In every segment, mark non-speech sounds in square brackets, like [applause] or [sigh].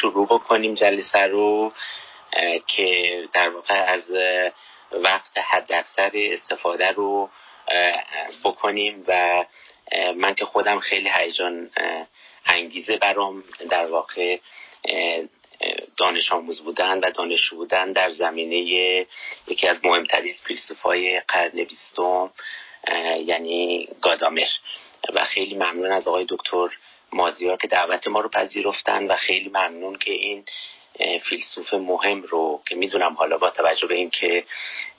شروع بکنیم جلسه رو که در واقع از وقت حد اکثر استفاده رو بکنیم و من که خودم خیلی هیجان انگیزه برام در واقع دانش آموز بودن و دانشجو بودن در زمینه یکی از مهمترین فیلسوفای قرن بیستم یعنی گادامر. و خیلی ممنون از آقای دکتر مازیار که دعوت ما رو پذیرفتن و خیلی ممنون که این فیلسوف مهم رو که می‌دونم حالا با توجه به اینکه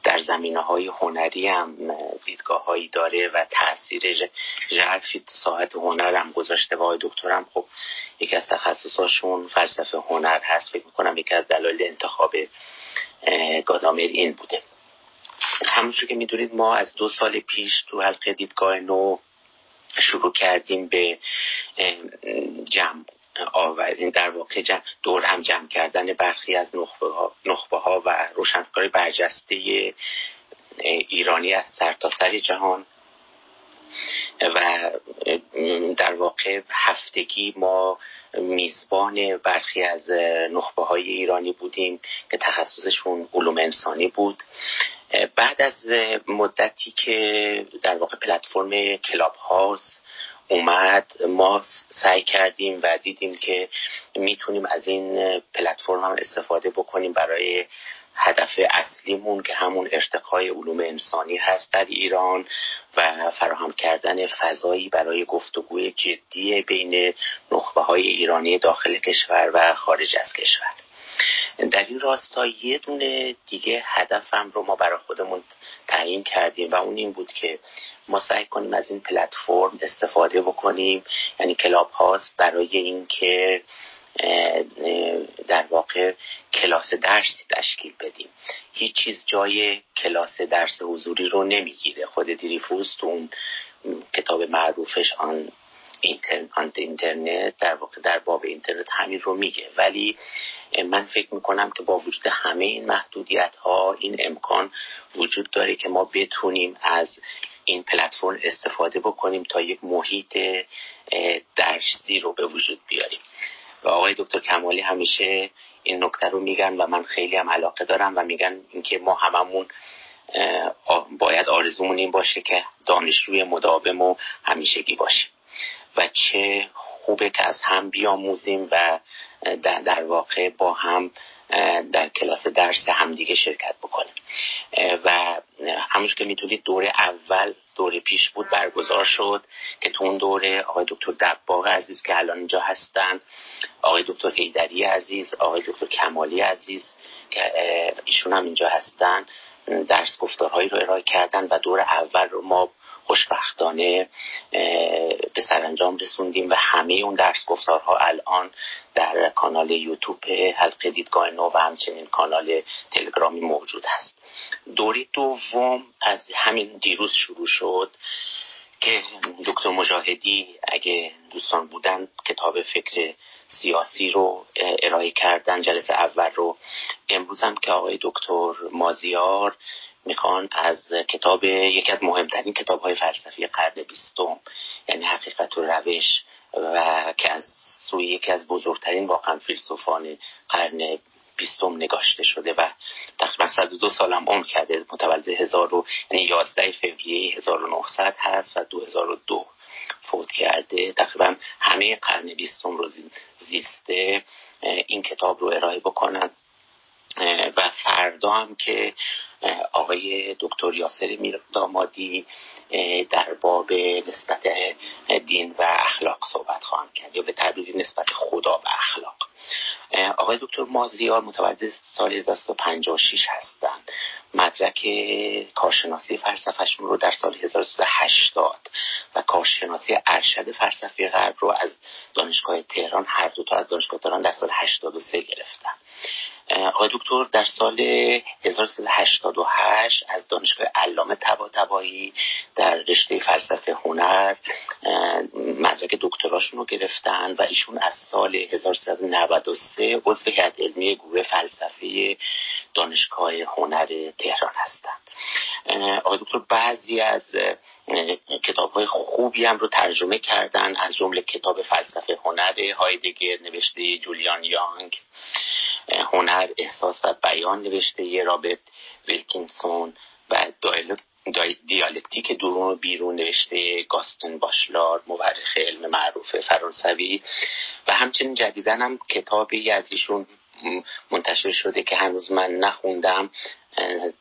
در زمینه های هنری هم دیدگاه هایی داره و تاثیر ژرفی ساعت هنر هم گذاشته و دکترم خب یکی از تخصصاشون فلسفه هنر هست. فکر می‌کنم یکی از دلایل انتخاب گادامر این بوده. همونجور که می‌دونید ما از دو سال پیش تو حلقه دیدگاه نو شروع کردیم به جمع آورین در واقع دور هم جمع کردن برخی از نخبه ها, و روشنفکرهای برجسته ایرانی از سرتاسر سر جهان. و در واقع هفتگی ما میزبان برخی از نخبه های ایرانی بودیم که تخصصشون علوم انسانی بود. بعد از مدتی که در واقع پلتفرم کلاب هاوس اومد ما سعی کردیم و دیدیم که می‌تونیم از این پلتفرم هم استفاده بکنیم برای هدف اصلیمون که همون ارتقای علوم انسانی هست در ایران و فراهم کردن فضایی برای گفتگوی جدی بین نخبه های ایرانی داخل کشور و خارج از کشور. در این راستا یه دونه دیگه هدفم رو ما برای خودمون تعیین کردیم و اون این بود که ما سعی کنیم از این پلتفرم استفاده بکنیم یعنی کلاب هاست برای اینکه در واقع کلاس درسی تشکیل بدیم. هیچ چیز جای کلاس درس حضوری رو نمی‌گیره. خود دیریفوس تو اون کتاب معروفش آن اینترنت در واقع در باب اینترنت همین رو میگه. ولی من فکر می‌کنم که با وجود همه این محدودیت ها این امکان وجود داره که ما بتونیم از این پلتفرم استفاده بکنیم تا یک محیط درسی رو به وجود بیاریم. و آقای دکتر کمالی همیشه این نکته رو میگن و من خیلی هم علاقه دارم و میگن اینکه ما هممون باید آرزومون این باشه که دانشجوی مداوم و همیشگی باشیم و چه خوبه که از هم بیاموزیم و در واقع با هم در کلاس درس همدیگه شرکت بکنیم و همونش که می‌تونید دوره اول دوره پیش بود برگزار شد که تو اون دوره آقای دکتر دباغ عزیز که الان اینجا هستن آقای دکتر حیدری عزیز آقای دکتر کمالی عزیز که ایشون هم اینجا هستن درس گفتارهایی رو ارائه کردن و دور اول رو ما خوشبختانه به سرانجام رسوندیم و همه اون درس گفتارها الان در کانال یوتیوب حلقه دیدگاه نو و همچنین کانال تلگرامی موجود هست. دوری دوم از همین دیروز شروع شد که دکتر مجاهدی اگه دوستان بودن کتاب فکر سیاسی رو ارائه کردن جلسه اول رو. امروز هم که آقای دکتر مازیار می‌خوان از کتاب یکی از مهمترین کتاب های فلسفی قرن بیستم یعنی حقیقت و روش و که از سوی یکی از بزرگترین واقعا فیلسوفان قرن بیستم نگاشته شده و تقریبا 102 سالم عمر کرده متولد هزار و یعنی 11 فوریه 1900 هست و 2002 فوت کرده. تقریبا همه قرن بیستم رو زیسته این کتاب رو ارائه بکنن. و فردا هم که آقای دکتر یاسر میر دامادی در باب نسبت دین و اخلاق صحبت خواهم کرد یا به تعبیر نسبت خدا و اخلاق. آقای دکتر مازیار متولد سال 1956 هستند. مدرک کارشناسی فلسفهشون رو در سال 1380 و کارشناسی ارشد فلسفه غرب رو از دانشگاه تهران هر دو تا از دانشگاه تهران در سال 83 گرفتن. آقای دکتر در سال 1388 از دانشگاه علامه طباطبایی در رشته فلسفه هنر مدرک دکتراشون رو گرفتن و ایشون از سال 1393 عضو هیئت علمی گروه فلسفه دانشگاه هنر تهران هستند آقای دکتر بعضی از کتاب های خوبی هم رو ترجمه کردن از جمله کتاب فلسفه هنر هایدگر نوشته جولیان یانگ هنر احساس و بیان نوشته رابرت ویلکینسون و دیالکتیک درون و بیرون نوشته گاستن باشلار مورخ علم معروف فرانسوی و همچنین جدیدن هم کتابی از ایشون منتشر شده که هنوز من نخوندم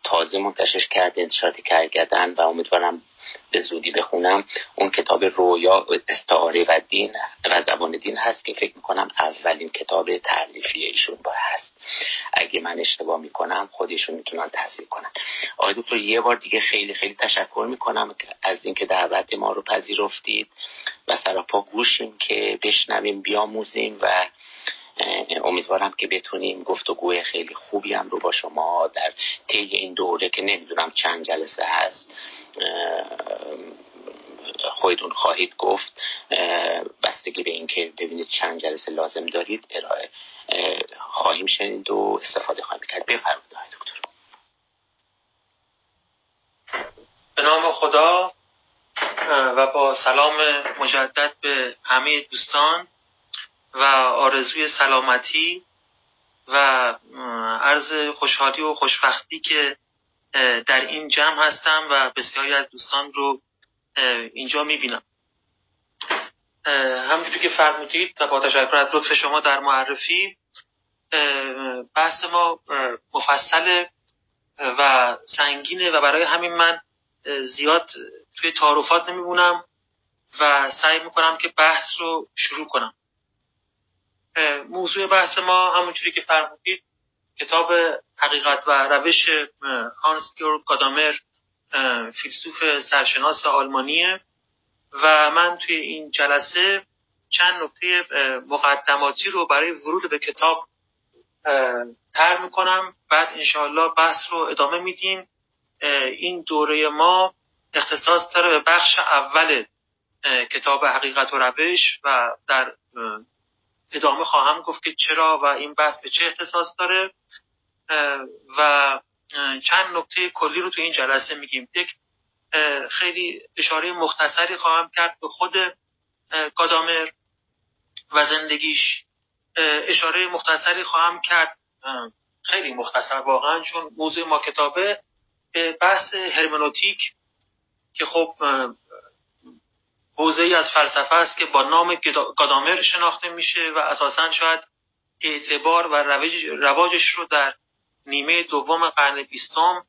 تازه منتشر کرده انتشارات کرگدن و امیدوارم به زودی بخونم. اون کتاب رویا استعاره و دین و زبان دین هست که فکر می‌کنم اولین کتاب تعلیفی ایشون با هست. اگه من اشتباه می‌کنم خودشون می‌تونن تحصیل کنن. آقای دکتر یه بار دیگه خیلی خیلی تشکر می‌کنم از اینکه دعوت ما رو پذیرفتید و سراپا گوشیم که بشنویم بیاموزیم و امیدوارم که بتونیم گفتگوی خیلی خوبی هم رو با شما در طی این دوره که نمی‌دونم چند جلسه هست خودتون خواهید گفت بستگی به اینکه ببینید چند جلسه لازم دارید ارائه خواهیم شنید و استفاده خواهیم کرد. بفرمایید دکتر. به نام خدا و با سلام مجدد به همه دوستان. و آرزوی سلامتی و عرض خوشحالی و خوشبختی که در این جمع هستم و بسیاری از دوستان رو اینجا می‌بینم. همونجوری که فرمودید و با تشکر از لطف شما در معرفی بحث ما مفصل و سنگینه و برای همین من زیاد توی تعارفات نمیبونم و سعی می‌کنم که بحث رو شروع کنم. موضوع بحث ما همونجوری که فرمودید کتاب حقیقت و روش هانس گیورگ گادامر فیلسوف سرشناس آلمانیه. و من توی این جلسه چند نکته مقدماتی رو برای ورود به کتاب تر می‌کنم. بعد انشاءالله بحث رو ادامه میدیم. این دوره ما اختصاص داره به بخش اول کتاب حقیقت و روش و در ادامه خواهم گفت که چرا و این بحث به چه اختصاص داره. و چند نکته کلی رو تو این جلسه میگیم. یک خیلی اشاره مختصری خواهم کرد به خود گادامر و زندگیش. اشاره مختصری خواهم کرد. خیلی مختصر واقعا چون موضوع ما کتابه. به بحث هرمنوتیک که خب حوزه ای از فلسفه است که با نام گادامر شناخته میشه و اساسا شاید اعتبار و رواجش رو در نیمه دوم قرن بیستم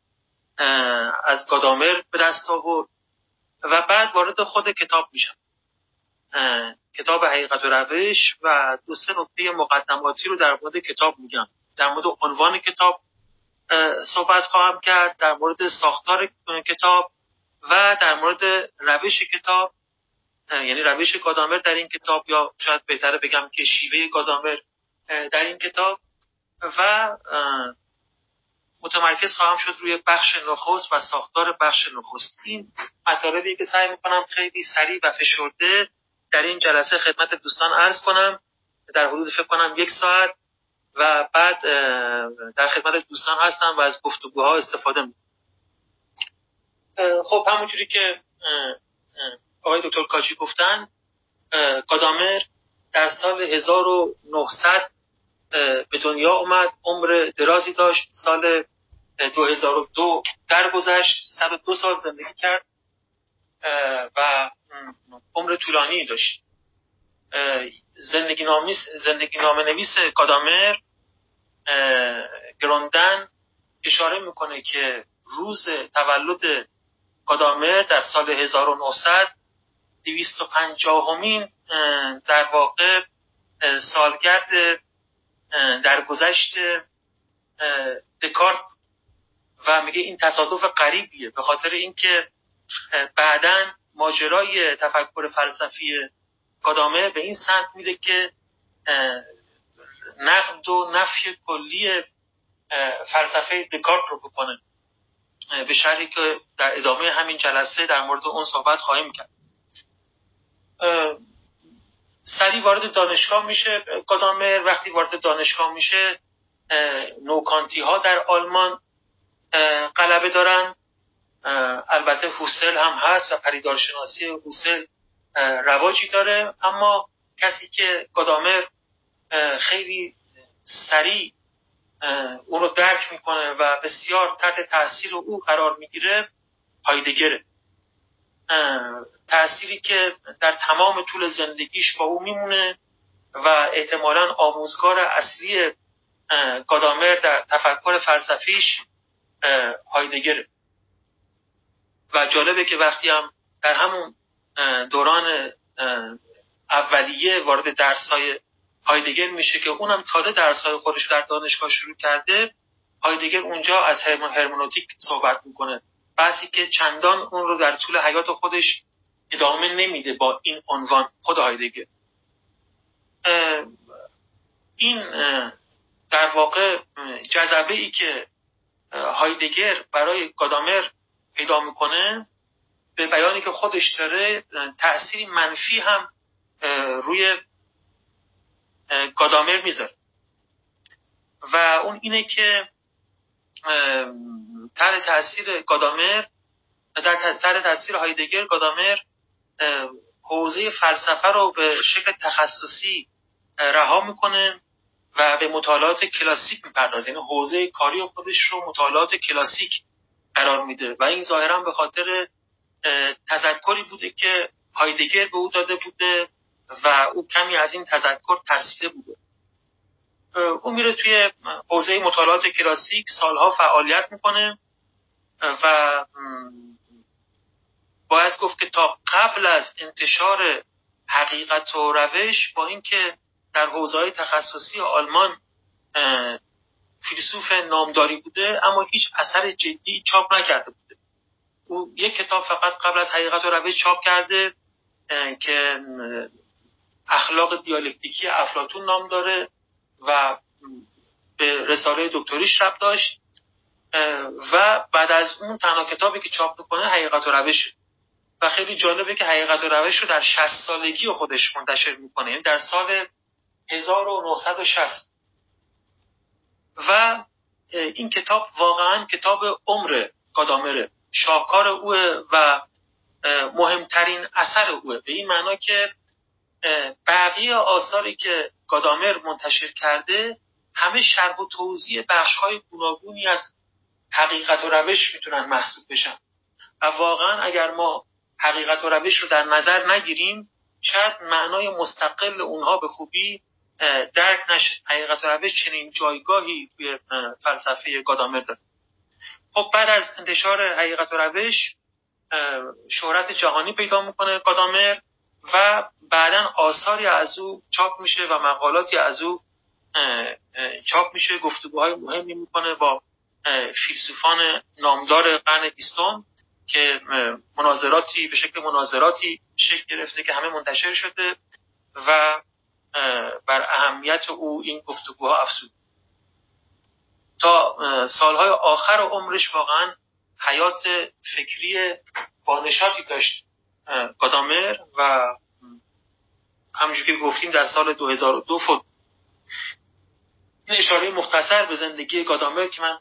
از گادامر به دست آورد و بعد وارد خود کتاب میشم کتاب حقیقت و روش و دو سه نکته مقدماتی رو در مورد کتاب میگم. در مورد عنوان کتاب صحبت خواهم کرد در مورد ساختار کتاب و در مورد روش کتاب یعنی روش گادامر در این کتاب یا شاید بهتره بگم که شیوه گادامر در این کتاب و متمرکز خواهم شد روی بخش نخست و ساختار بخش نخست. این مطالبی که سعی می‌کنم خیلی سریع و فشرده در این جلسه خدمت دوستان عرض کنم. در حدود فکر کنم یک ساعت و بعد در خدمت دوستان هستم و از گفتگوها استفاده می‌کنم. خب همونجوری که آقای دکتر کاجی گفتن گادامر در سال 1900 به دنیا اومد عمر درازی داشت سال 2002 درگذشت 102 سال زندگی کرد و عمر طولانی داشت. زندگی, زندگی نامه نویس گادامر گروندن اشاره می‌کنه که روز تولد گادامر در سال 1900 250 همین در واقع سالگرد در گذشت دکارت و میگه این تصادف قریبیه به خاطر اینکه بعدا ماجرای تفکر فلسفی گادامه به این سمت میده که نقد و نفی کلی فلسفه دکارت رو بکنه به شرحی که در ادامه همین جلسه در مورد اون صحبت خواهیم کرد. سریع وارد دانشگاه میشه. گادامر وقتی وارد دانشگاه میشه نوکانتی ها در آلمان غلبه دارن. البته هوسل هم هست و پریدارشناسی هوسل رواجی داره. اما کسی که گادامر خیلی سریع اون رو درک می‌کنه و بسیار تحت تاثیر او قرار می‌گیره هایدگره تأثیری که در تمام طول زندگیش با او میمونه و احتمالا آموزگار اصلی گادامر در تفکر فلسفیش هایدگره. و جالبه که وقتی هم در همون دوران اولیه وارد درسای هایدگر میشه که اونم تازه درسای خودش در دانشگاه شروع کرده هایدگر اونجا از هرمونوتیک صحبت می‌کنه. بحثی که چندان اون رو در طول حیات خودش ادامه نمیده با این عنوان. خود هایدگر. این در واقع جذبه ای که هایدگر برای گادامر پیدا می‌کنه به بیانی که خودش داره تأثیری منفی هم روی گادامر می‌ذاره. و اون اینه که تر تاثیر گادامر در تر تاثیر هایدگر گادامر حوزه فلسفه رو به شکل تخصصی رها می‌کنه و به مطالعات کلاسیک می‌پردازه. یعنی حوزه کاری خودش رو مطالعات کلاسیک قرار میده. و این ظاهرا به خاطر تذکری بوده که هایدگر به او داده بوده و او کمی از این تذکر ترسیده بوده. او میره توی حوزه مطالعات کلاسیک سالها فعالیت می‌کنه. و باید گفت که تا قبل از انتشار حقیقت و روش با اینکه در حوزه تخصصی آلمان فیلسوف نامداری بوده اما هیچ اثر جدی چاپ نکرده بوده. او یک کتاب فقط قبل از حقیقت و روش چاپ کرده که اخلاق دیالکتیکی افلاتون نام داره. و به رساله دکتریش رب داشت و بعد از اون تنها کتابی که چاپ می‌کنه حقیقت و روش. و خیلی جالبه که حقیقت و روش رو در 60 سالگی خودش منتشر می‌کنه یعنی در سال 1960 و این کتاب واقعا کتاب عمر گادامره. شاهکار اوه و مهمترین اثر اوه. به این معنا که بقیه آثاری که گادامر منتشر کرده همه شرح و توضیح بخش های گوناگونی از حقیقت و روش می‌تونن محسوب بشن. و واقعا اگر ما حقیقت و روش رو در نظر نگیریم شاید معنای مستقل اونها به خوبی درک نشه. حقیقت و روش چنین جایگاهی توی فلسفه گادامر داره. خب بعد از انتشار حقیقت و روش شهرت جهانی پیدا می‌کنه گادامر و بعدا آثاری از او چاپ میشه و مقالاتی از او چاپ میشه گفتگوهای مهمی می‌کنه با فیلسوفان نامدار قرن بیستم که مناظراتی به شکل مناظراتی شکل گرفته که همه منتشر شده و بر اهمیت او این گفتگوها افزود. تا سالهای آخر عمرش واقعا حیات فکری بانشاتی داشت گادامر و همونجور که گفتیم در سال 2002 فوت این اشاره مختصر به زندگی گادامر که من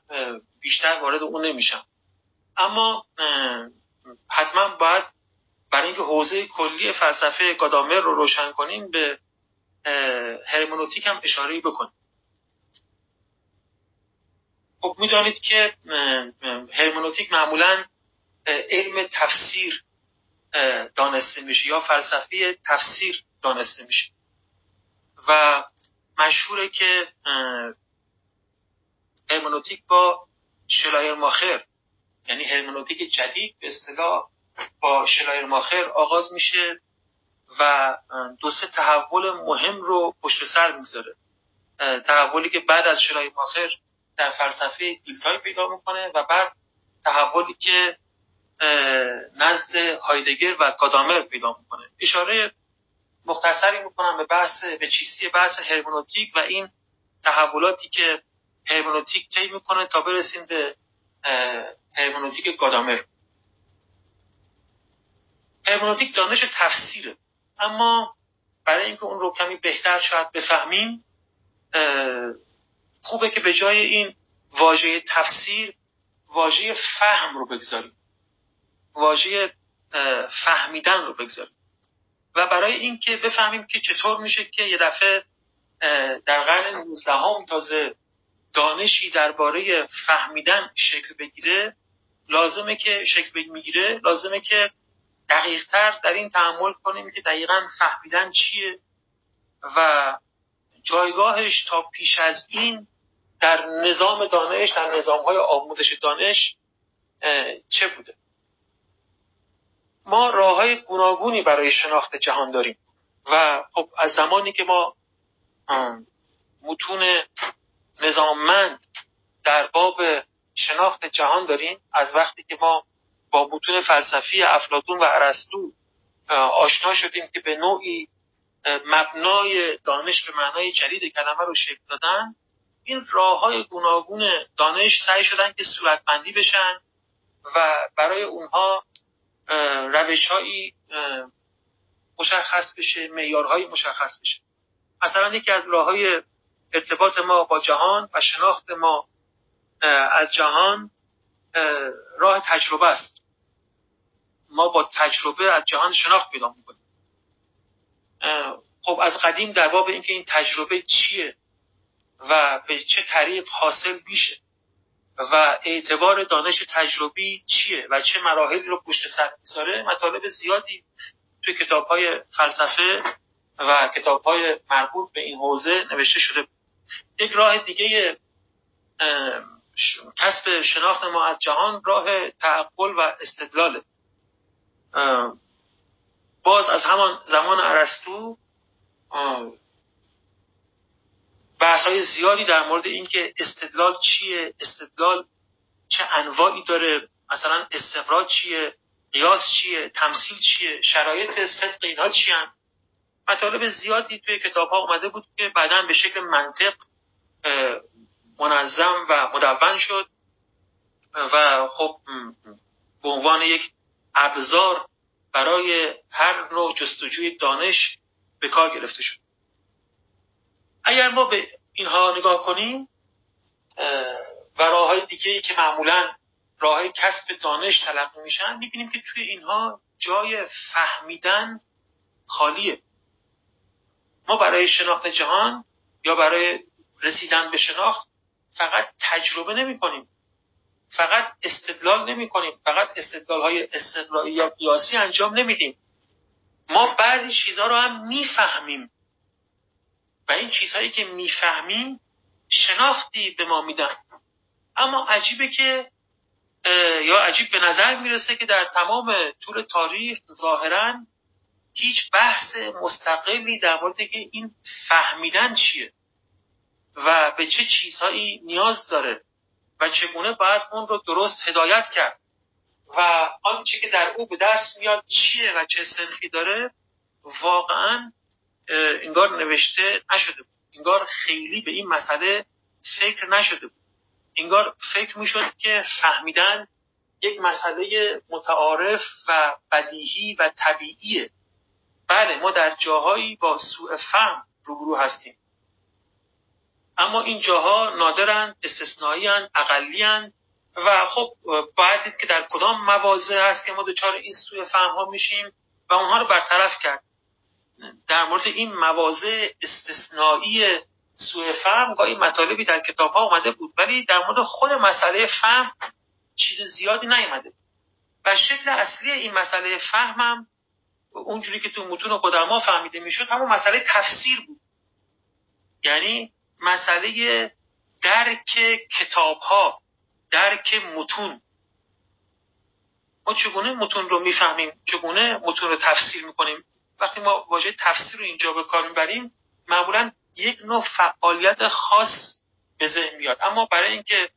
بیشتر وارد اون نمیشم. اما حتما باید برای اینکه حوزه کلی فلسفه گادامر رو روشن کنیم به هرمونوتیک هم اشاره بکنیم. خب می‌دانید که هرمونوتیک معمولا علم تفسیر دانسته میشه یا فلسفه تفسیر. دانسته میشه. و مشهوره که هرمونوتیک با شلایر ماخر. یعنی هرمونوتیک جدید به اصطلاح با شلایر ماخر آغاز میشه و دو سه تحول مهم رو پشت سر می‌ذاره تحولی که بعد از شلایر ماخر در فلسفه دیلتای پیدا می‌کنه و بعد تحولی که نزد هایدگر و گادامر پیدا می‌کنه. اشاره مختصری می‌کنم به بحث به چیستی بحث هرمونوتیک و این تحولاتی که هرمونوتیک طی می‌کنه تا برسیم به هرمونوتیک گادامر. هرمونوتیک دانش تفسیره. اما برای اینکه اون رو کمی بهتر شاید بفهمیم خوبه که به جای این واژه تفسیر واژه فهم رو بگذاریم. واژه فهمیدن رو بگذاریم. و برای اینکه بفهمیم که چطور میشه که یه دفعه در قرن 19 هم تازه دانشی درباره فهمیدن شکل بگیره لازمه که شکل می‌گیره لازمه که دقیقتر در این تحمل کنیم که دقیقا فهمیدن چیه و جایگاهش تا پیش از این در نظام دانش در نظام های آموزش دانش چه بوده. ما راه های گوناگونی برای شناخت جهان داریم. و خب از زمانی که ما متون نظاممند در باب شناخت جهان داریم از وقتی که ما با متون فلسفی افلاتون و ارسطو آشنا شدیم که به نوعی مبنای دانش به معنای جدید کلمه رو شکل دادن این راه های گوناگون دانش سعی شدن که صورتبندی بشن و برای اونها روش هایی مشخص بشه معیارهایی مشخص بشه. مثلا یکی از راه های ارتباط ما با جهان و شناخت ما از جهان راه تجربه است. ما با تجربه از جهان شناخت پیدا می‌کنیم. خب از قدیم در باب اینکه این تجربه چیه و به چه طریق حاصل میشه. و اعتبار دانش تجربی چیه و چه مراحلی رو پشت سر می‌ذاره مطالب زیادی توی کتاب های فلسفه و کتاب های مربوط به این حوزه نوشته شده. یک راه دیگه کسب شناخت ما از جهان راه تعقل و استدلاله. باز از همان زمان ارسطو بحث های زیادی در مورد اینکه استدلال چیه استدلال چه انواعی داره مثلا استقرار چیه قیاس چیه تمثیل چیه شرایط صدق اینها چی هم؟ مطالب زیادی توی کتاب ها اومده بود که بعدا به شکل منطق منظم و مدون شد و خب به عنوان یک ابزار برای هر نوع جستجوی دانش به کار گرفته شد اگر ما به اینها نگاه کنیم و راه های دیگه ای که معمولا راه های کسب دانش تلقی میشن می‌بینیم که توی اینها جای فهمیدن خالیه. ما برای شناخت جهان یا برای رسیدن به شناخت فقط تجربه نمی کنیم فقط استدلال نمی کنیم فقط استدلال های استدلالی یا قیاسی انجام نمیدیم. ما بعضی چیزها رو هم می‌فهمیم. و این چیزهایی که می‌فهمیم شناختی به ما میدن. اما عجیبه که یا عجیب به نظر می‌رسه که در تمام طول تاریخ ظاهرا هیچ بحث مستقلی در مورد که این فهمیدن چیه و به چه چیزهایی نیاز داره و چگونه باید اون رو درست هدایت کرد و آنچه که در او به دست میاد چیه و چه سنخی داره واقعا انگار نوشته نشده بود. انگار خیلی به این مسئله فکر نشده بود. انگار فکر می‌شد که فهمیدن یک مسئله متعارف و بدیهی و طبیعیه. بله ما در جاهایی با سوء فهم روبرو هستیم. اما این جاها نادرن استثنایی اقلی و خب باید دید که در کدام مواضع هست که ما دچار این سوء فهم ها میشیم و اونها رو برطرف کرد. در مورد این مواضع استثنایی سوء فهم گاهی مطالبی در کتاب ها اومده بود ولی در مورد خود مسئله فهم چیز زیادی نیومده و شکل اصلی این مسئله فهمم اونجوری که تو متون قدما فهمیده می‌شد همون مسئله تفسیر بود. یعنی مسئله درک کتاب ها درک متون. ما چگونه متون رو می‌فهمیم؟ چگونه متون رو تفسیر می‌کنیم؟ وقتی ما واژه تفسیر رو اینجا به کار می‌بریم معمولا یک نوع فعالیت خاص به ذهن میاد. اما برای اینکه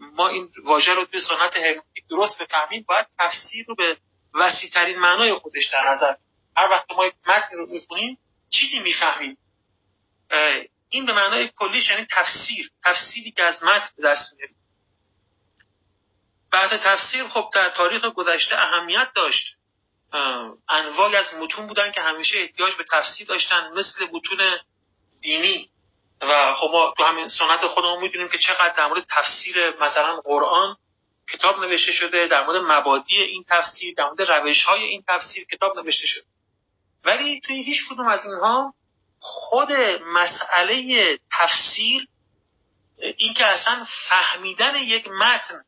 ما این واژه رو به سنت هرمونتیک درست بفهمیم باید تفسیر رو به وسیع ترین معنای خودش در نظر هر وقت ما متن رو می‌خونیم چیزی می‌فهمیم. این به معنای کلیش یعنی تفسیر تفسیری که از متن به دست میاریم بحث تفسیر خب در تاریخ گذشته اهمیت داشت. انواعی از متون بودن که همیشه احتیاج به تفسیر داشتن مثل متون دینی. و خب ما تو همین سنت خودمون می‌دونیم که چقدر در مورد تفسیر مثلا قرآن کتاب نوشته شده در مورد مبادی این تفسیر در مورد روش های این تفسیر کتاب نوشته شده. ولی توی هیچ کدوم از اینها خود مسئله تفسیر اینکه اصلا فهمیدن یک متن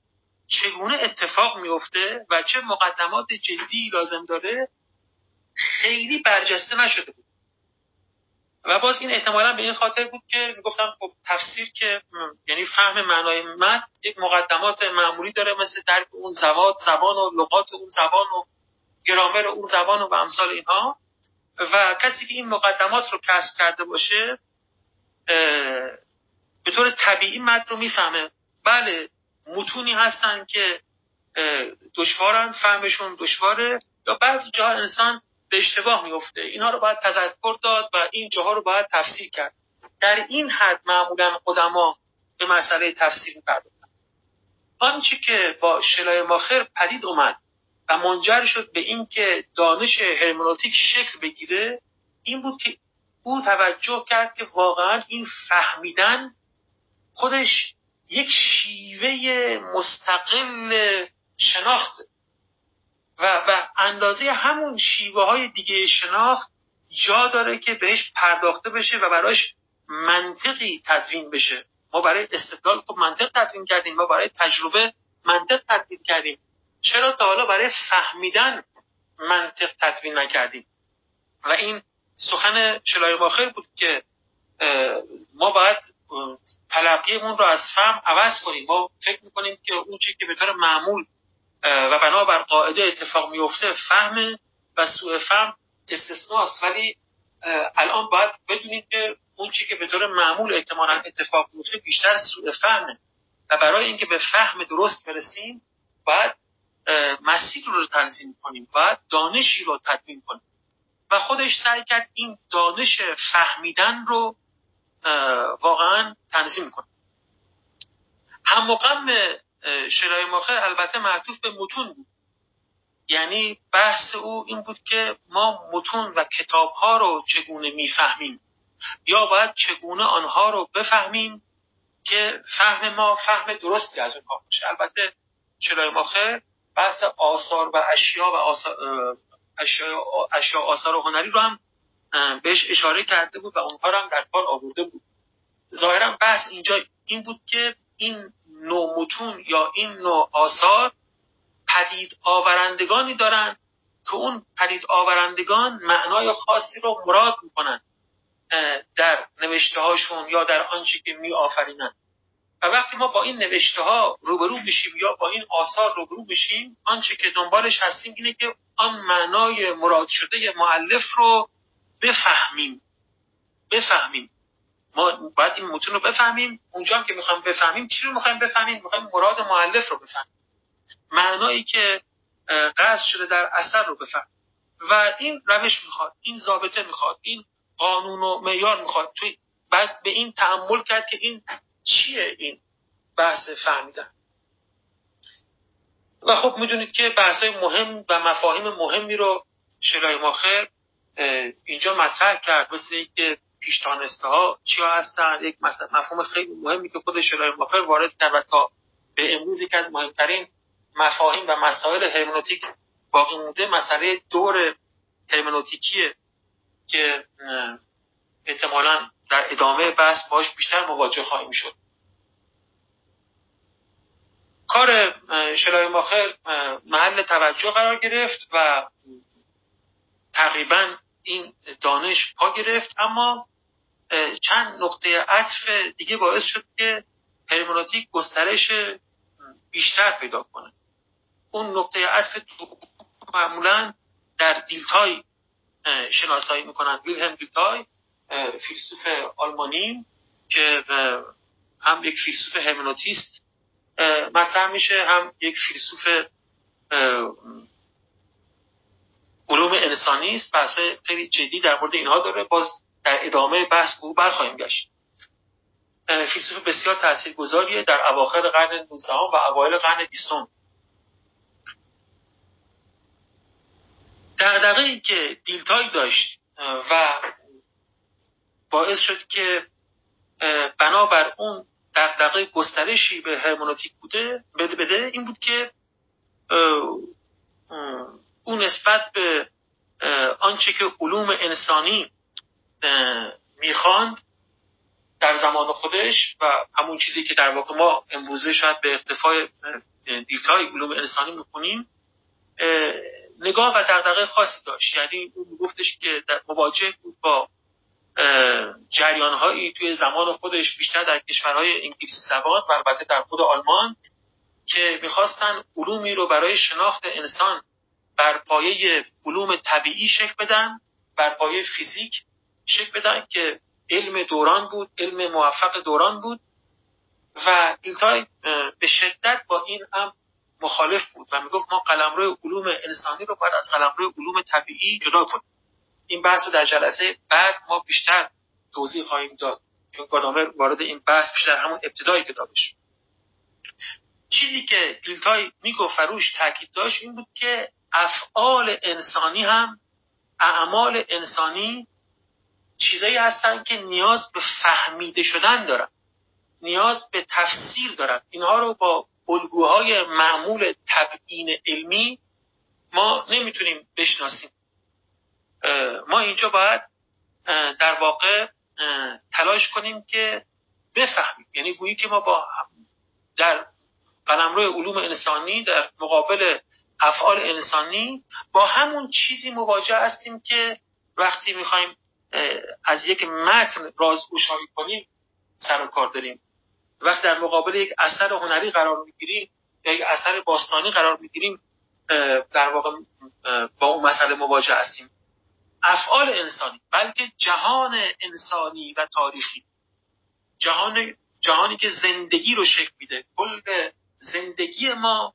چگونه اتفاق میفته و چه مقدمات جدی لازم داره خیلی برجسته نشده بود. و باز این احتمالا به این خاطر بود که می‌گفتم خب تفسیر که یعنی فهم معنای متن یک مقدمات معمولی داره مثل درک اون زبان زبان و لغات اون زبان و گرامر اون زبان و امثال اینها. و کسی که این مقدمات رو کسب کرده باشه به طور طبیعی متن رو می‌فهمه. بله متونی هستن که دشوارن فهمشون دشواره یا بعضی جاها انسان به اشتباه میفته. اینها رو باید تذکر داد و این جاها رو باید تفسیر کرد. در این حد معمولا قدما به مسئله تفسیر می‌پردازن آنچه که با شلای ماخر پدید اومد و منجر شد به اینکه دانش هرمنوتیک شکل بگیره این بود که او توجه کرد که واقعا این فهمیدن خودش یک شیوه مستقل شناخت و به اندازه همون شیوه های دیگه شناخت جا داره که بهش پرداخته بشه و براش منطقی تدوین بشه. ما برای استدلال خب منطق تدوین کردیم ما برای تجربه منطق تدوین کردیم. چرا تا حالا برای فهمیدن منطق تدوین نکردیم؟ و این سخن شلای ماخر بود که ما باید تلقیمون رو از فهم عوض کنیم. ما فکر می‌کنیم که اون که به طور معمول و بنابر قاعده اتفاق میفته فهم و سوء فهم استثناست. ولی الان باید بدونیم که اون که به طور معمول احتمالا اتفاق میفته بیشتر سوء فهمه. و برای اینکه به فهم درست برسیم باید مسیر رو تنظیم کنیم. باید دانشی رو تدوین کنیم. و خودش سعی کرد این دانش فهمیدن رو واقعا تنظیم کنه هم مقام شرای ماخر البته معطوف به متون بود. یعنی بحث او این بود که ما متون و کتاب ها رو چگونه می‌فهمیم؟ یا باید چگونه آنها رو بفهمیم که فهم ما فهم درستی از اونها باشه؟ البته شرای ماخر بحث آثار و اشیا و آثار اشیا, آثار هنری رو هم بهش اشاره کرده بود و اونها رو هم در کار آورده بود. ظاهرا بحث اینجا این بود که این نوع متون یا این نوع آثار پدید آورندگانی دارن که اون پدید آورندگان معنای خاصی رو مراد می‌کنن در نوشته هاشون یا در آنچه که می آفرینن و وقتی ما با این نوشته ها روبرو میشیم یا با این آثار روبرو میشیم آنچه که دنبالش هستیم اینه که آن معنای مراد شده معلف رو بفهمیم. بفهمیم. ما باید این متون رو بفهمیم. اونجا هم که می‌خوایم بفهمیم چی رو می‌خوایم بفهمیم؟ می‌خوایم مراد معلف رو بفهمیم. معنایی که قصد شده در اثر رو بفهمیم. و این روش می‌خواد این ضابطه می‌خواد این قانون و معیار می‌خواد. توی بعد به این تحمل کرد که این چیه این بحث فهمیدن. و خب می‌دونید که بحث های مهم و مفاهیم مهمی رو شلای ماخر اینجا مطرح کرد مثل که پیشتانسته ها چیا هستن. یک مفهوم خیلی مهمی که خود شلای ماخر وارد کرد و تا به امروز یکی از مهمترین مفاهیم و مسائل هرمنوتیک باقی مونده مسئله دور هرمنوتیکیه که احتمالا در ادامه بحث باش بیشتر مواجه خواهیم شد. کار شلای ماخر محل توجه قرار گرفت و تقریبا این دانش پا گرفت اما چند نقطه عطف دیگه باعث شد که هرمنوتیک گسترش بیشتر پیدا کنه. اون نقطه عطف معمولا در دیلتای شناسایی می‌کنن. ویلهم دیلتای فیلسوف آلمانی که هم یک فیلسوف هرمنوتیست مطرح میشه هم یک فیلسوف علوم انسانی است. بحث خیلی جدی در مورد اینها داره. باز در ادامه بحث او برخواهیم گشت. فیلسوف بسیار تاثیرگذاریه در اواخر قرن 19 و اوایل قرن 20 در دقیقی که دیلتای داشت و باعث شد که بنابر اون دقدقه گسترشی به هرمونوتیک بوده بده بده این بود که اون نسبت به آنچه که علوم انسانی می‌خواند در زمان خودش و همون چیزی که در واقع ما امروزه شاید به اقتفای دیتای علوم انسانی می‌کنیم نگاه و دقدقه خاصی داشت. یعنی او میگفتش که در مواجه بود با جریان توی زمان خودش بیشتر در کشورهای انگلیسی زبان و البته در خود آلمان که می‌خواستن علومی رو برای شناخت انسان بر پایه علوم طبیعی شکل بدن بر پایه فیزیک شکل بدن که علم دوران بود علم موفق دوران بود و دیلتای به شدت با این هم مخالف بود و می‌گفت ما قلمرو علوم انسانی رو باید از قلمرو علوم طبیعی جدا کنیم. این بحث رو در جلسه بعد ما بیشتر توضیح خواهیم داد چون گادامر وارد این بحث بیشتر همون ابتدای کتابش. چیزی که دیلتای می‌گفت فروش تاکید داشت این بود که افعال انسانی هم اعمال انسانی چیزایی هستند که نیاز به فهمیده شدن دارن. نیاز به تفسیر دارن. اینها رو با الگوهای معمول تبیین علمی ما نمی‌تونیم بشناسیم. ما اینجا باید در واقع تلاش کنیم که بفهمیم. یعنی گویی که ما با در قلمرو علوم انسانی در مقابل افعال انسانی با همون چیزی مواجه هستیم که وقتی می‌خوایم از یک متن رازگشایی کنیم سر و کار داریم. وقتی در مقابل یک اثر هنری قرار می‌گیریم یا یک اثر باستانی قرار می‌گیریم در واقع با اون مسئله مواجه هستیم. افعال انسانی بلکه جهان انسانی و تاریخی. جهان جهانی که زندگی رو شکل میده. کل زندگی ما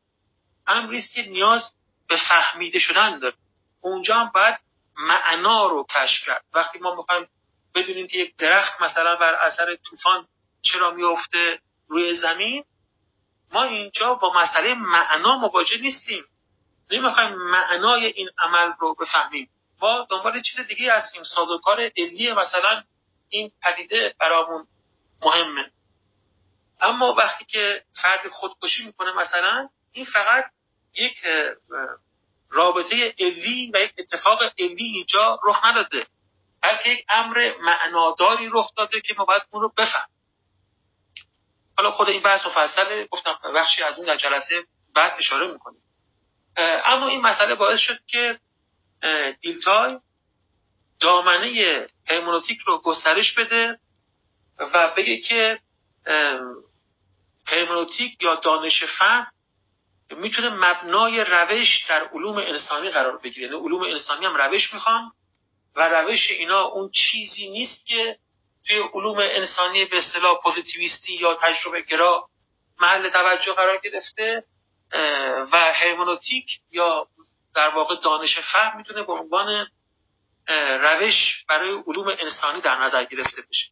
امری است که نیاز به فهمیده شدن داره. اونجا هم باید معنا رو کشف کرد. وقتی ما می‌خوایم بدونیم که یک درخت مثلا بر اثر طوفان چرا میفته روی زمین ما اینجا با مسئله معنا مواجه نیستیم. نمی‌خوایم معنای این عمل رو بفهمیم. ما دنبال چیز دیگه هستیم. سازوکار علی مثلا این پدیده برامون مهمه. اما وقتی که فرد خودکشی می‌کنه مثلا این فقط یک رابطه علی و یک اتفاق علی اینجا رخ نداده بلکه یک امر معناداری رخ داده که ما باید اون رو بفهم حالا خود این بحث مفصله گفتم بخشی از اون در جلسه بعد اشاره می‌کنیم. اما این مسئله باعث شد که دیلتای دامنه هرمونوتیک رو گسترش بده و بگه که هرمونوتیک یا دانش فهم می‌تونه مبنای روش در علوم انسانی قرار بگیره. یعنی علوم انسانی هم روش می‌خوان و روش اینا اون چیزی نیست که توی علوم انسانی به اصطلاح پوزیتیویستی یا تجربه گرا محل توجه قرار گرفته و هرمونوتیک یا در واقع دانش فهم می‌تونه به عنوان روش برای علوم انسانی در نظر گرفته بشه.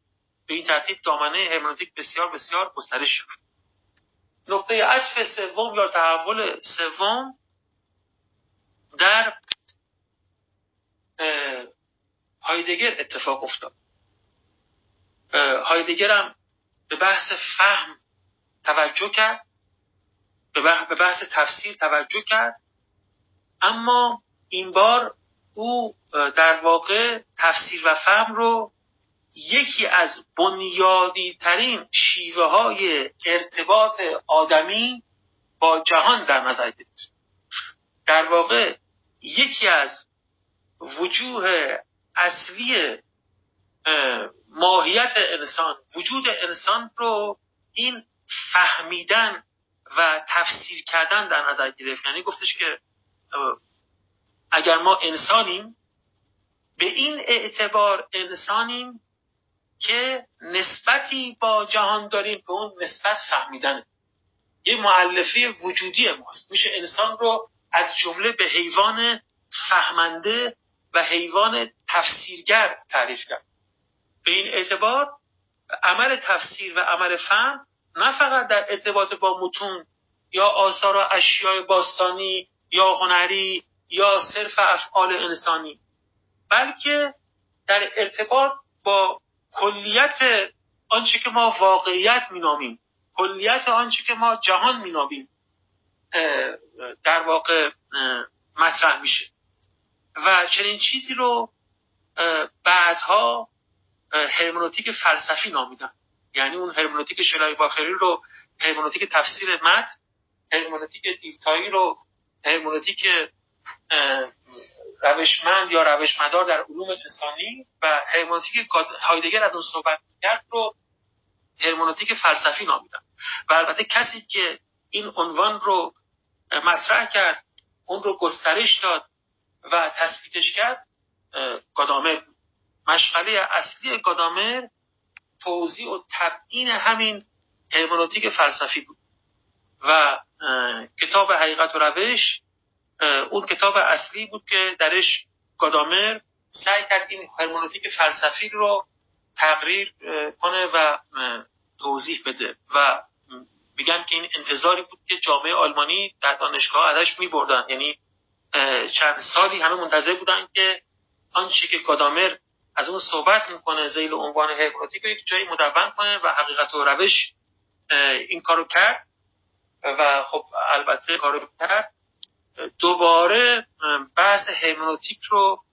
به این ترتیب دامنه هرمونوتیک بسیار بسیار گسترش شد نقطه عطف سوم یا تحول سوم در هایدگر اتفاق افتاد. هایدگر هم به بحث فهم توجه کرد به بحث تفسیر توجه کرد اما این بار او در واقع تفسیر و فهم رو یکی از بنیادی ترین شیوه های ارتباط آدمی با جهان در نظر گرفت. در واقع یکی از وجوه اصلی ماهیت انسان وجود انسان رو این فهمیدن و تفسیر کردن در نظر گرفت. یعنی گفتش که اگر ما انسانیم به این اعتبار انسانیم که نسبتی با جهان داریم به اون نسبت فهمیدن. یه معلفه وجودی ماست. میشه انسان رو از جمله به حیوان فهمنده و حیوان تفسیرگر تعریف کرد. به این اعتبار عمل تفسیر و عمل فهم نه فقط در ارتباط با متون یا آثار و اشیاء باستانی یا هنری یا صرف افعال انسانی بلکه در ارتباط با کلیت آنچه که ما واقعیت مینامیم کلیت آنچه که ما جهان مینامیم در واقع مطرح میشه. و چنین چیزی رو بعدها هرمنوتیک فلسفی نامیدن. یعنی اون هرمنوتیک شلای باخری رو هرمنوتیک تفسیر متن هرمنوتیک دیتایی رو هرمنوتیک روشمند یا روشمدار در علوم انسانی و هرمنوتیک هایدگر از اون صحبت کرد رو هرمنوتیک فلسفی نامیدن. و البته کسی که این عنوان رو مطرح کرد اون رو گسترش داد و تثبیتش کرد گادامر مشغله اصلی گادامر توضیح و تبیین همین هرمنوتیک فلسفی بود. و کتاب حقیقت و روش اون کتاب اصلی بود که درش گادامر سعی کرد این هرمنوتیک فلسفی رو تقریر کنه و توضیح بده. و میگن که این انتظاری بود که جامعه آلمانی در دانشگاه ازش میبردن. یعنی چند سالی همه منتظر بودن که آنچه که گادامر از اون صحبت می‌کنه زیل عنوان هرمنوتیک رو یک جایی مدون کنه و حقیقت و روش این کارو کرد. و خب البته کارو کرد. دوباره بحث هرمنوتیک رو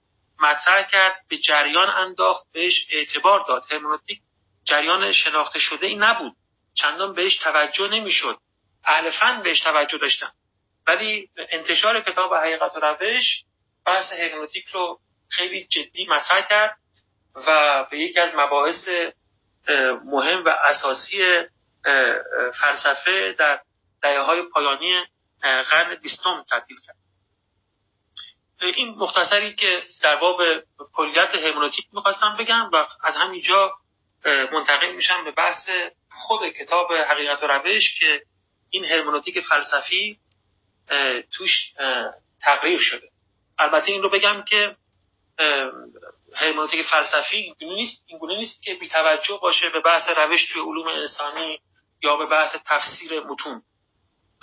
مطرح کرد به جریان انداخت بهش اعتبار داد. هرمنوتیک جریان شناخته شده ای نبود. چندان بهش توجه نمی‌شد. اهل فن بهش توجه داشتن. ولی انتشار کتاب حقیقت و روش بحث هرمنوتیک رو خیلی جدی مطرح کرد و به یکی از مباحث مهم و اساسی فلسفه در دهه های پایانی قرن بیستم تبدیل کرد. این مختصری که در باب کلیت هرمنوتیک می‌خواستم بگم و از همینجا منتقل میشم به بحث خود کتاب حقیقت و روش که این هرمنوتیک فلسفی توش تقریر شده. البته این رو بگم که هرمنوتیک فلسفی اینگونه نیست اینگونه نیست که بیتوجه باشه به بحث روش توی علوم انسانی یا به بحث تفسیر متون.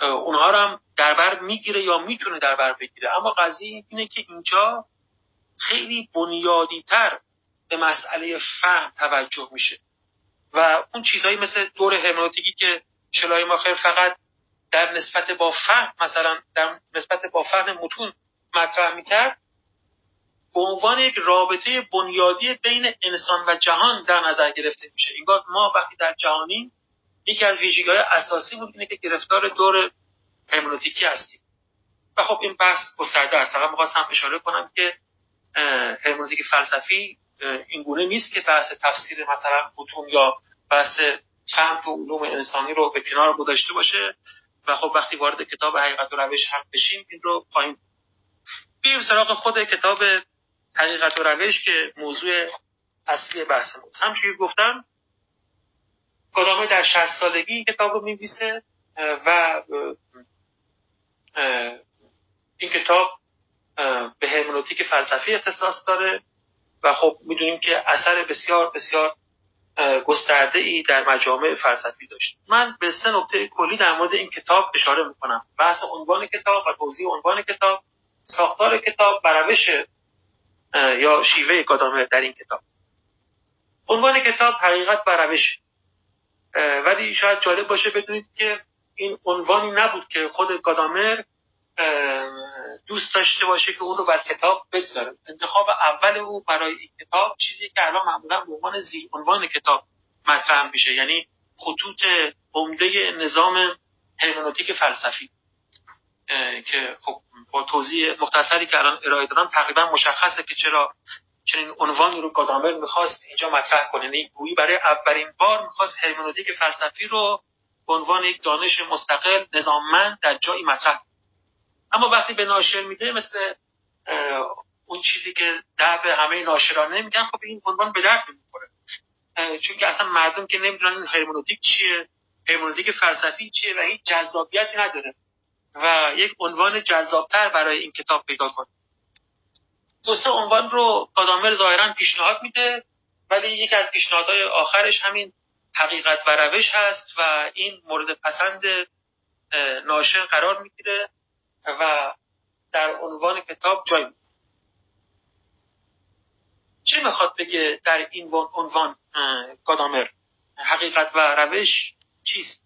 اونها رو هم در بر می‌گیره یا می‌تونه در بر بگیره. اما قضیه اینه که اینجا خیلی بنیادی تر به مسئله فهم توجه میشه. و اون چیزهایی مثل دور هرمنوتیکی که شلای ما خیر فقط در نسبت با فهم مثلا در نسبت با فهم متون مطرح می‌کرد به عنوان یک رابطه بنیادی بین انسان و جهان در نظر گرفته میشه. انگار ما وقتی در جهانی یکی از ویژگی‌های اساسی بود اینه که گرفتار دور هرمنوتیکی هستیم. و خب این بحث گسترده است. فقط می‌خواستم اشاره کنم که هرمنوتیک فلسفی اینگونه نیست که بحث تفسیر مثلا متون یا بحث فهم و علوم انسانی رو به کنار گذاشته باشه و خب وقتی وارد کتاب حقیقت و روش هم بشیم این رو پایین بیایم سراغ خود کتاب حقیقت و روش که موضوع اصلی بحث ماست. همچنین گفتم کدامه در شهست سالگی کتاب رو میویسه و این کتاب به هرمنوتیک فلسفی اختصاص داره و خب می‌دونیم که اثر بسیار بسیار گسترده ای در مجامع فلسفی داشت. من به سه نکته کلی در مورد این کتاب اشاره می‌کنم. بحث عنوان کتاب و توضیح عنوان کتاب ساختار کتاب و روش یا شیوه گادامر در این کتاب. عنوان کتاب حقیقت و روش. ولی شاید جالب باشه بدونید که این عنوانی نبود که خود گادامر دوست داشته باشه که اون رو بر کتاب بگذاره. انتخاب اول او برای این کتاب چیزی که الان معمولا به عنوان زیر عنوان کتاب مطرح میشه یعنی خطوط عمده نظام هرمنوتیک فلسفی. که خب با توضیح مختصری که الان ارائه دادم تقریبا مشخصه که چرا چنین عنوانی رو گادامر می‌خواست اینجا مطرح کنه. یعنی گویی برای اولین بار می‌خواست هرمنوتیک فلسفی رو به عنوان یک دانش مستقل نظاممند در جایی مطرح اما وقتی به ناشر میده مثل اون چیزی که در همه ناشرانه میگن خب این عنوان به درد نمی‌خوره. چون که اصلا مردم که نمی‌دونن این هرمنوتیک چیه هرمنوتیک فلسفی چیه و هیچ جذابیتی نداره. و یک عنوان جذابتر برای این کتاب پیدا کنه. دو سه عنوان رو کادامر ظاهرا پیشنهاد میده ولی یکی از پیشنهادهای آخرش همین حقیقت و روش هست و این مورد پسند ناشر قرار می‌گیره و در عنوان کتاب جای میده چه می‌خواد بگه در این عنوان کادامر حقیقت و روش چیست؟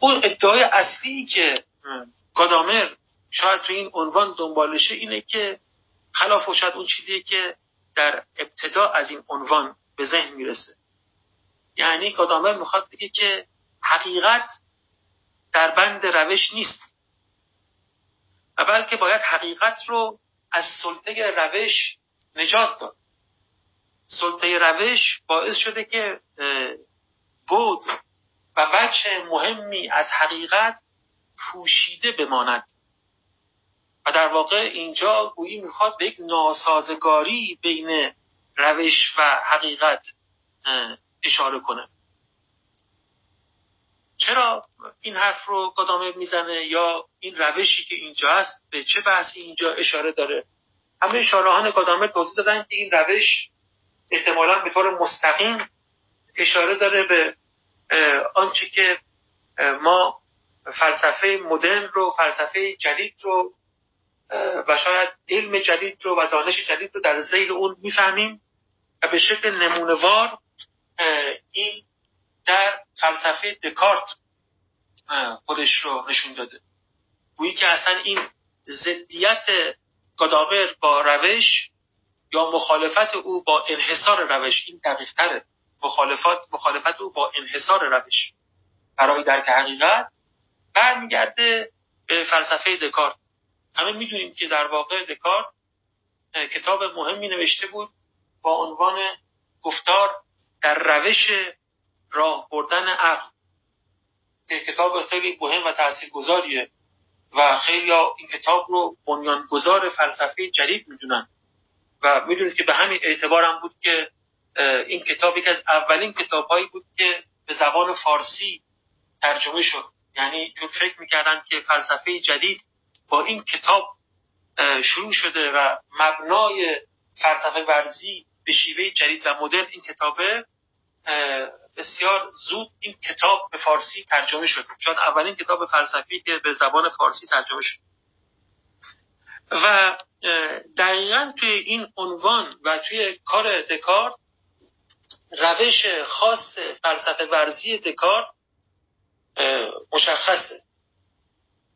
اون ادعای اصلی که گادامر شاید تو این عنوان دنبالشه اینه که خلاف و شاید اون چیزیه که در ابتدا از این عنوان به ذهن می‌رسه. یعنی گادامر می‌خواد بگه که حقیقت در بند روش نیست. و بلکه باید حقیقت رو از سلطه روش نجات داد. سلطه روش باعث شده که بود و وجه مهمی از حقیقت پوشیده بماند. و در واقع اینجا گویی می‌خواد به یک ناسازگاری بین روش و حقیقت اشاره کنه. چرا این حرف رو گادامه می‌زنه یا این روشی که اینجا هست به چه بحثی اینجا اشاره داره؟ همه شارحان گادامه توضیح دادن که این روش احتمالا به طور مستقیم اشاره داره به آنچه که ما فلسفه مدرن رو فلسفه جدید رو و شاید علم جدید رو و دانش جدید رو در زیل اون می‌فهمیم و به شکل نمونوار این در فلسفه دکارت خودش رو نشون داده. گویی که اصلا این ضدیت گادامر با روش یا مخالفت او با انحصار روش این دقیق تره مخالفت او با انحصار روش. برای درک حقیقت برمیگرده به فلسفه دکارت. همه می‌دونیم که در واقع دکارت کتاب مهمی نوشته بود با عنوان گفتار در روش راه بردن عقل که کتاب خیلی مهم و تاثیرگذاریه و خیلی این کتاب رو بنیانگذار فلسفه جدید می‌دونن. و می‌دونید که به همین اعتبار هم بود که این کتاب یکی از اولین کتابهایی بود که به زبان فارسی ترجمه شد. یعنی چون فکر می‌کردن که فلسفه جدید با این کتاب شروع شده و مبنای فلسفه ورزی به شیوه جدید و مدرن این کتابه بسیار زود این کتاب به فارسی ترجمه شد. شاید اولین کتاب فلسفی که به زبان فارسی ترجمه شد. و دقیقا توی این عنوان و توی کار دکارت روش خاص فلسفه ورزی دکارت مشخصه.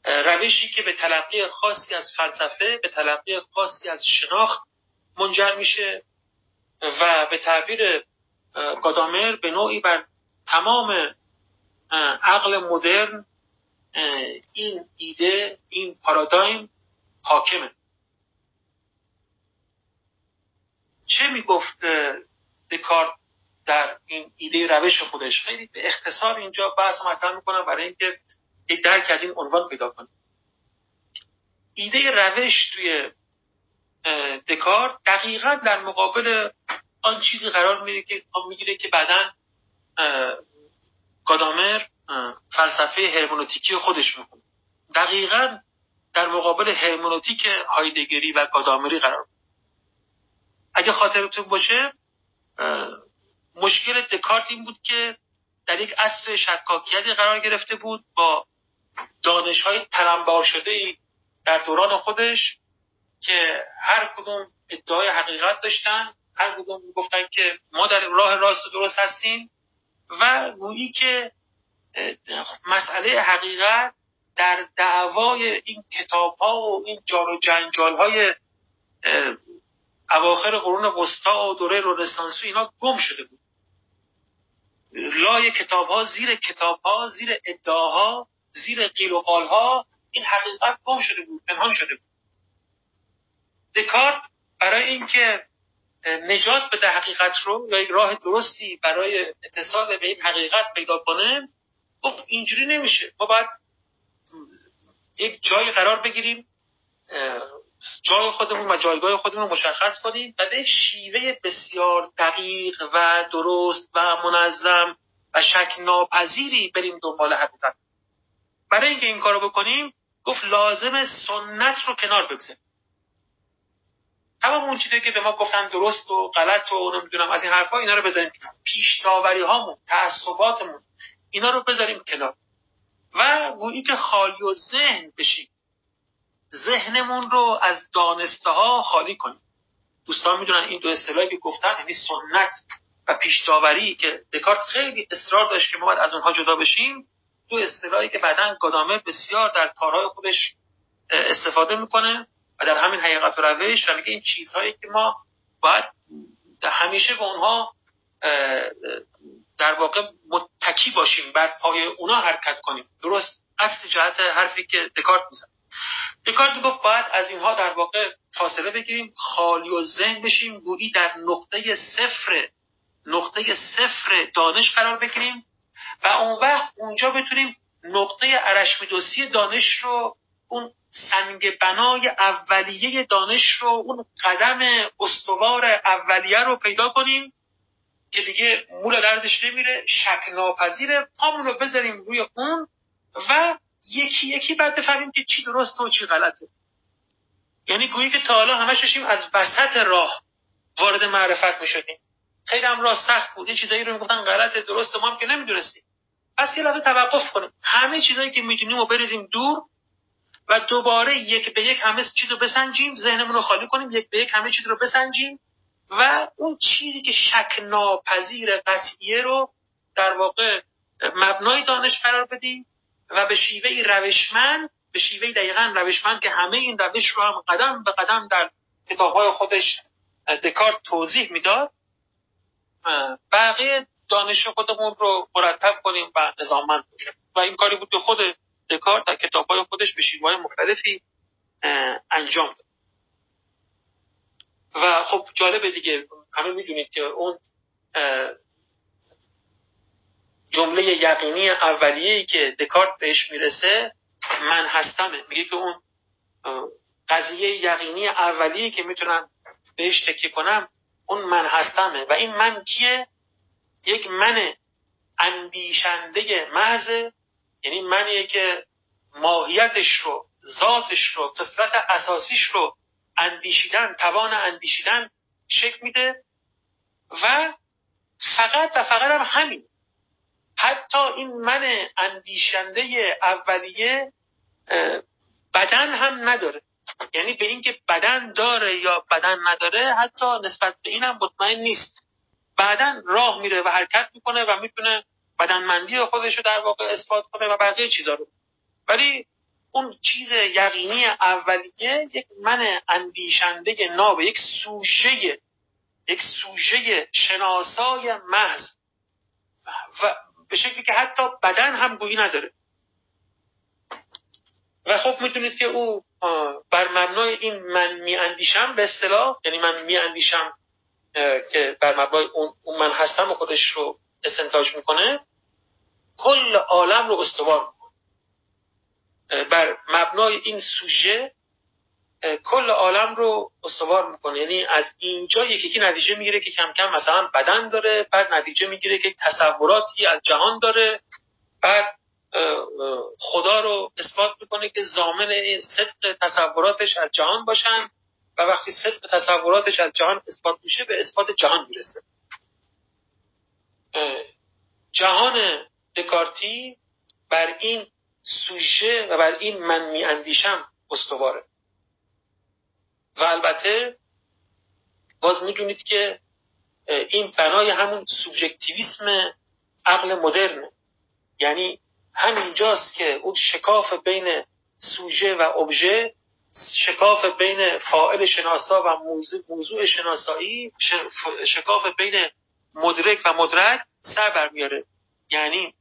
روشی که به تلقی خاصی از فلسفه به تلقی خاصی از شناخت منجر میشه و به تعبیر گادامر به نوعی بر تمام عقل مدرن این ایده این پارادایم حاکمه. چه می‌گفت دکارت؟ در این ایده روش خودش. خیلی به اختصار اینجا بحث مطرح می‌کنم برای اینکه یک درک از این عنوان پیدا کنیم. ایده روش توی دکارت دقیقا در مقابل آن چیزی قرار می‌گیره که می‌گیره که بعدا گادامر فلسفه هرمونوتیکی خودش می‌کنه دقیقا در مقابل هرمونوتیک هایدگری و گادامری قرار اگه خاطرتون باشه مشکل دکارت این بود که در یک عصر شکاکیتی قرار گرفته بود با دانش های ترنبار شده ای در دوران خودش که هر کدوم ادعای حقیقت داشتن هر کدوم گفتن که ما در راه راست درست هستیم و گویی که مسئله حقیقت در دعوای این کتاب ها و این جار و جنجال های اواخر قرون وسطا و دوره رنسانس اینا گم شده بود. لای کتاب ها زیر کتاب ها زیر ادعاها زیر قیل و ها این حقیقت گم شده بود پنهان شده بود. دکارت برای اینکه نجات بده حقیقت رو یا یک راه درستی برای اتصال به این حقیقت پیدا کنه گفت اینجوری نمیشه. ما باید یک جایی قرار بگیریم جای خودمون و جایگاه خودمون رو مشخص کنیم و به شیوه بسیار دقیق و درست و منظم و شک ناپذیری بریم دنبال حقیقت. برای اینکه این کارو بکنیم گفت لازم سنت رو کنار بگذاریم. تمام اون چیزی که به ما گفتن درست و غلط و نمی‌دونم از این حرفا اینا رو بذاریم پیش هامون تعصباتمون اینا رو بذاریم کنار. و گویی که خالی و ذهن بشیم. ذهنمون رو از دانسته ها خالی کنیم. دوستان می‌دونن این دو اصطلاحی که گفتن یعنی سنت و پیش داوری که دکارت خیلی اصرار داشت که ما باید از اونها جدا بشیم دو اصطلاحی که بعدا گادامه بسیار در کارهای خودش استفاده می‌کنه و در همین حقیقت و روش و این چیزهایی که ما باید همیشه به اونها در واقع متکی باشیم بر پای اونا حرکت کنیم. درست عکس جهت حرفی که دکارت میزن دکارت گفت باید از اینها در واقع فاصله بگیریم خالی و ذهن بشیم گویی در نقطه صفر نقطه صفر دانش قرار بگیریم و اون وقت اونجا بتونیم نقطه ارشمیدوسی دانش رو اون سنگ بنای اولیه دانش رو اون قدم استوار اولیه رو پیدا کنیم که دیگه مول دردش نمیره شک ناپذیره پامون رو بذاریم روی اون و یکی یکی بعد بفهمیم که چی درسته و چی غلطه. یعنی گویی که تا حالا همش داشتیم از وسط راه وارد معرفت می‌شدیم. خیلی هم راه سخت بود. یه چیزایی رو می‌گفتن غلطه درسته ما هم که نمی‌دونستیم. پس یه لحظه توقف کنیم. همه چیزایی که می‌دونیم و بریزیم دور و دوباره یک به یک همه چیز رو بسنجیم ذهنمون رو خالی کنیم یک به یک همه چیز رو بسنجیم و اون چیزی که شک ناپذیر قطعیه رو در واقع مبنای دانش قرار بدیم. و به شیوه روشمند به شیوه دقیقا روشمند که همه این روش رو هم قدم به قدم در کتابهای خودش دکارت توضیح می‌داد. بقیه دانش خودمون رو مرتب کنیم و نظاممند و این کاری بود که خود دکارت در کتابهای خودش به شیوه مختلفی انجام داد. و خب جالبه دیگه همه می‌دونید که اون جمله یقینی اولیه‌ای که دکارت بهش می‌رسه من هستمه. میگه که اون قضیه یقینی اولیه‌ای که می‌تونم بهش تکیه کنم اون من هستمه. و این من کیه؟ یک من اندیشنده محض یعنی منیه که ماهیتش رو ذاتش رو قسمت اساسیش رو اندیشیدن توان اندیشیدن شکل میده. و فقط و فقط هم همین حتی این من اندیشنده اولیه بدن هم نداره. یعنی به اینکه بدن داره یا بدن نداره حتی نسبت به اینم مطمئن نیست. بعدا راه میره و حرکت می‌کنه و می‌تونه بدنمندی خودش رو در واقع اثبات کنه و بقیه چیزا رو. ولی اون چیز یقینی اولیه یک من اندیشنده ناب یک سوژه یک سوژه شناسای محض. و به شکلی که حتی بدن هم گویی نداره. و خب می‌تونید که او بر مبنای این من می اندیشم به اصطلاح یعنی من می اندیشم که بر مبنای اون من هستم و خودش رو استنتاج می‌کنه کل عالم رو استوار می‌کنه. بر مبنای این سوژه کل عالم رو استوار می‌کنه. یعنی از اینجا یکی یکی نتیجه می‌گیره که کم کم مثلا بدن داره بعد نتیجه می‌گیره که تصوراتی از جهان داره بعد خدا رو اثبات می‌کنه که زامن صدق تصوراتش از جهان باشن و وقتی صدق تصوراتش از جهان اثبات میشه به اثبات جهان می‌رسه. جهان دکارتی بر این سوژه و بر این من میاندیشم استواره. و البته باز می‌دونید که این بنای همون سوبژکتیویسم عقل مدرنه. یعنی همینجاست که اون شکاف بین سوژه و ابژه شکاف بین فاعل شناسا و موضوع, موضوع شناسایی شکاف بین مدرک و مدرک سر برمیاره. یعنی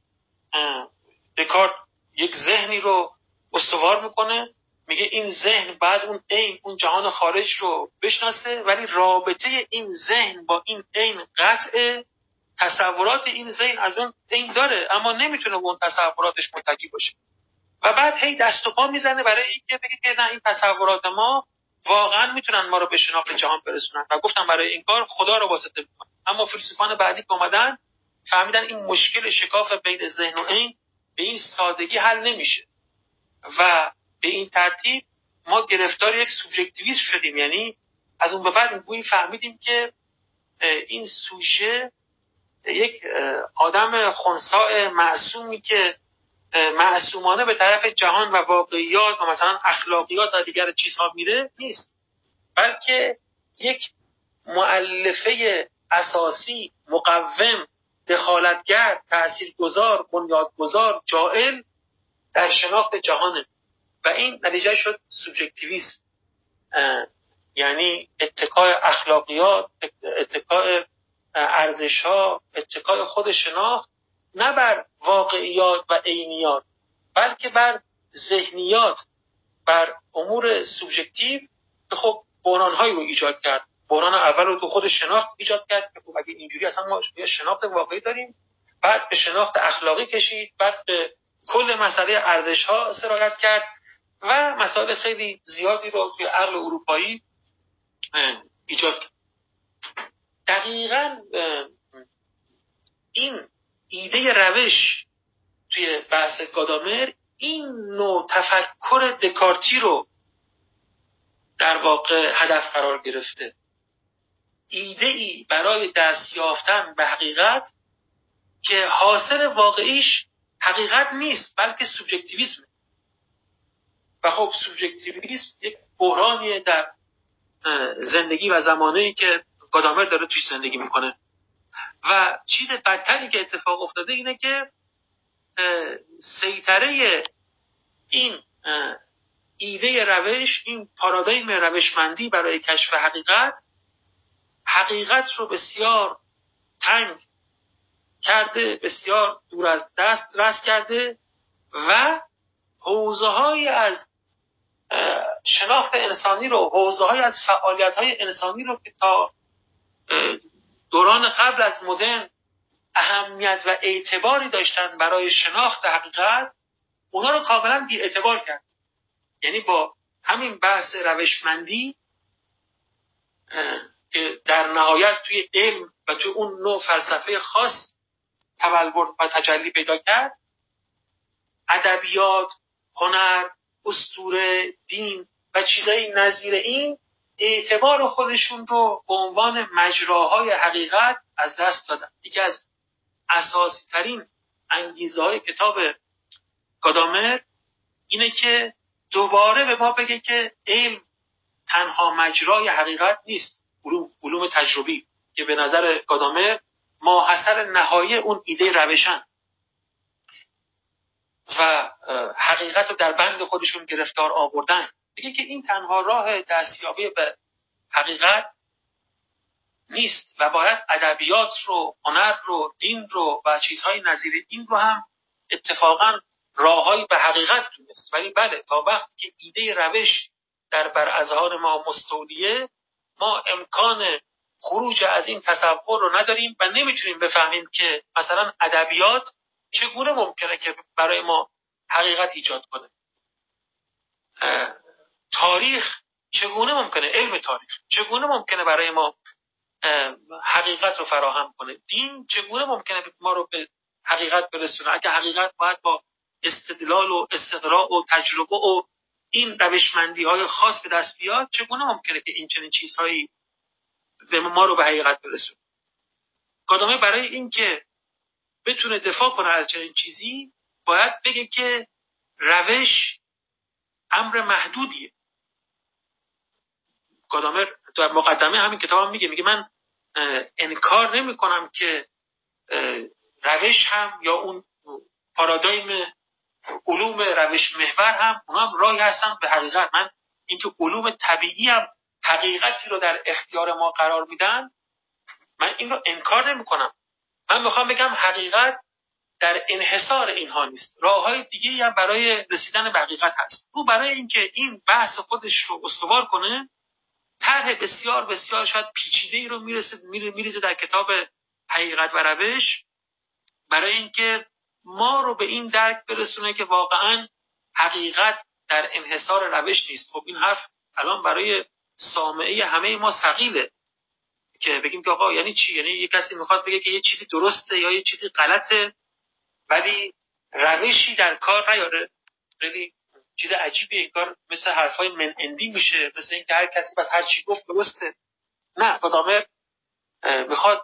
دکارت یک ذهنی رو استوار می‌کنه میگه این ذهن بعد اون عین اون جهان خارج رو بشناسه ولی رابطه این ذهن با این عین قطع تصورات این ذهن از اون عین داره اما نمی‌تونه اون تصوراتش متکی باشه. و بعد هی دست و پا می‌زنه برای اینکه بگه که نه این تصورات ما واقعا می‌تونن ما رو به شناخت جهان برسونن. و گفتم برای این کار خدا رو واسطه می‌کنن اما فیلسوفان بعدی که اومدن فهمیدن این مشکل شکاف بین ذهن و عین به این سادگی حل نمیشه. و به این ترتیب ما گرفتار یک سوبژکتیویسم شدیم. یعنی از اون به بعد گویی فهمیدیم که این سوژه یک آدم خونسا معصومی که معصومانه به طرف جهان و واقعیات و مثلا اخلاقیات و دیگر چیزها میره نیست. بلکه یک معلفه اساسی مقوم دخالتگر تاثیرگذار بنیادگذار جائل در شناخت جهانه. و این نتیجه شد سوبژکتیویسم. یعنی اتکای اخلاقیات اتکای ارزش ها اتکای خود شناخت نه بر واقعیات و عینیات بلکه بر ذهنیات بر امور سوبژکتیو که خب بحران هایی رو ایجاد کرد. بحران اول رو تو خود شناخت ایجاد کرد که خب اگه اینجوری اصلا ما شناخت واقعی داریم بعد به شناخت اخلاقی کشید بعد به کل مسئله ارزش ها سرایت کرد. و مسائل خیلی زیادی رو توی عقل اروپایی ایجاد کرد. دقیقا این ایده روش توی بحث گادامر این نوع تفکر دکارتی رو در واقع هدف قرار گرفته. ایده ای برای دست یافتن به حقیقت که حاصل واقعیش حقیقت نیست بلکه سوبژکتیویسم و خب سوبژکتیویسم یک بحرانیه در زندگی و زمانه که گادامر داره توی زندگی می‌کنه. و چیز بدتری که اتفاق افتاده اینه که سیطره این ایده روش این پارادایم روشمندی برای کشف حقیقت حقیقت رو بسیار تنگ کرده بسیار دور از دست رس کرده و حوزه های از شناخت انسانی رو حوزه های از فعالیت های انسانی رو که تا دوران قبل از مدرن اهمیت و اعتباری داشتن برای شناخت حقیقت اونا رو کاملا بی اعتبار کرد. یعنی با همین بحث روشمندی که در نهایت توی علم و توی اون نوع فلسفه خاص تبلور و تجلی پیدا کرد ادبیات هنر استوره دین و چیزایی نظیر این اعتبار خودشون رو به عنوان مجراهای حقیقت از دست دادن. یکی از اساسی ترین انگیزه های کتاب گادامر اینه که دوباره به ما بگه که علم تنها مجرای حقیقت نیست علوم, علوم تجربی. که به نظر گادامر ماحصل نهایی اون ایده روشن. و حقیقت رو در بند خودشون گرفتار آوردن. بگه که این تنها راه دستیابی به حقیقت نیست و باید ادبیات رو هنر رو دین رو و چیزهای نظیر این رو هم اتفاقا راههایی به حقیقت دونست. ولی بله تا وقتی که ایده روش در بر ما مستولیه ما امکان خروج از این تصور رو نداریم و نمی‌تونیم بفهمیم که مثلا ادبیات چگونه ممکنه که برای ما حقیقت ایجاد کنه؟ تاریخ چگونه ممکنه؟ علم تاریخ چگونه ممکنه برای ما حقیقت رو فراهم کنه؟ دین چگونه ممکنه ما رو به حقیقت برسونه؟ اگه حقیقت باید با استدلال و استقراء و تجربه و این روشمندی های خاص به دست بیاد چگونه ممکنه که این چنین چیزهایی ما رو به حقیقت برسونه؟ کادامه برای اینکه بتونه دفاع کنه از چنین چیزی باید بگه که روش امر محدودیه. گادامر در مقدمه همین کتاب هم میگه میگه من انکار نمی کنم که روش هم یا اون پارادایم علوم روش محور هم اونا هم راهی هستن. به حقیقت من اینکه علوم طبیعی هم حقیقتی رو در اختیار ما قرار میدن من این رو انکار نمی کنم من می‌خوام بگم حقیقت در انحصار اینها نیست. راه های دیگه هم برای رسیدن به حقیقت هست. او برای اینکه این بحث خودش رو استوار کنه طرح بسیار بسیار شاید پیچیده ای رو می‌رسه میریزه در کتاب حقیقت و روش. برای اینکه ما رو به این درک برسونه که واقعا حقیقت در انحصار روش نیست. خب این حرف الان برای سامعه همه ما ثقیله. که بگیم که آقا یعنی چی؟ یعنی یه کسی می‌خواد بگه که یه چیزی درسته یا یه چیزی غلطه ولی روشی در کار نیاره. خیلی چیز عجیبی این کار مثل حرفای من اندی میشه. مثل اینکه هر کسی بس هر چی گفت درسته. نه گدامر می‌خواد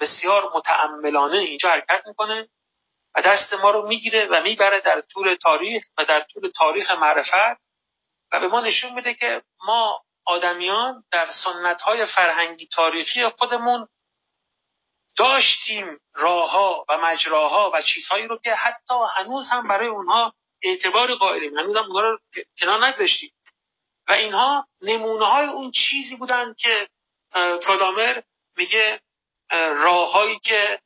بسیار متعملانه اینجا حرکت می‌کنه و دست ما رو می‌گیره و می‌بره در طول تاریخ و در طول تاریخ معرفت و به ما نشون میده که ما آدمیان در سنت های فرهنگی تاریخی خودمون داشتیم راهها و مجراها و چیزهایی رو که حتی هنوز هم برای اونها اعتبار قائلیم. هنوز هم اونها رو کنار نگذاشتیم و اینها نمونه های اون چیزی بودن که کادامر میگه راههایی که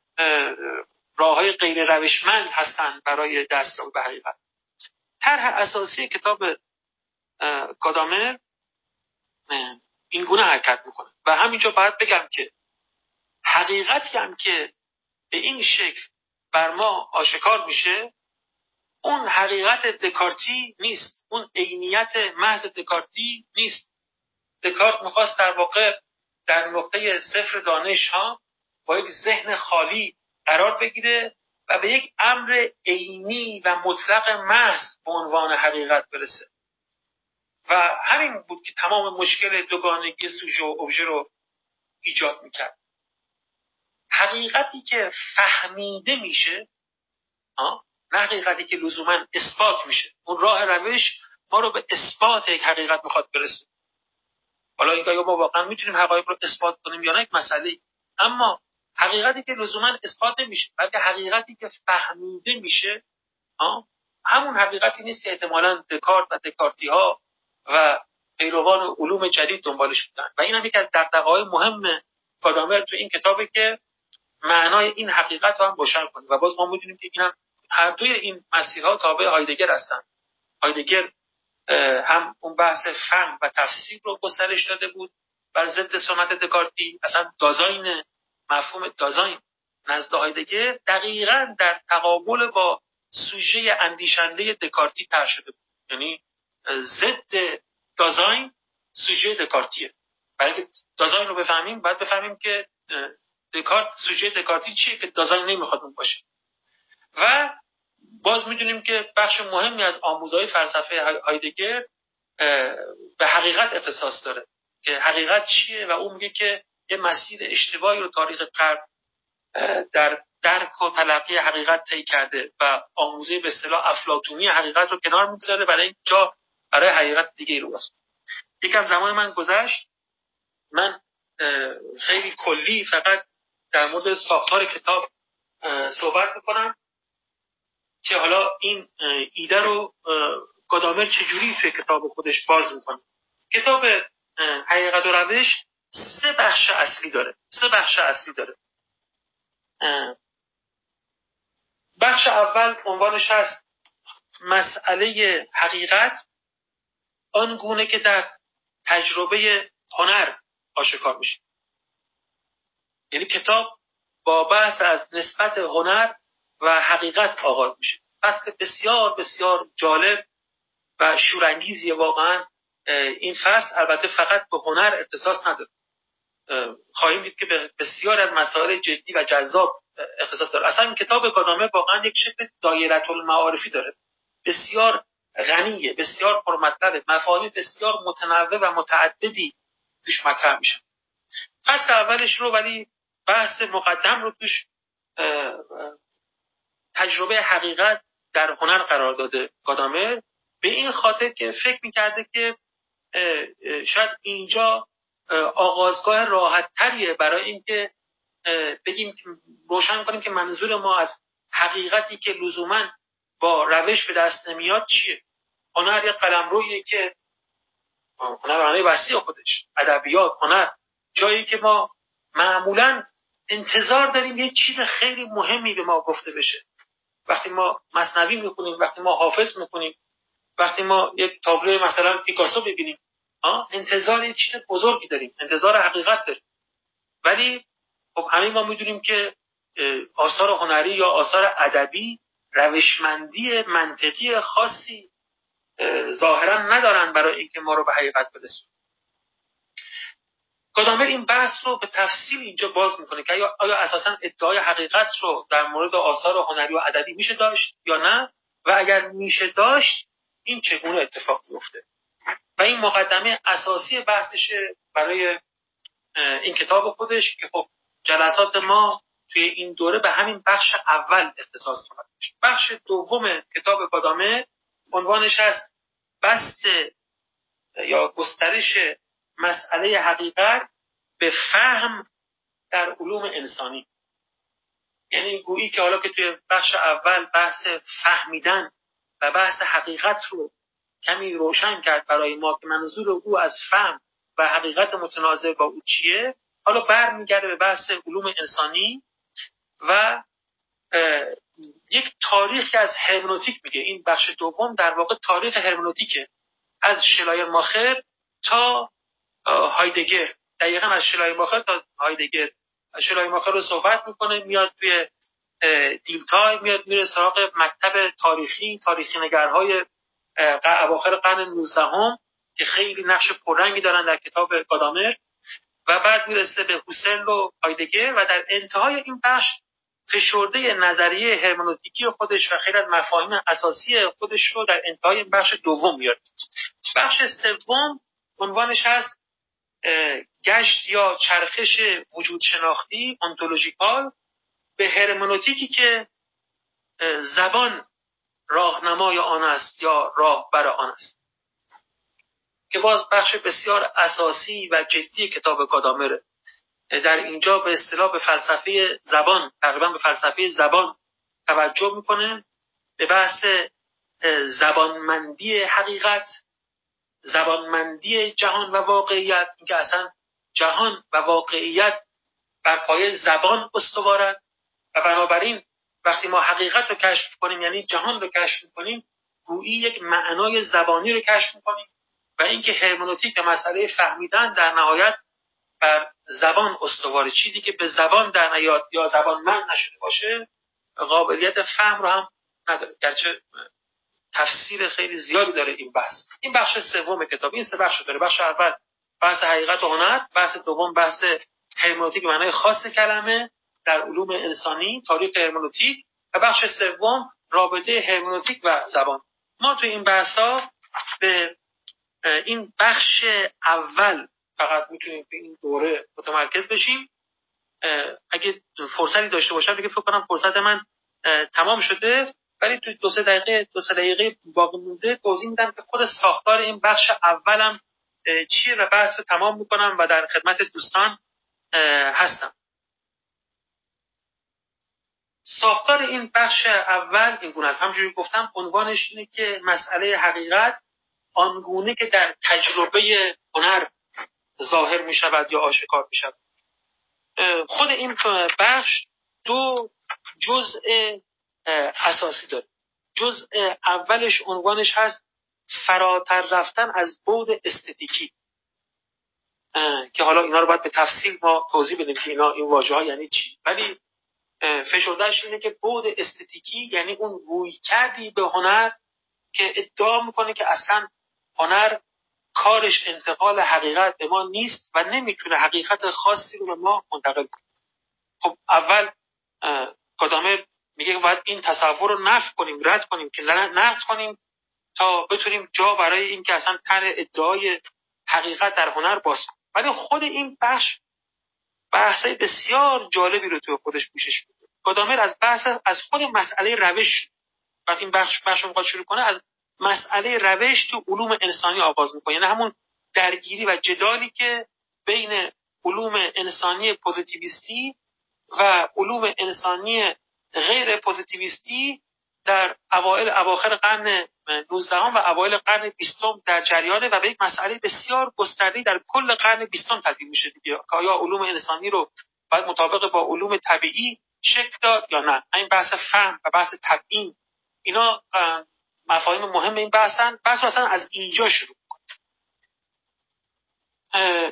راه های غیر روشمند هستند برای دستیابی به حقیقت. طرح اساسی کتاب کادامر این گونه حرکت می‌کنه. و همینجا باید بگم که حقیقتی هم که به این شکل بر ما آشکار میشه اون حقیقت دکارتی نیست. اون عینیت محض دکارتی نیست. دکارت می‌خواست در واقع در نقطه صفر دانش ها با یک ذهن خالی قرار بگیره و به یک امر عینی و مطلق محض به عنوان حقیقت برسه. و همین بود که تمام مشکل دوگانگی سوژه و ابژه رو ایجاد می‌کرد. حقیقتی که فهمیده میشه نه حقیقتی که لزوما اثبات میشه. اون راه روش ما رو به اثبات یک حقیقت می‌خواد برسه حالا اینکه ما واقعا می‌تونیم حقایق رو اثبات کنیم یا نه یک مسئله. اما حقیقتی که لزوما اثبات نمیشه بلکه حقیقتی که فهمیده میشه همون حقیقتی نیست که احتمالا دکارت و دکارتی ها و پیروان علوم جدید دنبالش بودن و این هم یکی از دقدقه مهم کادامر تو این کتابه که معنای این حقیقت رو هم روشن کنه. و باز ما می‌دونیم که این هم هر دوی این مسیرها تابع هایدگر هستند هایدگر هم اون بحث فهم و تفسیر رو گسترش داده بود بر ضد سنت دکارتی. اصلا دازاین مفهوم دازاین نزد هایدگر دقیقا در تقابل با سوژه اندیشنده دکارتی تر شده بود. یعنی ضد دازاین سوژه دکارتیه. برای دازاین رو بفهمیم باید بفهمیم که دکارت سوژه دکارتی چیه که دازاین نمی‌خواد اون باشه. و باز می‌دونیم که بخش مهمی از آموزهای فلسفه هایدگر به حقیقت اختصاص داره. که حقیقت چیه؟ و اون میگه که یه مسیر اشتباهی رو تاریخ قرب در درک و تلقی حقیقت طی کرده و آموزه به اصطلاح افلاطونی حقیقت رو کنار می‌گذاره برای جا برای حقیقت دیگه رو باز یکم زمان من گذشت من خیلی کلی فقط در مورد ساختار کتاب صحبت می‌کنم که حالا این ایده رو گادامر چجوری توی کتاب خودش باز می‌کنه؟ کتاب حقیقت و روش سه بخش اصلی داره سه بخش اصلی داره. بخش اول عنوانش هست مسئله حقیقت. آن گونه که در تجربه هنر آشکار میشه. یعنی کتاب با بحث از نسبت هنر و حقیقت آغاز میشه. فصل بسیار بسیار جالب و شورانگیزی واقعا این فصل. البته فقط به هنر اختصاص نداره. خواهیم دید که به بسیار از مسائل جدی و جذاب اختصاص داره. اصلا این کتاب کادامه واقعا یک شکل دایره المعارفی داره. بسیار غنیه بسیار پرمطلبه مفاهیم بسیار متنوع و متعددی توش مطرح میشه. فصل اولش رو ولی بحث مقدم رو توش تجربه حقیقت در هنر قرار داده گادامر. به این خاطر که فکر می‌کرده که شاید اینجا آغازگاه راحت تریه برای اینکه بگیم روشن کنیم که منظور ما از حقیقتی که لزوما با روش به دست نمیاد چیه. هنر یه قلم رویه که هنر معنی وسیع خودش ادبیات هنر. جایی که ما معمولا انتظار داریم یه چیز خیلی مهمی به ما گفته بشه. وقتی ما مصنوی می‌کنیم وقتی ما حافظ می‌کنیم وقتی ما یک تابلو مثلا پیکاسو ببینیم انتظار یه چیز بزرگی داریم انتظار حقیقت داریم. ولی خب همه ما می‌دونیم که آثار هنری یا آثار ادبی روشمندی منطقی خاصی ظاهرا ندارن برای اینکه ما رو به حقیقت برسونن کادامر این بحث رو به تفصیل اینجا باز می‌کنه که آیا اساسا ادعای حقیقت رو در مورد آثار هنری و ادبی میشه داشت یا نه؟ و اگر میشه داشت این چگونه اتفاق میفته و این مقدمه اساسی بحثشه برای این کتاب خودش که خب جلسات ما توی این دوره به همین بخش اول اختصاص کنند بخش دوم کتاب کادامه عنوانش است بست یا گسترش مسئله حقیقت به فهم در علوم انسانی. یعنی گویی که حالا که توی بخش اول بحث فهمیدن و بحث حقیقت رو کمی روشن کرد برای ما که منظور او از فهم و حقیقت متناظر با او چیه حالا برمیگرده به بحث علوم انسانی و یک تاریخی از هرمنوتیک میگه. این بخش دوم در واقع تاریخ هرمنوتیکه. از شلایر ماخر تا هایدگر. دقیقا از شلایر ماخر تا هایدگر. شلایر ماخر رو صحبت می‌کنه میاد توی دیلتای میاد میره سراغ مکتب تاریخی تاریخی نگرهای اواخر قرن 19 که خیلی نقش پررنگی دارن در کتاب گادامر. و بعد می‌رسه به حسین و هایدگر و در انتهای این بخش فشرده نظریه هرمنوتیکی خودش و خیلی از مفاهیم اساسی خودش رو در انتهای بخش دوم میاره. بخش سوم عنوانش هست گشت یا چرخش وجود شناختی انتولوژیکال به هرمنوتیکی که زبان راهنمای آن است یا راهبر آن است. که باز بخش بسیار اساسی و جدی کتاب گادامره. در اینجا به اصطلاح به فلسفه زبان تقریبا به فلسفه زبان توجه می‌کنه به بحث زبانمندی حقیقت زبانمندی جهان و واقعیت اینکه اصلا جهان و واقعیت بر پایه زبان استوارد و بنابراین وقتی ما حقیقت رو کشف کنیم یعنی جهان رو کشف کنیم گویی یک معنای زبانی رو کشف کنیم و اینکه هرمنوتیک مسئله فهمیدن در نهایت بر زبان استوار چیزی که به زبان در نیاد یا زبان من نشده باشه قابلیت فهم رو هم نداره. گرچه تفسیر خیلی زیادی داره این بحث. این بخش سوم کتاب این سه بخش داره. بخش اول بحث حقیقت و هنر بحث دوم بحث هرمنوتیک معنای خاص کلمه در علوم انسانی تاریخ هرمنوتیک و بخش سوم رابطه هرمنوتیک و زبان. ما تو این بحث ها به این بخش اول فقط می‌تونیم به این دوره متمرکز بشیم. اگه فرصتی داشته باشم دیگه فکر کنم فرصت من تمام شده. ولی توی دو سه دقیقه دو سه دقیقه باقی مونده توضیح میدم که خود ساختار این بخش اولم چیه و بحث رو تمام می‌کنم و در خدمت دوستان هستم. ساختار این بخش اول این گونه است. همجوری گفتم عنوانش اینه که مسئله حقیقت آنگونه که در تجربه هنر ظاهر می شود یا آشکار می شود خود این بخش دو جزء اساسی داره. جزء اولش عنوانش هست فراتر رفتن از بود استتیکی. که حالا اینا رو باید به تفصیل ما توضیح بدیم که اینا این واژه ها یعنی چی. ولی فشردهش اینه که بود استتیکی یعنی اون روی کردی به هنر که ادعا می‌کنه که اصلا هنر کارش انتقال حقیقت به ما نیست و نمی‌تونه حقیقت خاصی رو به ما منتقل کنه. خب اول کادامر میگه باید این تصور رو نفت کنیم رد کنیم که نقد کنیم تا بتونیم جا برای این که اصلا تر ادعای حقیقت در هنر باز کنیم. ولی خود این بخش بحثای بسیار جالبی رو توی خودش پوشش میده. کادامر از بحث از خود مسئله روش وقتی این بخش بخش رو شروع کنه از مسئله روش تو علوم انسانی آغاز می‌کنه. یعنی همون درگیری و جدالی که بین علوم انسانی پوزیتیویستی و علوم انسانی غیر پوزیتیویستی در اوایل اواخر قرن 19 و اوایل قرن 20 در جریانه و به یک مسئله بسیار گسترده در کل قرن 20 تبدیل میشه دیگه. که آیا علوم انسانی رو باید مطابق با علوم طبیعی شکل داد یا نه؟ این بحث فهم و بحث تبیین. اینا مفاهیم مهم این بحثن. بحث اصلا از اینجا شروع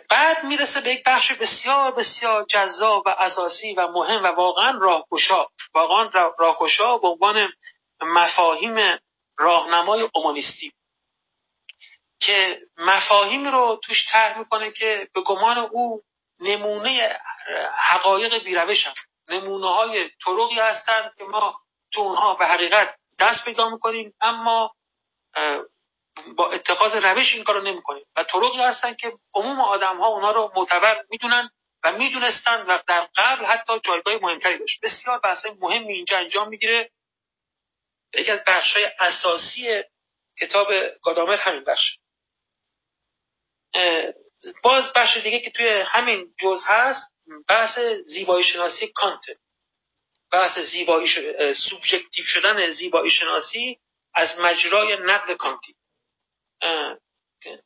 بعد می‌رسه به یک بخش بسیار بسیار جذاب و اساسی و مهم و واقعا راهگشا. واقعا راهگشا به عنوان مفاهیم راهنمای اومانیستی که مفاهیم رو توش طرح می‌کنه که به گمان او نمونه حقایق بیروشن. نمونه های طرقی هستند که ما تو اونها به حقیقت دست پیدا می‌کنیم اما با اتخاذ روش این کارو نمی‌کنیم. و طرقی هستن که عموم آدم ها اونا رو معتبر می‌دونن و می‌دونستن و در قبل حتی جایگاه مهمتری داشت. بسیار بحث مهمی اینجا انجام می‌گیره. یکی از بخش اساسی کتاب گادامر همین بخش باز بخش دیگه که توی همین جز هست بحث زیبایی شناسی کانت. بحث زیبایی سوبژکتیو شدن زیبایی شناسی از مجرای نقد کانتی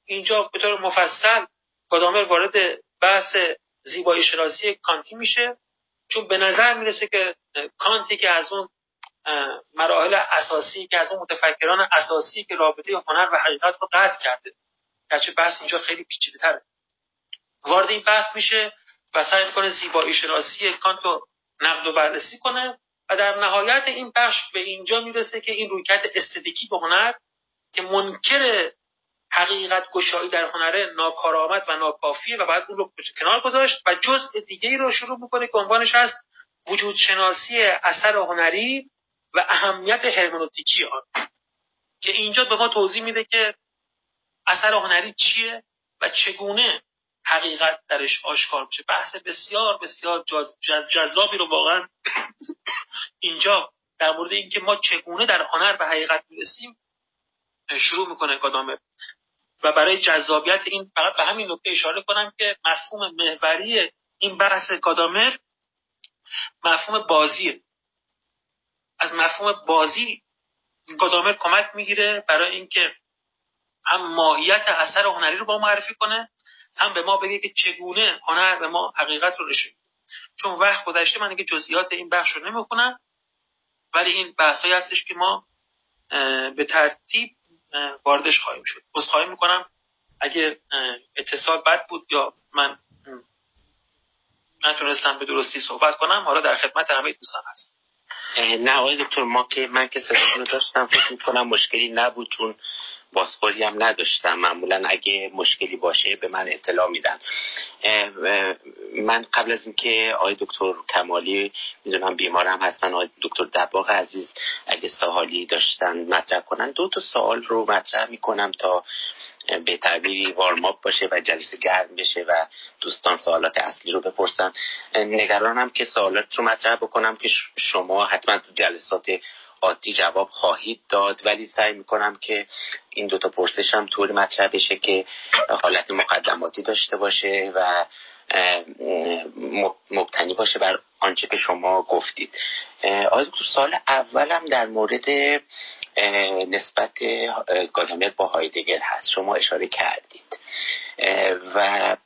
اینجا به طور مفصل گادامر وارد بحث زیبایی شناسی کانتی میشه چون به نظر می‌رسه که کانتی که از اون مراحل اساسی که از اون متفکران اساسی که رابطه هنر و حقیقت رو قطع کرده. گرچه بحث اینجا خیلی پیچیده تره وارد این بحث میشه و سعی می‌کنه زیبایی شناسی کانت رو نقد و بررسی کنه و در نهایت این بخش به اینجا می‌رسه که این رویکرد استدیکی به هنر که منکر حقیقت گشایی در هنره ناکارآمد و ناکافیه و بعد اون رو کنار گذاشت و جزء دیگه ای رو شروع می‌کنه که عنوانش هست وجود شناسی اثر هنری و اهمیت هرمنوتیکی آن. که اینجا به ما توضیح میده که اثر هنری چیه و چگونه حقیقت درش آشکار میشه. بحث بسیار بسیار جذابی رو واقعا اینجا در مورد اینکه ما چگونه در هنر به حقیقت می‌رسیم شروع می‌کنه کدامه و برای جذابیت این فقط به همین نکته اشاره کنم که مفهوم محوری این بحث کادامر مفهوم بازیه. از مفهوم بازی کادامر کمک می‌گیره برای اینکه هم ماهیت اثر هنری رو با معرفی کنه هم به ما بگه که چگونه هنر به ما حقیقت رو نشون چون وقت گذشته من که جزئیات این بخش رو نمی‌خونم ولی این بحثایی هستش که ما به ترتیب واردش خواهیم شد. خواهیم می‌کنم. اگه اتصال بد بود یا من نتونستم به درستی صحبت کنم حالا در خدمت همه دوستان هست نه آقای دکتر ما که من که صداتون داشتم فکر می‌کنم مشکلی نبود چون بازخوری هم نداشتم. معمولا اگه مشکلی باشه به من اطلاع میدن. من قبل از اینکه آقای دکتر کمالی می‌دونم بیمارم هستن آقای دکتر دباغ عزیز اگه سوالی داشتن مطرح کنن. دو تا سوال رو مطرح می‌کنم تا به تعبیری وارماپ باشه و جلسه گرم بشه و دوستان سوالات اصلی رو بپرسن. نگرانم که سوالات رو مطرح بکنم که شما حتما تو جلسات آتی جواب خواهید داد ولی سعی می‌کنم که این دوتا پرسش هم طوری مطرح بشه که حالت مقدماتی داشته باشه و مبتنی باشه بر آنچه که شما گفتید. آیا تو سال اولم در مورد نسبت گادامر با هایدگر هست. شما اشاره کردید. و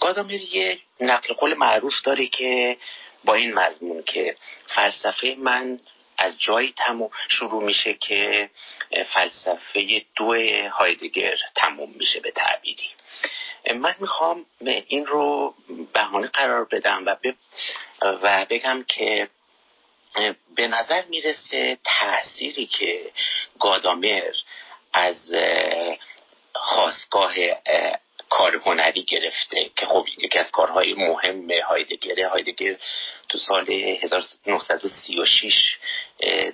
گادامر یه نقل قول معروف داره که با این مضمون که فلسفه من از جایی تموم شروع میشه که فلسفه دو هایدگر تموم میشه به تعبیری. من می‌خوام این رو بهانه قرار بدم و, و بگم که به نظر می‌رسه تأثیری که گادامر از خواستگاه کار هنری گرفته که خب یکی از کارهای مهم هایدگره. هایدگر تو سال 1936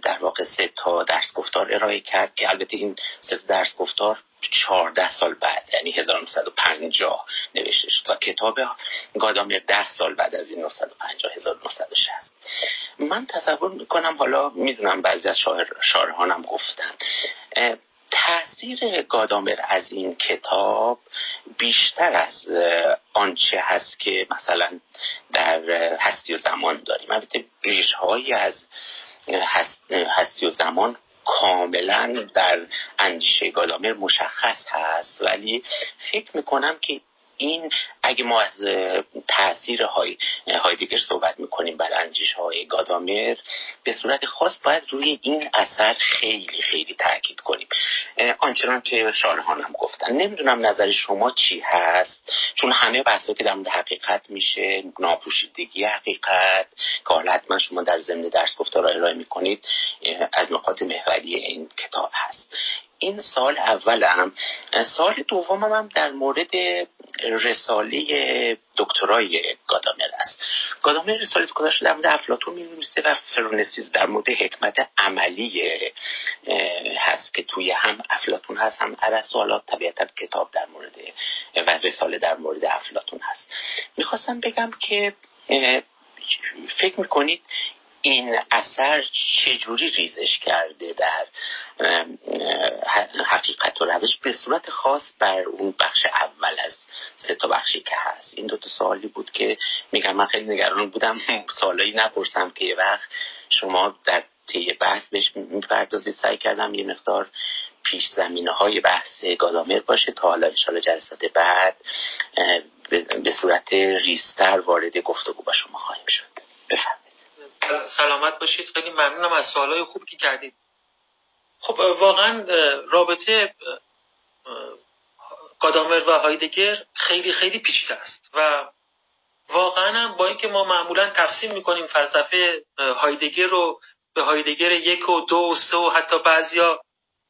در واقع سه تا درس گفتار ارائه کرد که البته این سه تا درس گفتار 14 سال بعد یعنی 1950 نوشته شد و کتاب گادامر 10 سال بعد از این 1950 1960 من تصور می‌کنم حالا می‌دونم بعضی از شاعر شاعرهانم گفتن تاثیر گادامر از این کتاب بیشتر از آنچه هست که مثلا در هستی و زمان داریم. البته ریش هایی از هستی و زمان کاملا در اندیشه گادامر مشخص هست ولی فکر می‌کنم که این اگه ما از تاثیر های هایدگر صحبت می‌کنیم بر اندیش های گادامر به صورت خاص باید روی این اثر خیلی خیلی تاکید کنیم. آنچنان که شارهانم گفتن. نمی‌دونم نظر شما چی هست؟ چون همه بحثا که در مورد حقیقت میشه ناپوشیدگی حقیقت که حالا حتما شما در ضمن درس گفتار ارائه می‌کنید از نقاط محوری این کتاب هست. این سال اولم. سال دومم هم در مورد رساله دکترای گادامر است. گادامر رساله دکتراش در مورد افلاتون می‌نویسه و فرونسیز در مورد حکمت عملی هست که توی هم افلاتون هست هم ارسطو حالا طبیعتا کتاب در مورد و رساله در مورد افلاتون هست. می‌خواستم بگم که فکر می‌کنید این اثر چجوری ریزش کرده در حقیقت و روش؟ به صورت خاص بر اون بخش اول از سه تا بخشی که هست. این دو تا سوالی بود که میگم من خیلی نگران بودم. سوالایی نپرسم که یه وقت شما در طی بحث بهش می‌پردازید. سعی کردم یه مقدار پیش زمینه های بحث گادامر باشه تا حالا انشاءالله جلسات بعد به صورت ریستر وارد گفتگو با شما خواهیم شد. بفرمایید. سلامت باشید. خیلی ممنونم از سوالای خوبی که کردید. خب واقعا رابطه گادامر و هایدگر خیلی خیلی پیچیده است و واقعا با اینکه ما معمولا تقسیم می‌کنیم فلسفه هایدگر رو به هایدگر یک و دو و سه و حتی بعضیا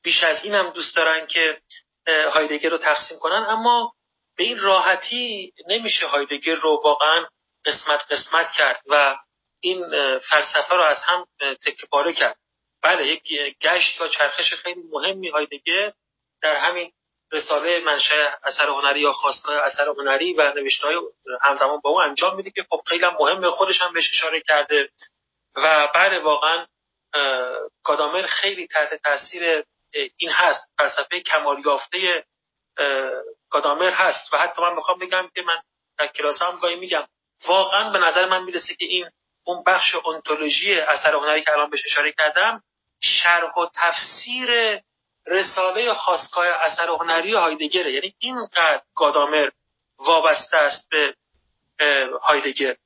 بیش از این هم دوست دارن که هایدگر رو تقسیم کنن. اما به این راحتی نمیشه هایدگر رو واقعا قسمت قسمت کرد و این فلسفه رو از هم تکه پاره کرد. بله یک گشت و چرخش خیلی مهمی هایدگر در همین رساله منشأ اثر هنری یا خواستگاه اثر هنری و نوشته های همزمان با اون انجام میده که خب خیلی مهمه خودش هم بهش اشاره کرده. و بله واقعا کادامر خیلی تحت تاثیر این هست. فلسفه کمال یافته کادامر هست. و حتی من می‌خوام بگم که من در کلاس گاهی میگم واقعا به نظر من می‌رسه که این اون بخش انتولوژی اثر هنری که الان بهش اشاره کردم شرح و تفسیر رساله خواستگاه اثر هنری هایدگره یعنی اینقدر گادامر وابسته است به هایدگر.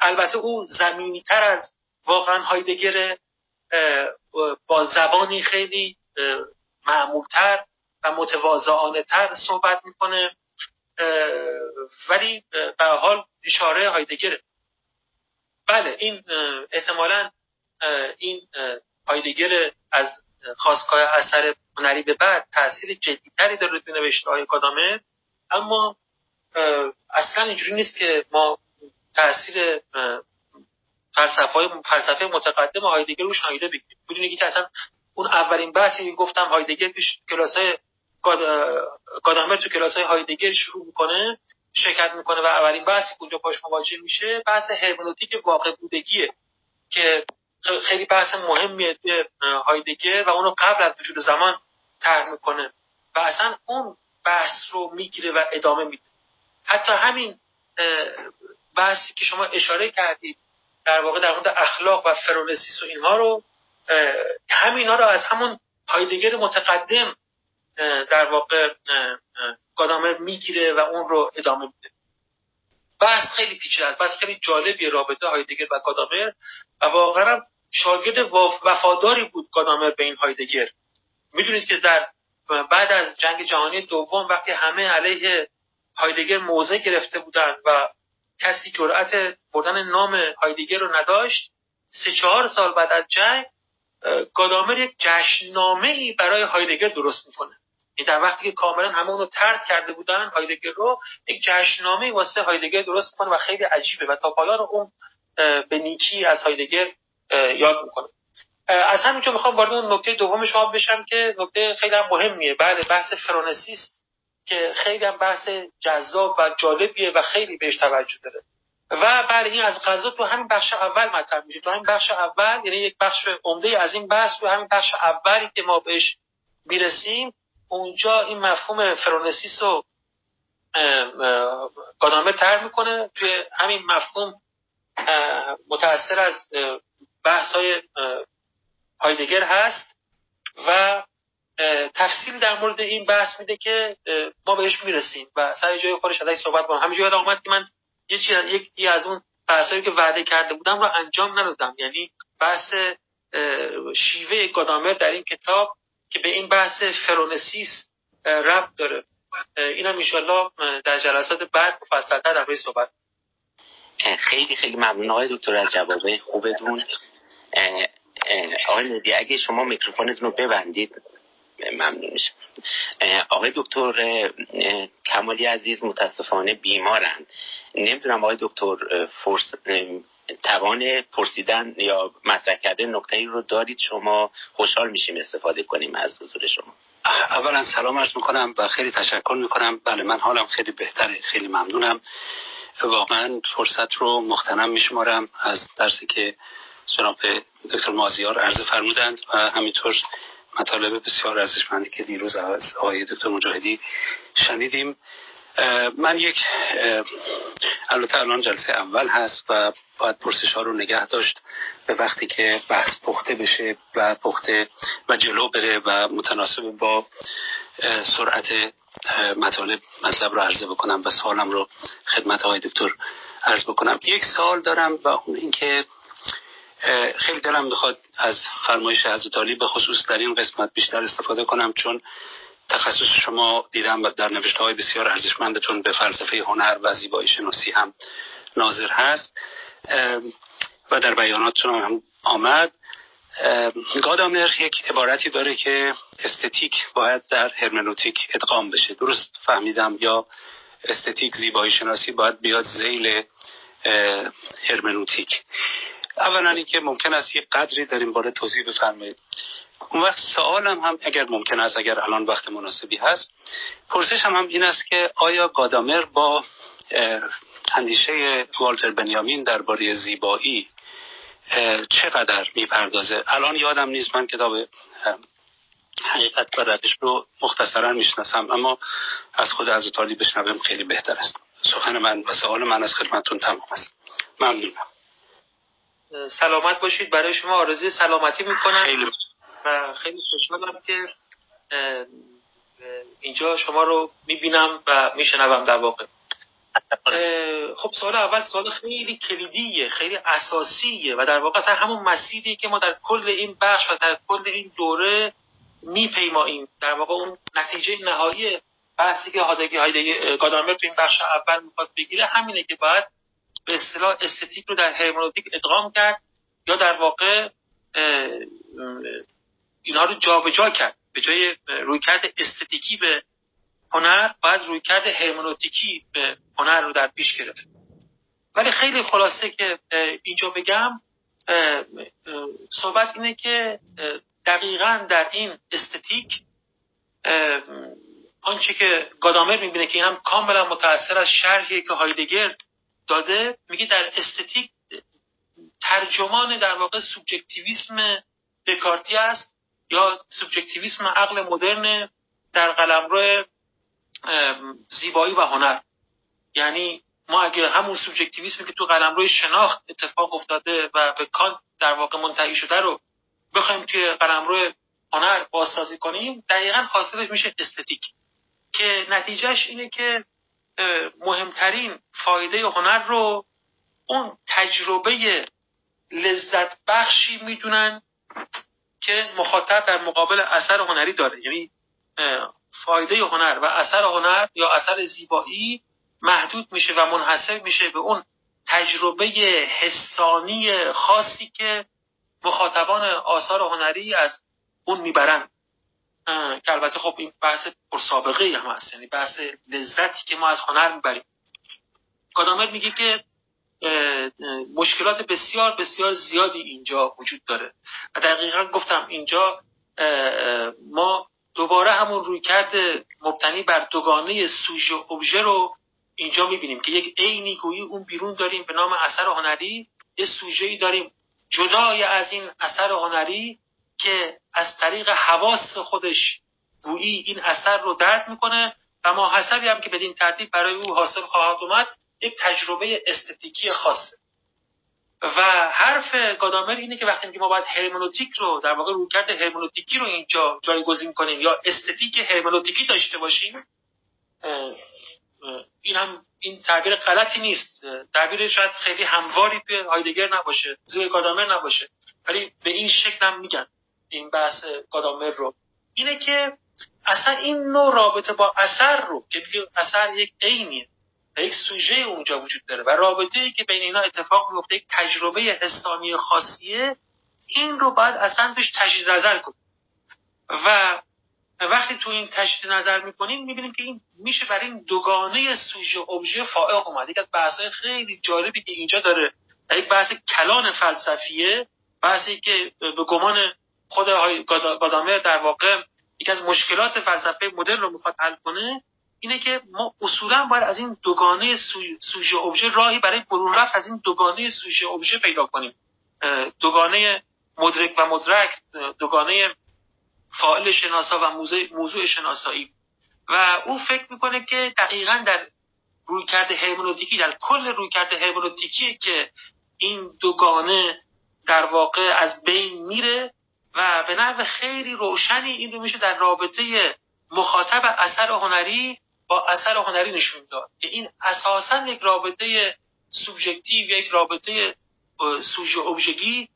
البته او زمینی تر از واقعا هایدگر با زبانی خیلی معمولتر و متواضعانه تر صحبت می‌کنه. ولی به حال اشاره هایدگره بله این احتمالا این هایدگر از خواستگاه اثر هنری به بعد تاثیر جدیتری داره روی نوشته های کادامه اما اصلا اینجوری نیست که ما تاثیر فلسفه فلسفه متقدم هایدگر رو شایده بگیریم. بدونی که اصلا اون اولین بحثی که گفتم هایدگر پیش کلاس های گادامر تو کلاس های هایدگر شروع می‌کنه شرکت می‌کنه و اولین بحثی که اونجا پاش مواجه میشه بحث هرمنوتیک واقع بودگیه که خیلی بحث مهمیه هایدگر و اونو قبل از وجود زمان طرح می‌کنه و اصلا اون بحث رو می‌گیره و ادامه میده. حتی همین بحثی که شما اشاره کردید در واقع در مورد اخلاق و فرونسیس و اینها رو همینا رو از همون هایدگر متقدم در واقع گادامر می‌گیره و اون رو ادامه میده. بحث خیلی پیچیده است. بحث خیلی جالبی رابطه هایدگر و گادامر و واقعا شاگرد وفاداری بود گادامر به این هایدگر. می‌دونید که در بعد از جنگ جهانی دوم وقتی همه علیه هایدگر موضع گرفته بودند و کسی جرأت بردن نام هایدگر رو نداشت سه چهار سال بعد از جنگ گادامر یک جشننامه ای برای هایدگر درست می‌کنه. این در وقتی که کاملا همه اونو ترد کرده بودن هایدگر رو یک جشننامه واسه هایدگر درست می‌کنه و خیلی عجیبه و تا پایان اون به نیکی از هایدگر یاد می‌کنه. از همینجا می‌خوام وارد اون نکته دوم شما بشم که نکته خیلی هم مهمیه. بله بحث فرانسیس که خیلی هم بحث جذاب و جالبیه و خیلی بهش توجه داره. و بله این از غذا تو همین بخش اول مطرح میشه. تو همین بخش اول یعنی یک بخش عمده از این بحث تو همین بخش اولی که ما بهش می‌رسیم اونجا این مفهوم فرونسیس رو گادامه تر می‌کنه. توی همین مفهوم متأثر از بحث های هایدگر هست و تفصیل در مورد این بحث میده که ما بهش می‌رسیم و سر جای خودش ازش صحبت کنم. همینجوری یاد آمد که من یه یکی از اون بحثایی که وعده کرده بودم رو انجام ندادم. یعنی بحث شیوه گادامر در این کتاب که به این بحث فرونسیس ربط داره. این هم در جلسات بعد مفصلتر در صحبت خیلی خیلی ممنون. آقای دکتر از جوابه خوبتون. آقای ندی اگه شما میکروفونتون رو ببندید ممنون میشم. آقای دکتر کمالی عزیز متاسفانه بیمارن. نمی‌دونم آقای دکتر فرس توان پرسیدن یا مطرح کردن نکته رو دارید شما خوشحال میشیم استفاده کنیم از حضور شما. اولا سلام عرض می‌کنم و خیلی تشکر می‌کنم. بله من حالم خیلی بهتره خیلی ممنونم. واقعا فرصت رو مختنم میشمارم. از درسی که جناب دکتر مازیار عرض فرمودند و همینطور مطالب بسیار ارزشمندی که دیروز از آقای دکتر مجاهدی شنیدیم. من یک البته الان جلسه اول هست و باید پرسش ها رو نگه داشت. به وقتی که بحث پخته بشه و پخته و جلو بره و متناسب با سرعت مطالب مطلب رو عرضه بکنم و سوالم رو خدمت آقای دکتر عرض بکنم. یک سال دارم و اون اینکه خیلی دلم می‌خواد از فرمایش حضرت علی به خصوص در این قسمت بیشتر استفاده کنم چون تخصص شما دیدم در نوشته های بسیار ارزشمندتون به فلسفه هنر و زیبایی شناسی هم ناظر هست. و در بیاناتتون هم آمد. گادامر یک عبارتی داره که استتیک باید در هرمنوتیک ادغام بشه. درست فهمیدم یا استتیک زیبایی شناسی باید بیاد زیل هرمنوتیک. اولا اینکه ممکن است یک قدری در این باره توضیح بفرمایید. اون وقت سوالم هم اگر ممکن است اگر الان وقت مناسبی هست پرسش هم, هم این است که آیا گادامر با اندیشه والتر بنیامین درباره زیبایی چقدر می‌پردازه؟ الان یادم نیست من کتاب حقیقت و روش رو مختصرا می‌شناسم اما از خود از تالی بشنوم خیلی بهتر است. سخن من و سوال من از خدمتتون تمام است. ممنونم. سلامت باشید. برای شما آرزوی سلامتی می‌کنم. خیلی و خیلی خوشحالم که اینجا شما رو می‌بینم و میشنوم در واقع. خب سوال اول سوال خیلی کلیدیه خیلی اساسیه و در واقع اصلا همون مسیری که ما در کل این بخش و در کل این دوره میپیماییم. در واقع اون نتیجه نهایی بحثی که هادگی های گادامر تو این بخش اول می‌خواد بگیره همینه که باید به اصطلاح استتیک رو در هرمنوتیک ادغام کرد یا در واقع اینها رو جابجا جا کرد. به جای رویکرد استتیکی به هنر باید رویکرد هرمنوتیکی به هنر رو در پیش گرفت. ولی خیلی خلاصه که اینجا بگم صحبت اینه که دقیقا در این استتیک آنچه که گادامر می‌بینه که این هم کاملا متأثر از شرحی که هایدگر داده میگه در استتیک ترجمان در واقع سوبژکتیویسم دکارتی است یا سوبژکتیویسم عقل مدرن در قلمرو زیبایی و هنر. یعنی ما اگه همون سوبژکتیویسمی که تو قلمرو شناخت اتفاق افتاده و به کانت در واقع منتهی شده رو بخوایم توی قلمرو هنر بازسازی کنیم دقیقا حاصلش میشه استتیک. که نتیجهش اینه که مهمترین فایده هنر رو اون تجربه لذت بخشی می‌دونن که مخاطب در مقابل اثر هنری داره. یعنی فایده هنر و اثر هنر یا اثر زیبایی محدود میشه و منحصر میشه به اون تجربه حسانی خاصی که مخاطبان آثار هنری از اون می‌برن. که البته خب این بحث پرسابقه هم هست. یعنی بحث لذتی که ما از هنر می‌بریم. کادامر میگه که مشکلات بسیار بسیار زیادی اینجا وجود داره. و دقیقا گفتم اینجا ما دوباره همون روی کرده مبتنی بر دوگانه سوژه و ابژه رو اینجا می‌بینیم که یک عینی گویی اون بیرون داریم به نام اثر هنری. یه سوژه داریم جدای از این اثر هنری که از طریق حواس خودش گویی این اثر رو درد می‌کنه. و ما حسبی هم که بدین ترتیب برای او حاصل خواهد اومد. یک تجربه استتیکی خاصه. و حرف گادامر اینه که وقتی ما باید هرمنوتیک رو در واقع رویکرد هرمنوتیکی رو اینجا جایگزین کنیم یا استتیک هرمنوتیکی داشته باشیم این هم این تعبیر غلطی نیست. تعبیر شاید خیلی همواری به هایدگر نباشه زیر گادامر نباشه ولی به این شکل هم میگن این بحث گادامر رو. اینه که اصلا این نوع رابطه با اثر رو که اثر یک عینیه. و یک سوژه اونجا وجود داره. و رابطه ای که بین اینا اتفاق میفته یک تجربه حسانی خاصیه این رو باید اصلا بهش تجدید نظر کنیم. و وقتی تو این تجدید نظر می‌کنیم می‌بینیم که این میشه برای این دوگانه سوژه ابژه فائق اومد. یک از بحث خیلی جالبی که اینجا داره یک بحث کلان فلسفیه بحثی که به گمان خود گادامر در واقع یکی از مشکلات فلسفه مدرن رو می‌خواد حل کنه اینه که ما اصولا باید از این دوگانه سوژه ابژه راهی برای برون رفت از این دوگانه سوژه ابژه پیدا کنیم. دوگانه مدرک و مدرک دوگانه فاعل شناسا و موضوع شناسایی. و او فکر می‌کنه که دقیقا در رویکرد هرمنوتیکی در کل رویکرد هرمنوتیکی که این دوگانه در واقع از بین میره و به نحو خیلی روشنی این رو میشه در رابطه مخاطب اثر هنری اثر هنری نشون داد که این اساسا یک رابطه سوبژکتیو یک رابطه سوژه ابژگی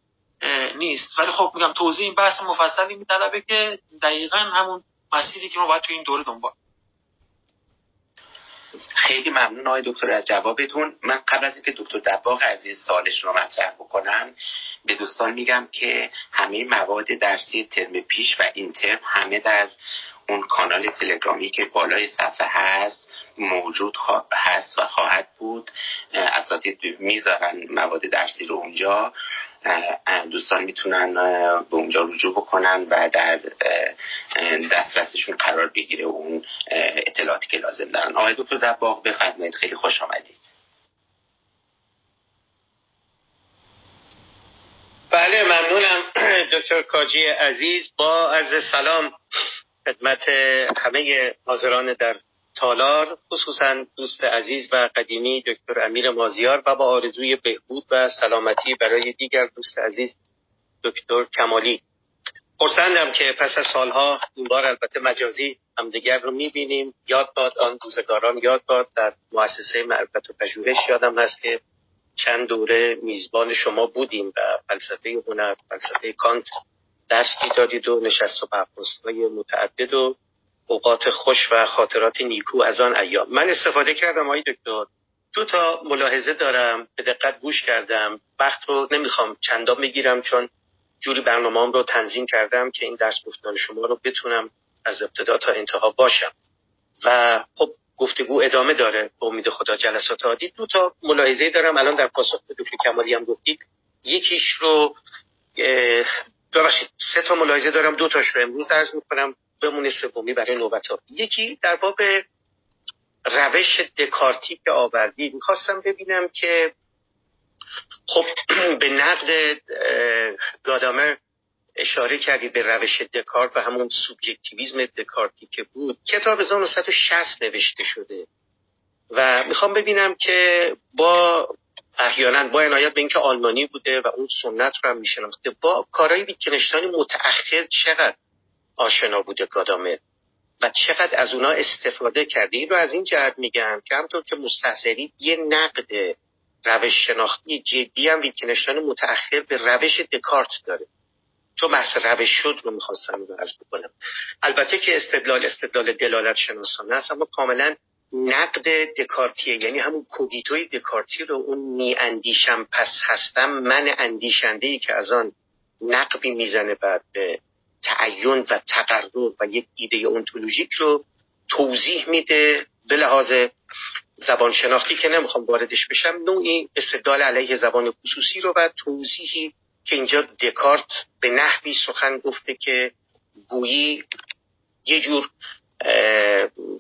نیست. ولی خب میگم توضیح این بحث مفصلی میطلبه که دقیقا همون مسیری که ما باید تو این دوره دنبال. خیلی ممنون آقای دکتر از جوابتون. من قبل از اینکه دکتر دباغ عزیز سالش رو مطرح بکنم به دوستان میگم که همه مواد درسی ترم پیش و این ترم همه در اون کانال تلگرامی که بالای صفحه هست موجود هست و خواهد بود. اساتید می‌ذارن مواد درسی رو اونجا. دوستان می‌تونن به اونجا رجوع بکنن و در دسترسشون قرار بگیره اون اطلاعاتی که لازم دارن. آقای دکتر دباغ بفرمایید. خیلی خوش آمدید. بله ممنونم. [clears throat] دکتر کاجی عزیز با از سلام. خدمت همه حاضران در تالار خصوصا دوست عزیز و قدیمی دکتر امیر مازیار و با آرزوی بهبود و سلامتی برای دیگر دوست عزیز دکتر کمالی. خرسندم که پس از سالها این بار البته مجازی همدیگر رو می‌بینیم. یاد باد آن روزگاران یاد باد در مؤسسه معرفت و پژوهش یادم هست که چند دوره میزبان شما بودیم و فلسفه هنر فلسفه کانت درس دادید و نشست و های متعدد و اوقات خوش و خاطرات نیکو از آن ایام. من استفاده کردم آقای دکتر. دو تا ملاحظه دارم به دقت گوش کردم. وقت رو نمی‌خوام چندان بگیرم چون جوری برنامه رو تنظیم کردم که این درس گفتار شما رو بتونم از ابتدا تا انتها باشم. و خب گفتگو ادامه داره. به امید خدا جلسات عادی. دو تا ملاحظه دارم. الان در پاسخ به دکتر کمالی هم گفتید. یکیش رو ببخشید سه تا ملاحظه دارم دو تاش رو امروز عرض می‌کنم. بمونه سومی برای نوبت یکی در باب روش دکارتی که آوردید می‌خواستم ببینم که خب [clears throat] به نقد گادامر اشاره کردی به روش دکارت و همون سوبژکتیویزم دکارتی که بود. کتاب 1960 نوشته شده. و می‌خوام ببینم که با احیانا با عنایت به اینکه آلمانی بوده و اون سنت رو هم میشناخته. با کارهای ویتکنشتاین متأخر چقدر آشنا بوده گادامر و چقدر از اونا استفاده کرده این رو از این جهت میگم که همطور که مستحضری یه نقد روش شناختی جدی هم متأخر به روش دکارت داره. چون بحث روش شد رو می‌خواستم عرض بکنم. البته که استدلال استدلال دلالت شناسانه است اما کاملا نقد دکارتیه یعنی همون کوگیتوی دکارتی رو اون می اندیشم پس هستم من اندیشنده ای که از آن نقبی می‌زنه بعد به تعین و تقرر و یک ایده اونتولوژیک رو توضیح میده. به لحاظ زبان شناختی که نمی‌خوام واردش بشم نوعی استدلال علیه زبان خصوصی رو و توضیحی که اینجا دکارت به نحوی سخن گفته که گویی یه جور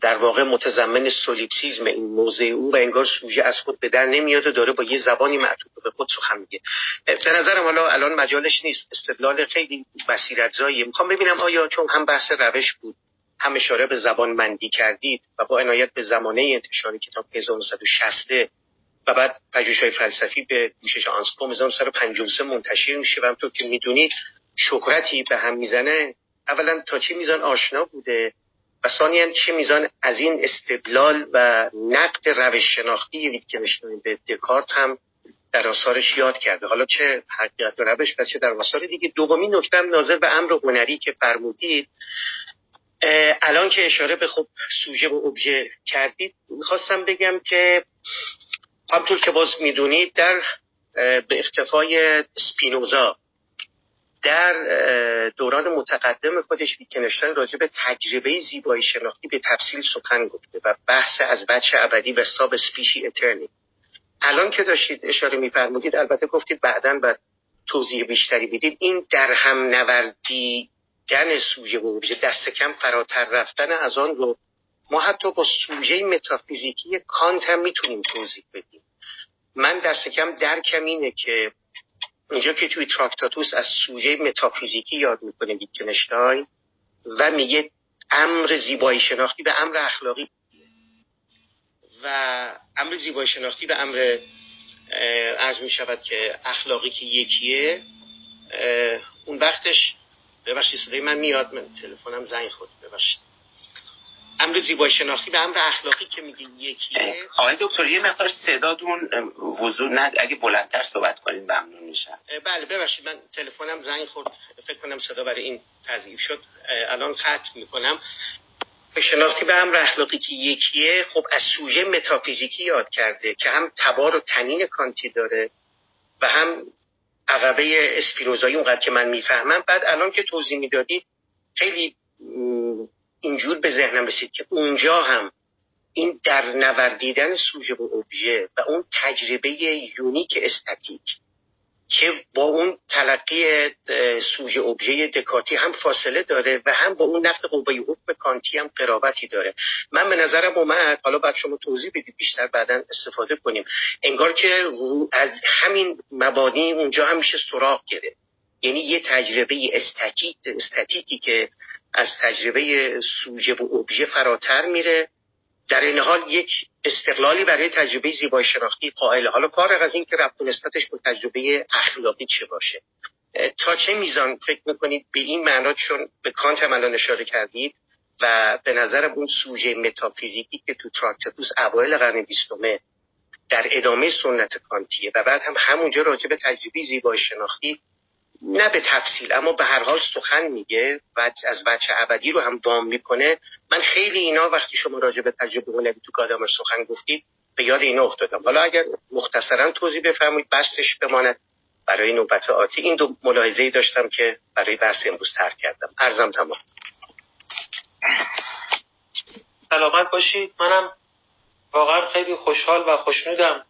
در واقع متضمن سولیپسیزم این موضع او و انگار سوژه از خود به در نمیاد و داره با یه زبانی معطوف به خود سخن میگه. به نظرم حالا الان مجالش نیست. استدلال خیلی بصیرتزاییه می‌خوام ببینم آیا چون هم بحث روش بود هم اشاره به زبان مندی کردید و با عنایت به زمانه انتشار کتاب 1960 و بعد پژوهش های فلسفی به گوشش آنسکوم 1953 منتشر میشه و همطور که می‌دونید شهرتی به هم می‌زنه. اولا تا چه میزان آشنا بوده؟ و ثانیا چه میزان از این استدلال و نقد روش شناختی ویتکنشتاین به دکارت هم در آثارش یاد کرده. حالا چه حقیقت و روش و چه در آثار دیگه. دومین نکته ناظر به امر هنری که فرمودید. الان که اشاره به خب سوژه و ابژه کردید می‌خواستم بگم که همطور که باز می‌دونید در به اختفای سپینوزا در دوران متقدم خودش ویتکنشتاین راجع به تجربه زیبایی شناختی به تفصیل سخن گفته و بحث از بچه ابدی و ساب سپیشی اترنی. الان که داشتید اشاره میفرمودید البته گفتید بعدا بعد توضیح بیشتری بدید. این در هم نوردی گن سوژه و دست کم فراتر رفتن از آن رو ما حتی با سوژه متافیزیکی کانت هم می‌تونیم توضیح بدیم. من دست کم درکم اینه که اینجا که توی تراکتاتوس از سوژه متافیزیکی یاد می‌کنه ویتکنشتاین و میگه امر زیبایی شناختی به امر اخلاقی. و امر زیبایی شناختی به امر از می شود که اخلاقی که یکیه اون وقتش ببخشید صدای من میاد من تلفنم زنگ خورد. ببخشید. امر زیبایی شناختی به امر اخلاقی که میگه یکیه. آقای دکتر یه مقدار صداتون وضوع ند. اگه بلندتر صحبت کنید ممنون میشم. بله ببخشید من تلفنم زنگ خورد. فکر کنم صدا برای این تضعیف شد. الان ختم می‌کنم. به شناختی به امر اخلاقی که یکیه خب از سوژه متافیزیکی یاد کرده که هم تبار و تنین کانتی داره و هم عقبه اسپیروزایی اونقدر که من می‌فهمم. بعد الان که توضیح می‌دادید خیلی اینجور به ذهنم رسید که اونجا هم این در نوردیدن سوژه و ابژه و اون تجربه یونیک استاتیک که با اون تلقی سوژه ابژه دکارتی هم فاصله داره و هم با اون نقد قوه حکم کانتی هم قرابتی داره. من به نظرم اومد. حالا بعد شما توضیح بدید. بیشتر بعدا استفاده کنیم. انگار که از همین مبانی اونجا هم میشه سراغ گرفت. یعنی یه تجربه استاتیک استاتیکی که از تجربه سوژه و ابژه فراتر میره. در این حال یک استقلالی برای تجربه زیبایی شناختی قائل. حالا فارغ از اینکه ربط نسبتش به تجربه اخلاقی چه باشه. تا چه میزان فکر می‌کنید به این معنا؟ چون به کانت هم الان اشاره کردید و به نظرم اون سوژه متافیزیکی که تو تراکتاتوس اوایل قرن بیستمه در ادامه سنت کانتیه و بعد هم همونجا راجع به تجربه زیبایی شناختی نه به تفصیل اما به هر حال سخن میگه و از بچه ابدی رو هم دام می‌کنه. من خیلی اینا وقتی شما راجع به تجربه هنری تو گادامر سخن گفتید به یاد اینا افتادم. حالا اگر مختصرا توضیح بفرمایید بستش بماند. برای نوبت آتی این دو ملاحظه ای داشتم که برای بحث امروز ترک کردم. ارزم تمام. سلامت باشید. منم واقعا خیلی خوشحال و خوشنودم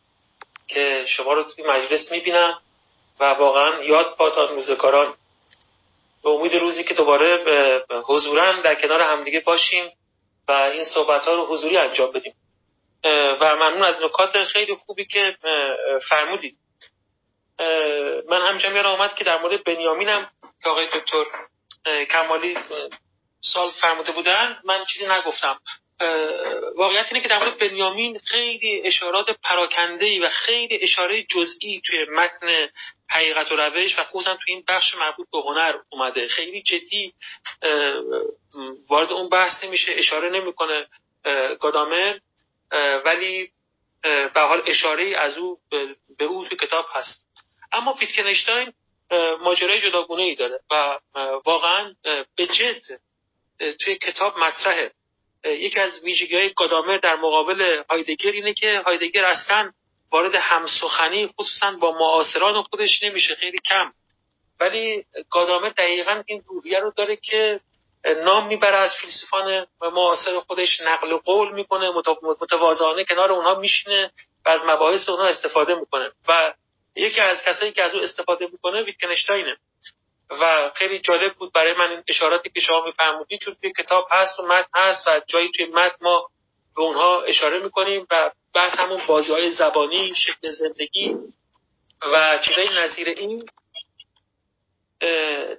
که شما رو توی مجلس می‌بینم. و واقعا یاد پاتان موزکاران به امید روزی که دوباره حضورا در کنار همدیگه باشیم و این صحبت ها رو حضوری انجام بدیم. و ممنون از نکات خیلی خوبی که فرمودید. من همینجا میارم آمد که در مورد بنیامینم که آقای دکتر کمالی سال فرموده بودن من چیزی نگفتم. واقعیت اینه که در مورد بنیامین خیلی اشارات پراکنده و خیلی اشاره جزئی توی متن حقیقت و روش و خصوصا توی این بخش مربوط به هنر اومده. خیلی جدی وارد اون بحث نمیشه اشاره نمی‌کنه گادامر ولی به حال اشاره از او به او توی کتاب هست. اما ویتکنشتاین ماجرای جداگونه ای داره و واقعا به جد توی کتاب مطرحه. یکی از ویژگی های گادامر در مقابل هایدگر اینه که هایدگر اصلا وارد همسخنی خصوصا با معاصران خودش نمیشه خیلی کم. ولی گادامر دقیقا این روحیه رو داره که نام می‌بره از فیلسوفان معاصر خودش نقل قول می‌کنه متوازانه کنار اونها میشینه و از مباحث اونها استفاده می‌کنه. و یکی از کسایی که از او استفاده می‌کنه ویتکنشتاینه. و خیلی جالب بود برای من این اشاراتی که شما میفرمودید. چون توی کتاب هست و متن هست و جایی توی متن ما به اونها اشاره می‌کنیم و بحث همون بازی های زبانی شکل زندگی و چیزای نظیر این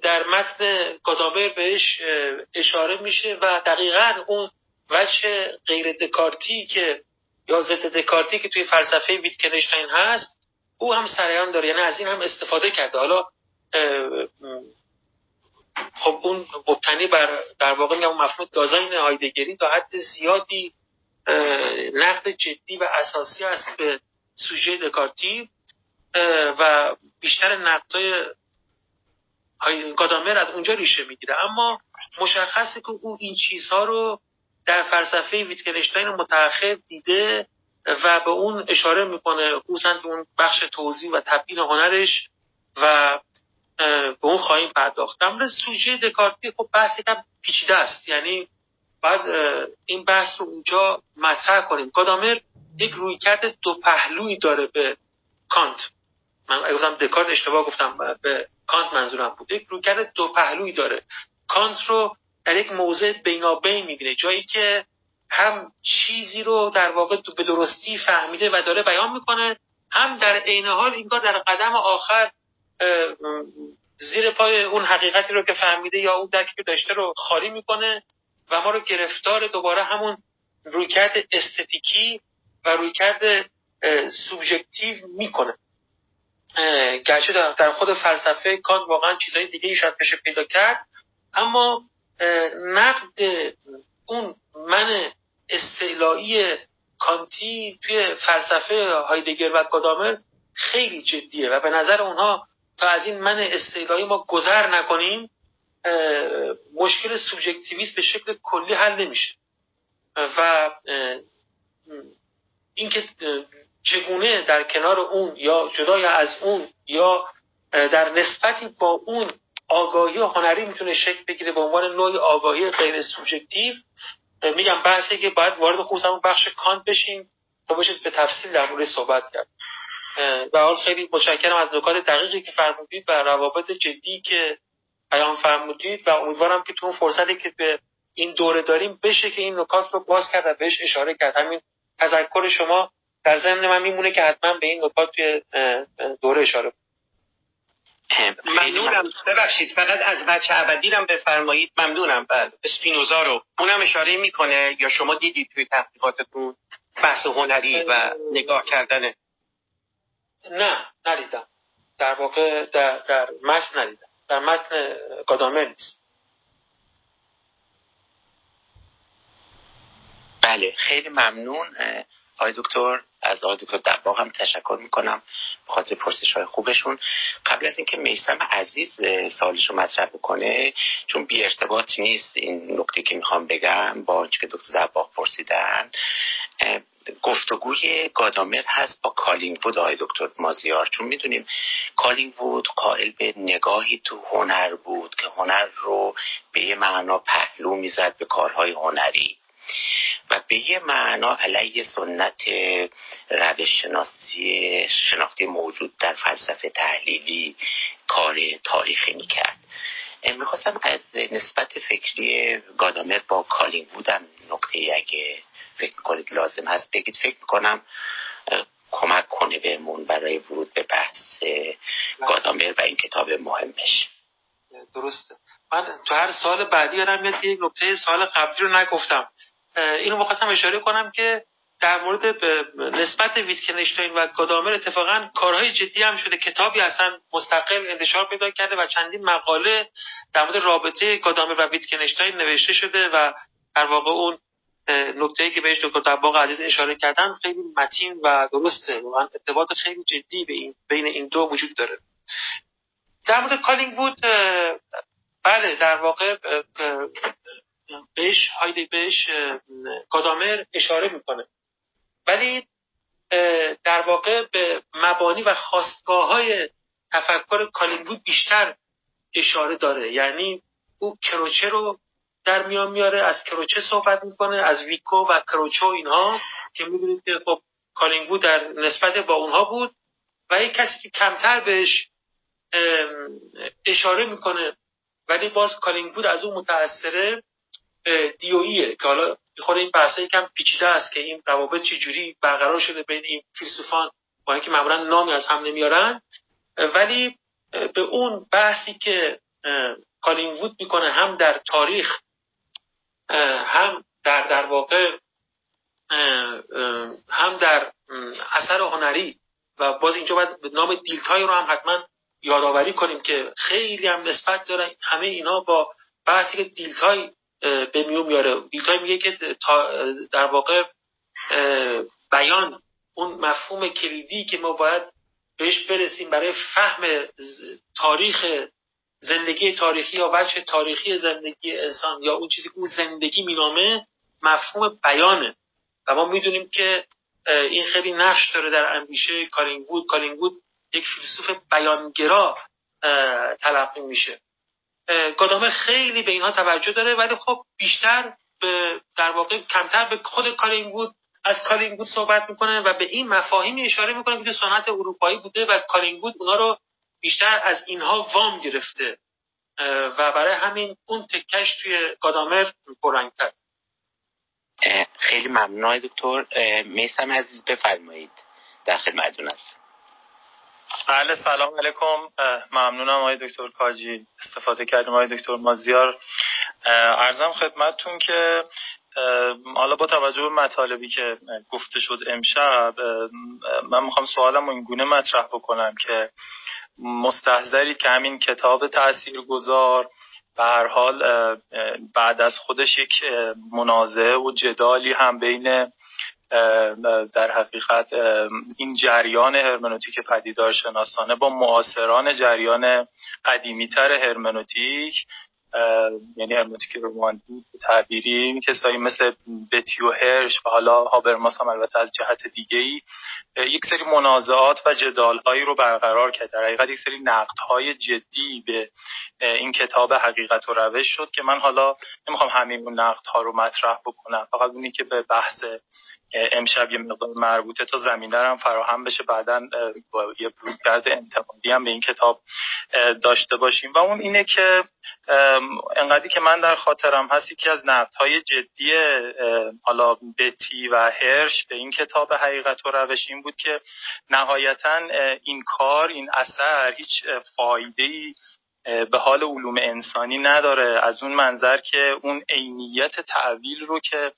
در متن گادامر بهش اشاره میشه و دقیقا اون وجه غیر دکارتی که یا ضد دکارتی که توی فلسفه ویتکنشتاین هست او هم سریان داره. یعنی از این هم استفاده کرده. حالا خب اون مبتنی بر در واقع میگم مفهوم دازاین هایدگری تا حد زیادی نقد جدی و اساسی است به سوژه دکارتی و بیشتر نقدای گادامر از اونجا ریشه می‌گیره. اما مشخصه که او این چیزها رو در فلسفه ویتکنشتاین متأخر دیده و به اون اشاره می‌کنه خصوصا اون بخش توضیح و تبیین هنرش و به اون خواهیم پرداخت در مورد سوژه دکارتی خب بحث یکم پیچیده است. یعنی بعد این بحث رو اونجا مطرح کنیم. گادامر یک رویکرد دو پهلویی داره به کانت. من گفتم دکارت اشتباه گفتم به کانت منظورم بود. یک رویکرد دو پهلویی داره. کانت رو در یک موضع بینابین می‌بینه. جایی که هم چیزی رو در واقع به درستی فهمیده و داره بیان می‌کنه هم در عین حال این کار در قدم آخر زیر پای اون حقیقتی رو که فهمیده یا اون درکی که داشته رو خالی می‌کنه و ما رو گرفتار دوباره همون رویکرد استتیکی و رویکرد سوبژکتیو می‌کنه. گرچه در خود فلسفه کانت واقعا چیزهای دیگه شاید بشه پیدا کرد اما نقد اون من استعلایی کانتی توی فلسفه هایدگر و گادامر خیلی جدیه و به نظر اونها تا از این من استعلایی ما گذر نکنیم مشکل سوبژکتیویست به شکل کلی حل نمیشه. و اینکه چگونه در کنار اون یا جدای از اون یا در نسبتی با اون آگاهی هنری می‌تونه شکل بگیره به عنوان نوع آگاهی غیر سوبژکتیو میگم بحثی که باید وارد خصوصا بخش کانت بشیم تا بشه به تفصیل در مورد صحبت کرد. و حال خیلی متشکرم از نکات دقیقی که فرمودید و روابط جدی که بیان فرمودید و امیدوارم که تو اون فرصتی که به این دوره داریم بشه که این نکات رو باز کرد و بهش اشاره کرد. همین تذکر شما در ضمن من میمونه که حتما به این نکات توی دوره اشاره ممنونم. ببخشید فقط از بچه ابدی هم بفرمایید. ممنونم. بله. اسپینوزا رو. اونم اشاره می‌کنه یا شما دیدید توی تحقیقاتتون بحث هنری و نگاه کردن نه ندیدم. در واقع در, در متن ندیدم. در متن گادامر نیست. بله خیلی ممنون آقای دکتر. از آقای دکتر دباغ هم تشکر می‌کنم به خاطر پرسش های خوبشون. قبل از اینکه میسم عزیز سالش رو مطرح بکنه چون بی ارتباط نیست این نکته که می‌خوام بگم با آنچه که دکتر دباغ پرسیدن گفتگوی گادامر هست با کالینگوود آقای دکتر مازیار. چون می‌دونیم کالینگوود قائل به نگاهی تو هنر بود که هنر رو به یه معنا پهلو می‌زد به کارهای هنری. و به یه معنا علیه سنت روش شناسی شناختی موجود در فلسفه تحلیلی کار تاریخی می‌کرد می‌خواستم از نسبت فکری گادامر با کالینگوود بدونم. نکته اگه فکر می‌کنید لازم هست بگید. فکر می‌کنم کمک کنه بهمون برای ورود به بحث گادامر و این کتاب مهمش. درسته. من تو هر سال بعدی یادم میاد یک نکته سال قبلی رو نگفتم. اینو می‌خواستم اشاره کنم که در مورد نسبت ویتکنشتاین و گادامر اتفاقا کارهای جدی هم شده. کتابی اصلا مستقل انتشار پیدا کرده و چندین مقاله در مورد رابطه گادامر و ویتکنشتاین نوشته شده و در واقع اون نکته که بهش دکتر دباغ عزیز اشاره کردن خیلی متین و درسته. واقعا ارتباط خیلی جدی به این بین این دو وجود داره. در مورد کالینگ وود بله در واقع به هایدگر بهش گادامر اشاره می‌کنه. ولی در واقع به مبانی و خواستگاه های تفکر کالینگوود بیشتر اشاره داره. یعنی او کروچه رو در میان میاره از کروچه صحبت می‌کنه از ویکو و کروچو اینها که می‌دونید که خب کالینگوود در نسبت با اونها بود. و یک کسی که کمتر بهش اشاره می‌کنه ولی باز کالینگوود از اون متاثره دیویه که حالا خود این بحثه یکم پیچیده است که این روابط چجوری برقرار شده بین این فیلسوفان با اینکه معمولا نامی از هم نمیارن. ولی به اون بحثی که کالینگوود می‌کنه هم در تاریخ هم در در واقع هم در اثر هنری و باز اینجا باید نام دیلتای رو هم حتما یادآوری کنیم که خیلی هم نسبت داره. همه اینا با بحثی که دیلتای به میون میاره. دیلتای میگه که در واقع بیان اون مفهوم کلیدی که ما باید بهش برسیم برای فهم تاریخ زندگی تاریخی یا وجه تاریخی زندگی انسان یا اون چیزی که اون زندگی مینامه مفهوم بیانه. و ما می‌دونیم که این خیلی نقش داره در اندیشه کالینگوود کالینگوود یک فیلسوف بیانگرا تلقی میشه. گادامر خیلی به اینها توجه داره ولی خب بیشتر به در واقع کمتر به خود کالینگوود از کالینگوود صحبت می‌کنه و به این مفاهیمی اشاره می‌کنه که سنت اروپایی بوده و کالینگوود اونا رو بیشتر از اینها وام گرفته و برای همین اون تکش توی گادامر پررنگتر. خیلی ممنون دکتر. میسم عزیز بفرمایید. در خدمتتون هستم. بله سلام علیکم. ممنونم آقای دکتر کاجی. استفاده کردیم آقای دکتر مازیار. ارزم خدمتتون که حالا با توجه به مطالبی که گفته شد امشب من می‌خوام سوالم این گونه مطرح بکنم که مستحضری که همین کتاب تأثیر گذار هر حال بعد از خودش یک منازعه و جدالی هم بین در حقیقت این جریان هرمنوتیک پدیدار شناسانه با معاصران جریان قدیمیتر هرمنوتیک یعنی هرمنوتیک رومانتیک تعبیری کسایی مثل بتیو هرش و حالا هابرماس هم البته از جهت دیگه ای یک سری منازعات و جدال هایی رو برقرار کرد. در حقیقت یک سری نقد های جدی به این کتاب حقیقت و روش شد که من حالا نمی‌خوام همین اون نقد ها رو مطرح بکنم. فقط اونی که به بحث امشب یه مقدار مربوطه تا زمینه هم فراهم بشه. بعدا یه کرده انتقادی هم به این کتاب داشته باشیم. و اون اینه که انقدری که من در خاطرم هست یکی از نقدهای جدی حالا بتی و هرش به این کتاب حقیقت و روش این بود که نهایتا این کار این اثر هیچ فایده ای به حال علوم انسانی نداره. از اون منظر که اون عینیت تعویل رو که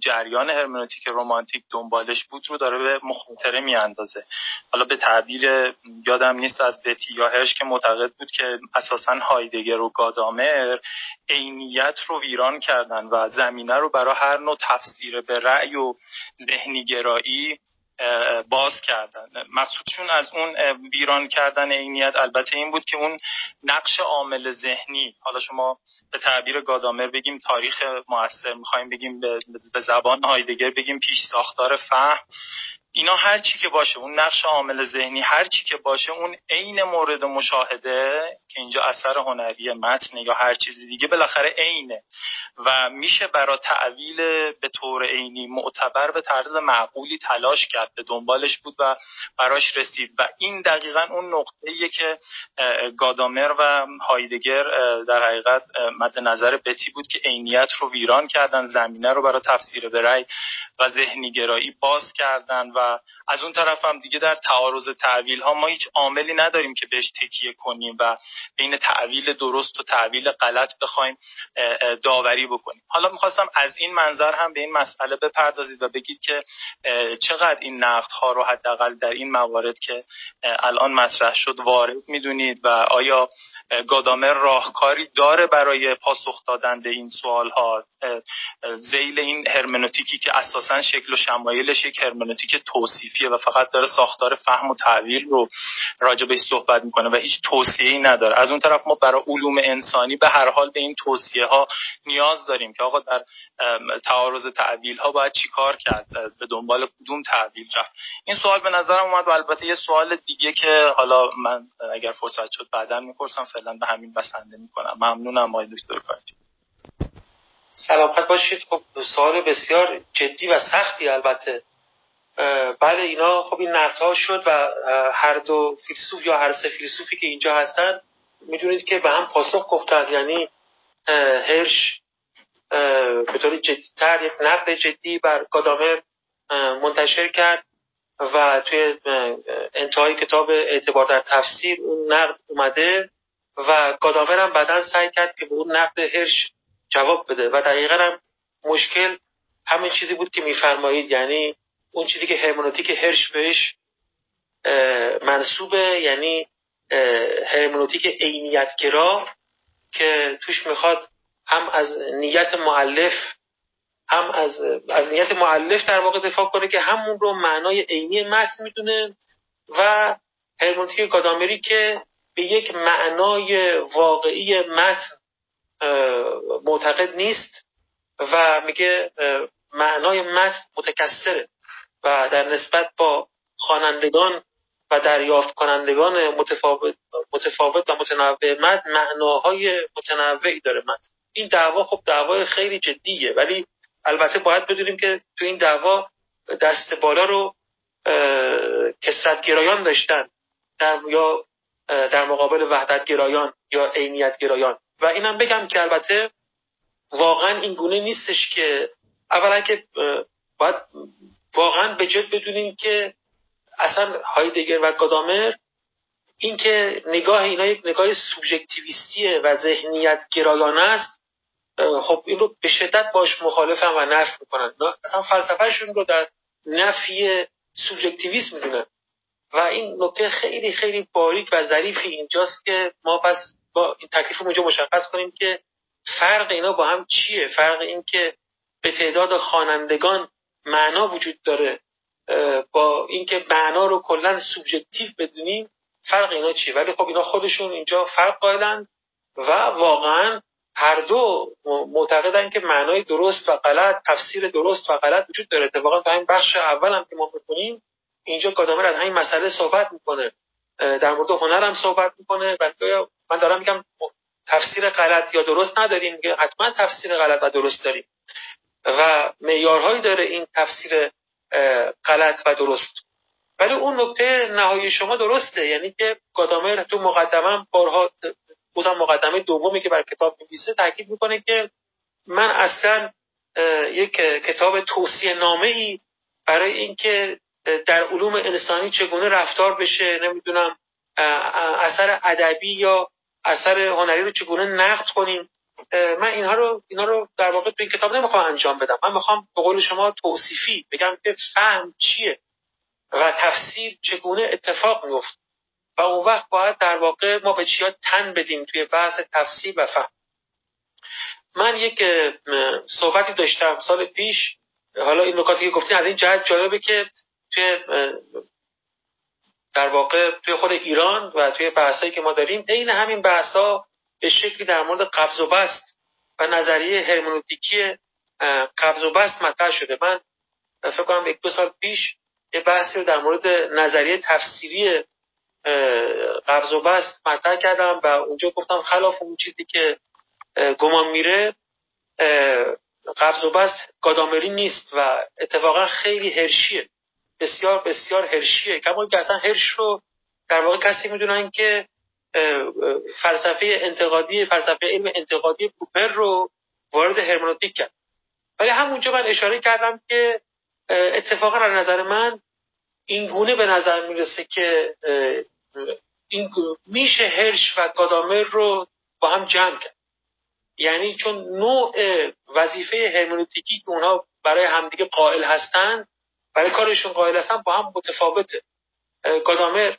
جریان هرمنوتیک رومانتیک دنبالش بود رو داره به مخاطره میاندازه. حالا به تعبیر یادم نیست از بتی یا هرش که معتقد بود که اساسا هایدگر و گادامر عینیت رو ویران کردن و زمینه رو برای هر نوع تفسیر به رأی و ذهنی گرایی باز کردن. مقصودشون از اون ویران کردن عینیت البته این بود که اون نقش عامل ذهنی حالا شما به تعبیر گادامر بگیم تاریخ موثر می‌خوایم بگیم به زبان هایدگر بگیم پیش ساختار فهم اینا هر چی که باشه اون نقش عامل ذهنی هر چی که باشه اون عین مورد مشاهده که اینجا اثر هنری متن یا هر چیزی دیگه بالاخره عینه. و میشه برای تعویل به طور عینی معتبر به طرز معقولی تلاش کرد به دنبالش بود و براش رسید. و این دقیقا اون نقطه که گادامر و هایدگر در حقیقت مد نظر بتی بود که عینیت رو ویران کردن زمینه رو برای تفسیر برای و ذهنی گرایی باز کردن و از اون طرف هم دیگه در تعارض تعویل ها ما هیچ عاملی نداریم که بهش تکیه کنیم و بین تعویل درست و تعویل غلط بخوایم داوری بکنیم. حالا می‌خواستم از این منظر هم به این مسئله بپردازید و بگید که چقدر این نقد ها رو حداقل در این موارد که الان مطرح شد وارد می‌دونید و آیا گادامر راهکاری داره برای پاسخ دادن به این سوال ها زیل این هرمنوتیکی که اساسا شکل و شمایلش یک هرمنوتیک توصیفیه و فقط داره ساختار فهم و تعویل رو راجبش صحبت می‌کنه و هیچ توصیه ای نداره. از اون طرف ما برای علوم انسانی به هر حال به این توصیه ها نیاز داریم که آقا در تعارض تعویل ها باید چیکار کرد؟ به دنبال کدوم تعویل رفت؟ این سوال به نظرم اومد و البته یه سوال دیگه که حالا من اگر فرصت شد بعدا می‌پرسم فعلا به همین بسنده می‌کنم. ممنونم آقای دکتر کاری سلامت باشید. خب سوال بسیار جدی و سختی البته. بعد اینا خب این نقدها شد و هر دو فیلسوف یا هر سه فیلسوفی که اینجا هستن می‌دونید که به هم پاسخ گفتن. یعنی هرش به طور جدیتر یک نقد جدی بر گادامر منتشر کرد و توی انتهای کتاب اعتبار در تفسیر اون نقد اومده و گادامر هم بعدا سعی کرد که به اون نقد هرش جواب بده. و دقیقا هم مشکل همین چیزی بود که میفرمایید. یعنی اون چیزی که هرمونوتیک هرش بهش منصوبه یعنی هرمونوتیک عینیتگرا که توش می‌خواد هم از نیت معلف هم از از نیت معلف در واقع دفاع کنه که همون رو معنای عینی متن می‌دونه و هرمونوتیک گادامری که به یک معنای واقعی متن معتقد نیست و میگه معنای متن متکثره. و در نسبت با خوانندگان و دریافت کنندگان متفاوت, متفاوت و متنوع متن معناهای متنوعی داره متن این دعوا خب دعوای خیلی جدیه ولی البته باید بدونیم که تو این دعوا دست بالا رو کسرتگرایان داشتن در یا در مقابل وحدت گرایان یا عینیت گرایان و اینم بگم که البته واقعا این گونه نیستش که اولا که باید واقعا به جد بدونیم که اصلا هایدگر و گادامر اینکه نگاه اینا یک نگاه سوبژکتیویستیه و ذهنیت گرایانه است خب این رو به شدت باش مخالفم و نفی می‌کنن. اصلا فلسفهشون رو در نفی سوبژکتیویسم می‌دونن. و این نکته خیلی خیلی باریک و ظریفی اینجاست که ما پس با این تکلیف اونجا مشخص کنیم که فرق اینا با هم چیه؟ فرق این که به تعداد خوانندگان معنا وجود داره. با اینکه معنا رو کلا سوبژکتیو بدونیم فرق اینا چیه؟ ولی خب اینا خودشون اینجا فرق قائلن و واقعا هر دو معتقدن که معنای درست و غلط تفسیر درست و غلط وجود داره. اتفاقا تو این بخش اول هم که ما می‌کنیم اینجا گادامر از همین مسئله صحبت می‌کنه. در مورد هنر هم صحبت می‌کنه و من دارم میگم تفسیر غلط یا درست نداریم حتما تفسیر غلط و درست داریم. و معیارهایی داره این تفسیر غلط و درست. ولی اون نکته نهایی شما درسته یعنی که گادامر تو مقدمه بارها بازم مقدمه دومی که بر کتاب می‌نویسه تاکید می‌کنه که من اصلا یک کتاب توصیه نامه ای برای اینکه در علوم انسانی چگونه رفتار بشه نمی‌دونم اثر ادبی یا اثر هنری رو چگونه نقد کنیم. من اینها رو اینا رو در واقع تو این کتاب نمی‌خوام انجام بدم. من می‌خوام به قول شما توصیفی بگم که فهم چیه و تفسیر چگونه اتفاق میفت و اون وقت باید در واقع ما به چیا تن بدیم توی بحث تفسیر و فهم. من یک صحبتی داشتم سال پیش. حالا این نکاتی که گفتین از این جهت جالبه که توی در واقع توی خود ایران و توی بحثایی که ما داریم عین همین بحثا به شکلی در مورد قبض و بست و نظریه هرمنوتیکی قبض و بست مطرح شده. من فکر کنم یک دو سال پیش یه بحثی در مورد نظریه تفسیری قبض و بست مطرح کردم و اونجا گفتم خلاف اون چیزی که گمان میره قبض و بست گادامری نیست و اتفاقا خیلی هرشیه. بسیار بسیار هرشیه. کما که اصلا هرش رو در واقع کسی می‌دونن که فلسفه انتقادی فلسفه علم انتقادی کوپر رو وارد هرمنوتیک کرد. ولی همونجا من اشاره کردم که اتفاقا از نظر من این گونه به نظر می‌رسه که این میشه هرش و گادامر رو با هم جمع کرد. یعنی چون نوع وظیفه هرمنوتیکی که اونها برای همدیگه قائل هستن برای کارشون قائل هستن با هم متفاوته. گادامر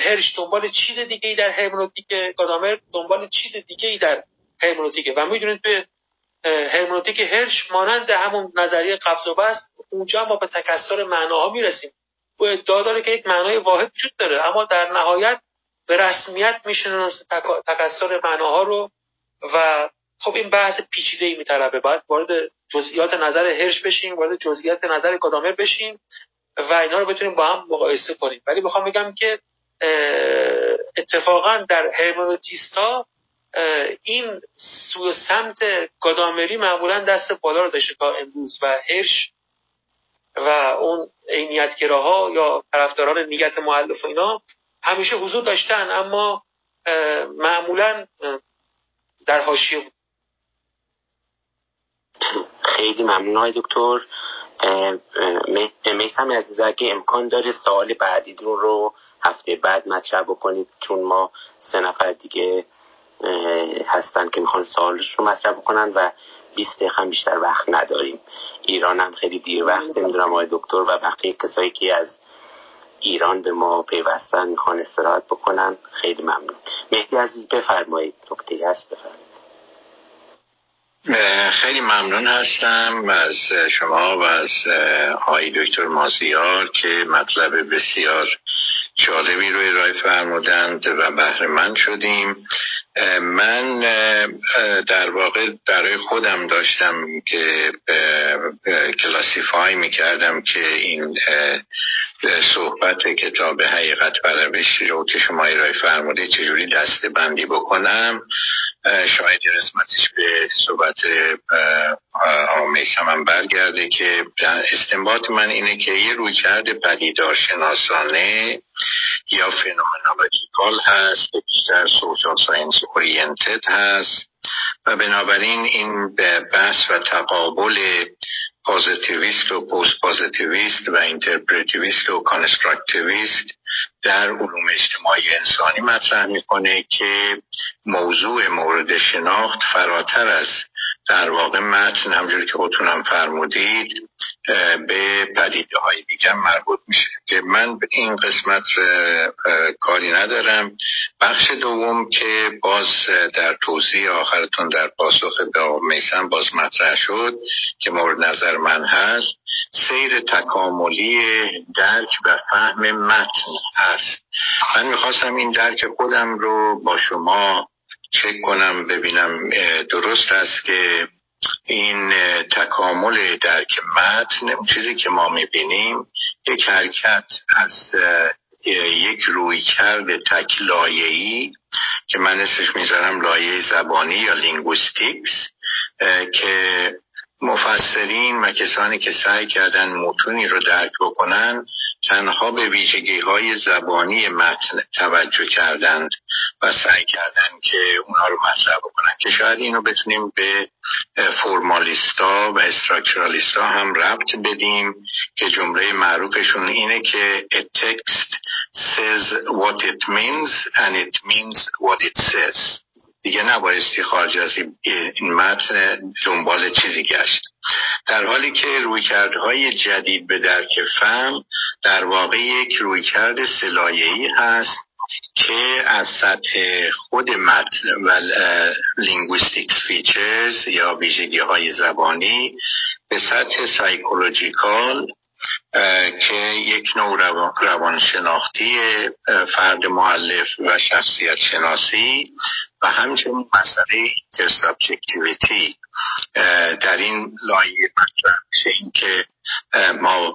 هرش دنبال چیز دیگه ای در هرمنوتیک گادامر دنبال چیز دیگه ای در هرمنوتیکه و می‌دونید به هرمنوتیک هرش مانند همون نظریه قبض و بست اونجا ما به تکسر معناها می‌رسیم. او ادعا داره که یک معنای واحد وجود داره. اما در نهایت به رسمیت می‌شناسه تکسر معناها رو و خب این بحث پیچیده ای میطلبه. باید وارد جزئیات نظر هرش بشیم وارد جزئیات نظر گادامر بشیم. و اینا رو بتونیم با هم مقایسه کنیم. ولی می‌خوام بگم که اتفاقا در هرمنوتیستا این سوی سمت گادامری معمولا دست بالا رو داشته تا امروز و هرش و اون عینیتگراها یا طرفداران نیت معلف و اینا همیشه حضور داشتن اما معمولا در حاشیه خیلی ممنون های دکتر. میسم عزیز اگه امکان داره سوال بعدی رو هفته بعد مطرح بکنید چون ما سه نفر دیگه هستن که می‌خوان سوالش رو مطرح بکنن و 20 دقیقه بیشتر وقت نداریم. ایران هم خیلی دیر وقت نمی‌دونم آقای دکتر و بقیه کسایی که از ایران به ما پیوستن می‌خوان استراحت بکنن خیلی ممنون. مهدی عزیز بفرمایید. نکته هست بفرمایید. خیلی ممنون هستم از شما و از آقای دکتر مازیار که مطلب بسیار جالبی رو ارائه فرمودند و بهره من شدیم. من در واقع برای خودم داشتم که classify می‌کردم که این صحبت کتاب حقیقت و روش رو که شما ارائه فرموده چجوری دسته بندی بکنم. شاید قسمتش به صحبت آمیسم هم برگرده که استنباط من اینه که یه رویکرد پدیدار شناسانه یا phenomenological هست که بیشتر social science oriented هست و بنابراین این بحث و تقابل positivist و post-positivist و interpretivist و constructivist در علوم اجتماعی انسانی مطرح می‌کنه که موضوع مورد شناخت فراتر از در واقع متن همونجوری که خودتونم فرمودید به پدیده های دیگر مربوط میشه. که من به این قسمت کاری ندارم. بخش دوم که باز در توضیح آخرتون در پاسخ به میسن باز مطرح شد که مورد نظر من هست. سیر تکاملی درک و فهم متن هست. من می‌خواستم این درک خودم رو با شما چک کنم ببینم درست است که این تکامل درک متن چیزی که ما می‌بینیم یک حرکت از یک رویکرد تک لایه‌ای که من اسمش می‌ذارم لایه زبانی یا linguistics که مفسرین و کسانی که سعی کردن متونی رو درک بکنن تنها به ویژگی های زبانی متن توجه کردند و سعی کردند که اونا رو مطرح بکنن که شاید اینو بتونیم به فرمالیستا و structuralist ا هم ربط بدیم که جمله معروفشون اینه که a text says what it means and it means what it says. دیگه نبایستی خارج از این متن دنبال چیزی گشت. در حالی که رویکردهای جدید به درک فهم در واقع یک رویکرد سه لایه‌ای هست که از سطح خود متن و linguistics features یا ویژگی های زبانی به سطح psychological که یک نوع روانشناختی فرد مؤلف و شخصیت شناسی و همچنین مسئله intersubjectivity در این لایه مطرح میشه اینکه ما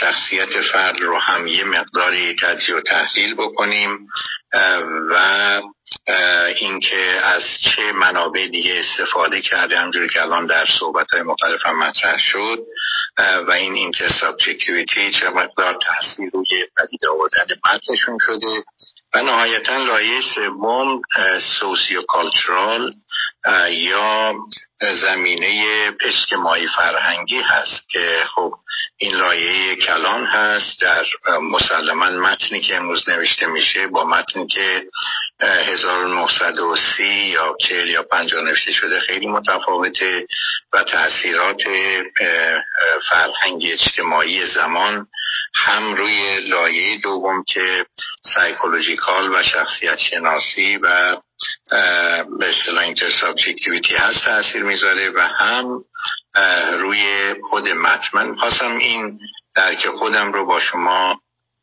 شخصیت فرد رو هم یه مقداری تجزیه و تحلیل بکنیم و اینکه از چه منابع دیگه استفاده کرده همونجوری که الان در صحبت های مختلف هم مطرح شد و این intersubjectivity چه مقدار تاثیر روی پدید آوردن متنشون شده. و نهایتا لایه سوم sociocultural یا زمینه اجتماعی فرهنگی هست که خب این لایه کلان هست در مسلما متنی که امروز نوشته میشه با متنی که 1930 یا 40 یا 50 نوشته شده خیلی متفاوته و تاثیرات فرهنگی اجتماعی زمان هم روی لایه دوم که psychological و شخصیت شناسی و به اصطلاح intersubjectivity هست تاثیر می‌ذاره و هم روی خود متن. من خواستم این درک خودم رو با شما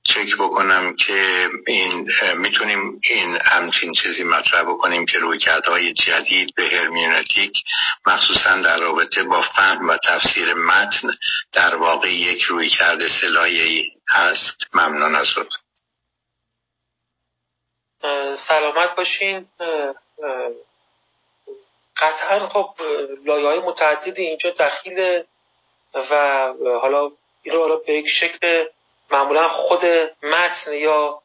چک بکنم که این می‌تونیم این همچین چیزی مطرح بکنیم که روی های جدید به هرمیونتیک مخصوصا در رابطه با فهم و تفسیر متن در واقع یک روی کرده سلایه هست ممنون از سلامت باشین. قطعا خب لایه های متعددی اینجا دخیل و حالا این رو به یک شکل معمولا خود متن یا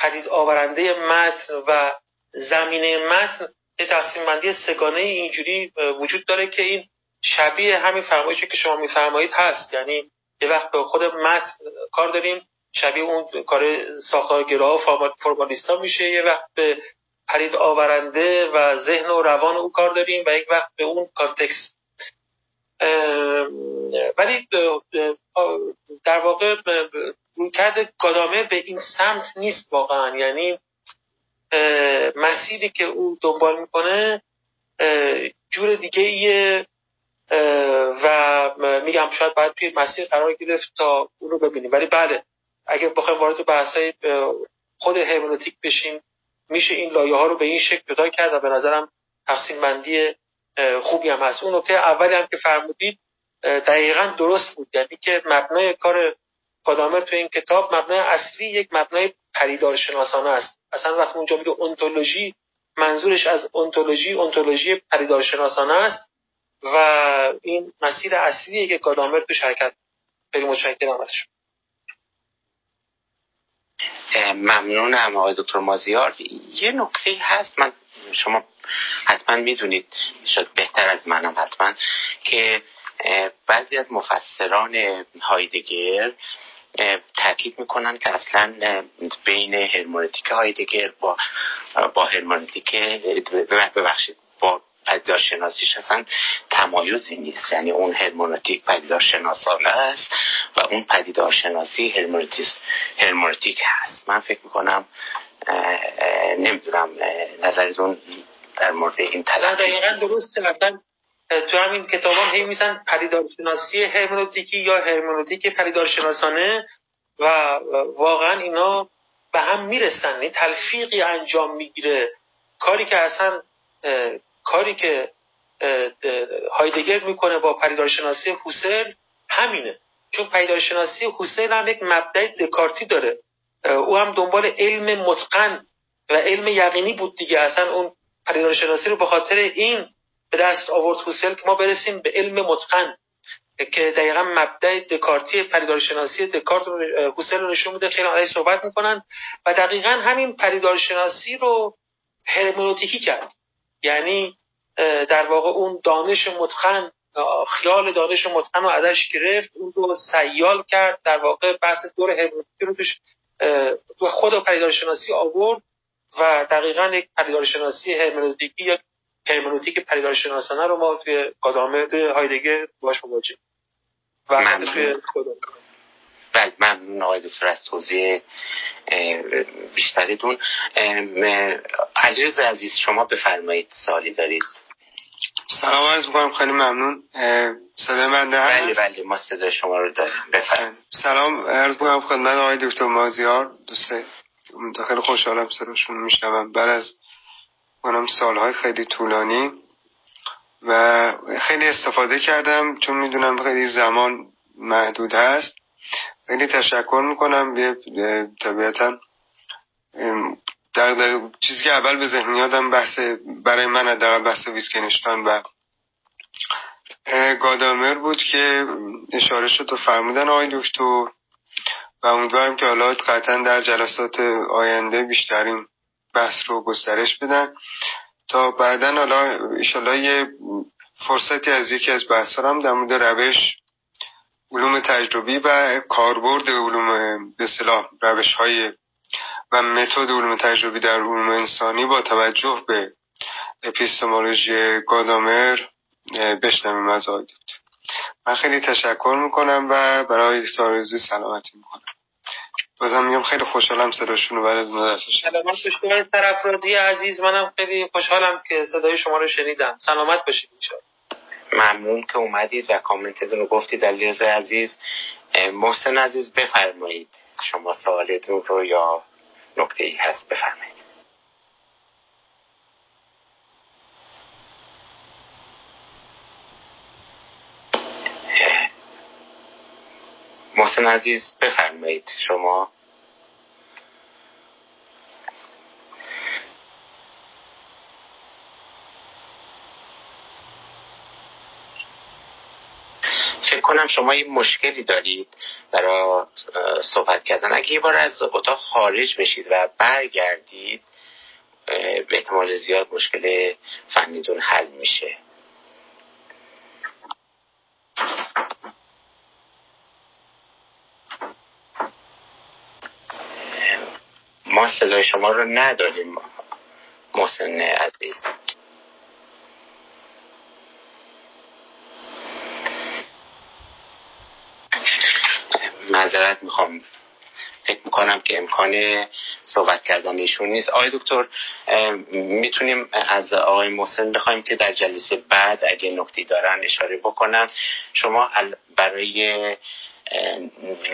پدید آورنده متن و زمینه متن یه تقسیم بندی سگانه اینجوری وجود داره که این شبیه همین فرمایشی که شما میفرمایید هست. یعنی یه وقت به خود متن کار داریم شبیه اون کار ساختارگرا و فرمالیستا میشه. یه وقت به پرید آورنده و ذهن و روان او کار داریم و یک وقت به اون کارتکس ولی در واقع رویکرد گادامه به این سمت نیست واقعا. یعنی مسیری که او دنبال می‌کنه جور دیگه ایه و میگم شاید باید توی مسیر قرار گرفت تا اون رو ببینیم. ولی بله اگر بخوایم وارد بحثای خود هرمنوتیک بشیم میشه این لایه ها رو به این شکل جدا کرد و به نظرم تقسیم بندی خوبی هم هست. اون نکته اولی هم که فرمودید دقیقا درست بود. یعنی که مبنای کار کادامر تو این کتاب مبنای اصلی یک مبنای پریدار شناسانه است. اصلا وقتی اونجا میگه اونتولوژی منظورش از اونتولوژی اونتولوژی پریدار شناسانه است. و این مسیر اصلیه که کادامر تو شرکت خیلی متشکرم ازش. ممنونم آقای دکتر مازیار. یه نکته هست من شما حتما می‌دونید شاید بهتر از منم حتما که بعضی از مفسران هایدگر تاکید می‌کنن که اصلا بین هرمونتیک هایدگر با با هرمونتیک ببخشید با پدیدارشناسیش اصلا تمایزی نیست. یعنی اون هرمونتیک پدیدارشناسانه است و اون پدیدارشناسی هرمونتیک هست. من فکر می‌کنم نمی‌دونم نظرتون در مورد این طلب دقیقا درسته. مثلا تو همین کتاب هم هی میسن پدیدارشناسی هرمونوتیکی یا هرمونوتیک پدیدارشناسانه و واقعا اینا به هم می‌رسن. این تلفیقی انجام می‌گیره. کاری که اصلا کاری که هایدگر می‌کنه با پدیدارشناسی هوسل همینه. چون پدیدارشناسی هوسل هم یک مبدع دکارتی داره. او هم دنبال علم متقن و علم یقینی بود دیگه. اصلا اون پدیدارشناسی رو به خاطر این به دست آورد هوسل که ما برسیم به علم متقن که دقیقا مبدع دکارتی پریدارشناسی دکارت رو هوسل رو نشون میده. خیلی آدمی صحبت می‌کنن و دقیقا همین پریدارشناسی رو هرمنوتیکی کرد. یعنی در واقع اون دانش متقن خیال دانش متقن رو ازش گرفت اون رو سیال کرد در واقع بحث دور هرمنوتیکی رو توش خود پریدارشناسی آورد و دقیقا یک پریدارشناسی هرمنوتیکی یا هرمنوتیک پریدارشناسانه رو ما توی قدامه هایدگر باش مواجه و بله ممنون آقای دکتر از توضیح بیشتریتون. عجیز عزیز شما بفرمایید سوالی دارید. سلام عرض می‌کنم خیلی ممنون. صدای من بله بله ما صدای شما رو داریم. بفرمایید. سلام عرض می‌کنم خدمت آقای دکتر مازیار. دوست خیلی خوشحالم صداشون میشنوم. بعد از کنم سالهای خیلی طولانی و خیلی استفاده کردم چون می‌دونم خیلی زمان محدود هست. خیلی تشکر می‌کنم. طبیعتا در, در چیزی که اول به ذهن یادم بحث برای من حداقل بحث ویسکنشتان و گادامر بود که اشاره شد و فرمودن آقای دکتر و امیدوارم که حالا قطعا در جلسات آینده بیشترین بحث رو گسترش بدن. تا بعدا حالا ایشالا یه فرصتی از یکی از بحث هم در مورد روش علوم تجربی و کاربرد علوم به صلاح روش های و متد علوم تجربی در علوم انسانی با توجه به اپیستمولوژی گادامر بشنویم از آیدید من خیلی تشکر می‌کنم و برای دکتر سلامتی می‌کنم. بازم میگم خیلی خوشحالم صداشون رو برای دستش سلامت باشید. طرفرادی عزیز منم خیلی خوشحالم که صدای شما رو شنیدم. سلامت باشید ممنون که اومدید و کامنتتون رو گفتید. علیرضا عزیز محسن عزیز بفرمایید. شما سوالتون رو یا نکته ای هست بفرمایید. محسن عزیز بفرمایید. شما فکر کنم شما یه مشکلی دارید برای صحبت کردن. اگه یه بار از اتاق خارج بشید و برگردید به احتمال زیاد مشکل فنیتون حل میشه. ما صدای شما رو نداریم محسن عزیز. معذرت می‌خوام. فکر می‌کنم که امکان صحبت کردن ایشون نیست. آقای دکتر می‌تونیم از آقای محسن بخوایم که در جلسه بعد اگه نکتی دارن اشاره بکنن. شما برای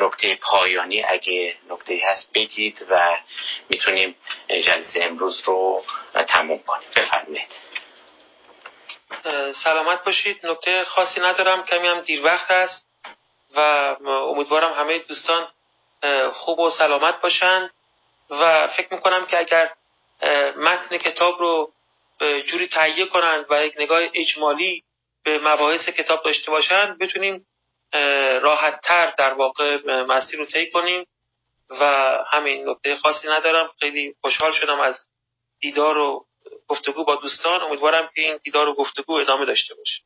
نکته پایانی اگه نکته هست بگید و می‌تونیم جلسه امروز رو تموم کنیم. بفرمایید. سلامت باشید. نکته خاصی ندارم. کمی هم دیر وقت هست. و امیدوارم همه دوستان خوب و سلامت باشند و فکر می‌کنم که اگر متن کتاب رو جوری تهیه کنند و یک نگاه اجمالی به مباحث کتاب داشته باشند بتونیم راحت تر در واقع مسیر رو طی کنیم و همین نکته خاصی ندارم. خیلی خوشحال شدم از دیدار و گفتگو با دوستان. امیدوارم که این دیدار و گفتگو ادامه داشته باشه.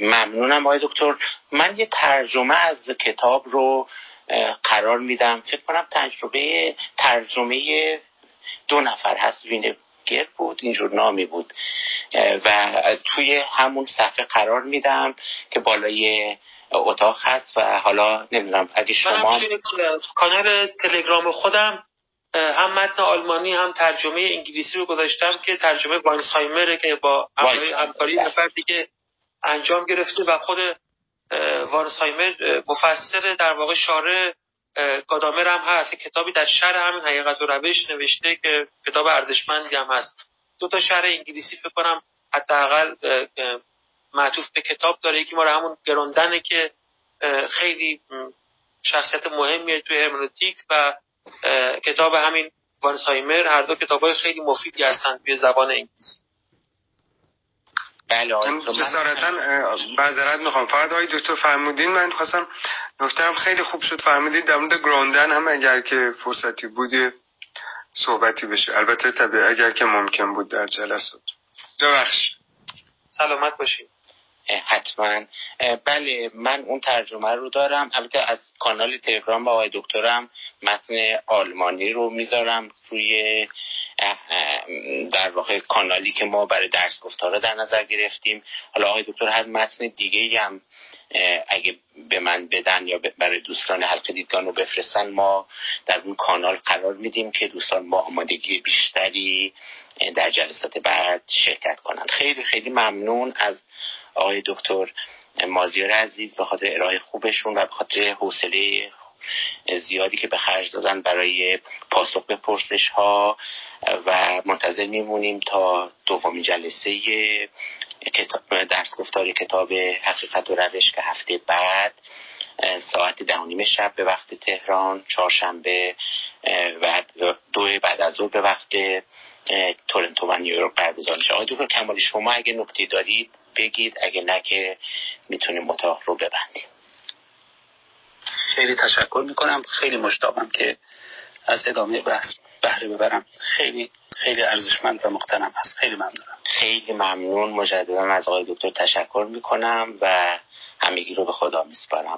ممنونم آقای دکتر. من یه ترجمه از کتاب رو قرار میدم. فکر کنم تجربه ترجمه دو نفر هست. وینگر بود اینجور نامی بود. و توی همون صفحه قرار میدم که بالای اتاق هست و حالا نمی‌دونم اگه شما کانال تلگرام خودم هم متن آلمانی هم ترجمه انگلیسی رو گذاشتم که ترجمه وانسهایمره که با همکاری نفر دیگه انجام گرفته و خود وانسهایمر مفسر در واقع شاره گادامر هم هست. کتابی در شهر همین حقیقت و روش نوشته که کتاب ارزشمندی هم هست. دو تا شهر انگلیسی فکر کنم حداقل معطوف به کتاب داره. یکی ما همون گروندنه که خیلی شخصیت مهمیه توی هرمنوتیک و کتاب همین وانسهایمر هر دو کتاب های خیلی مفیدی هستند توی زبان انگلیسی بله جسارتا معذرت می‌خوام. فقط آقای دکتر فرمودین من خواستم نکترم خیلی خوب شد فرمودید در مورد گراندن هم اگر که فرصتی بود صحبتی بشه. البطه طبیعی اگر که ممکن بود در جلسات. ببخش. سلامت باشید حتما. بله من اون ترجمه رو دارم. البته از کانال تلگرام با آقای دکترم متن آلمانی رو می‌ذارم روی در واقع کانالی که ما برای درس گفتارا در نظر گرفتیم. حالا آقای دکتر هر متن دیگه هم اگه به من بدن یا برای دوستان حلقه دیدگان رو بفرستن ما در اون کانال قرار میدیم که دوستان با آمادگی بیشتری در جلسات بعد شرکت کنند خیلی خیلی ممنون از آقای دکتر مازیار عزیز. به خاطر ارائه خوبشون و به خاطر حوصله زیادی که به خرج دادن برای پاسخ به پرسش ها و منتظر میمونیم تا دومین جلسه درس گفتار کتاب حقیقت و روش که هفته بعد ساعت ده شب به وقت تهران چهارشنبه و دو بعد از ظهر به وقت تورنتو و نیویورک برگزار میشه. آقای دکتر کمالی شما اگه نکته دارید بگید اگه نه که می‌تونیم اتاق رو ببندیم. خیلی تشکر می‌کنم. خیلی مشتاقم که از ادامه بحث بهره ببرم. خیلی خیلی ارزشمند و مختنم هست. خیلی ممنونم. خیلی ممنون. مجددا از آقای دکتر تشکر می‌کنم و همگی رو به خدا میسپارم.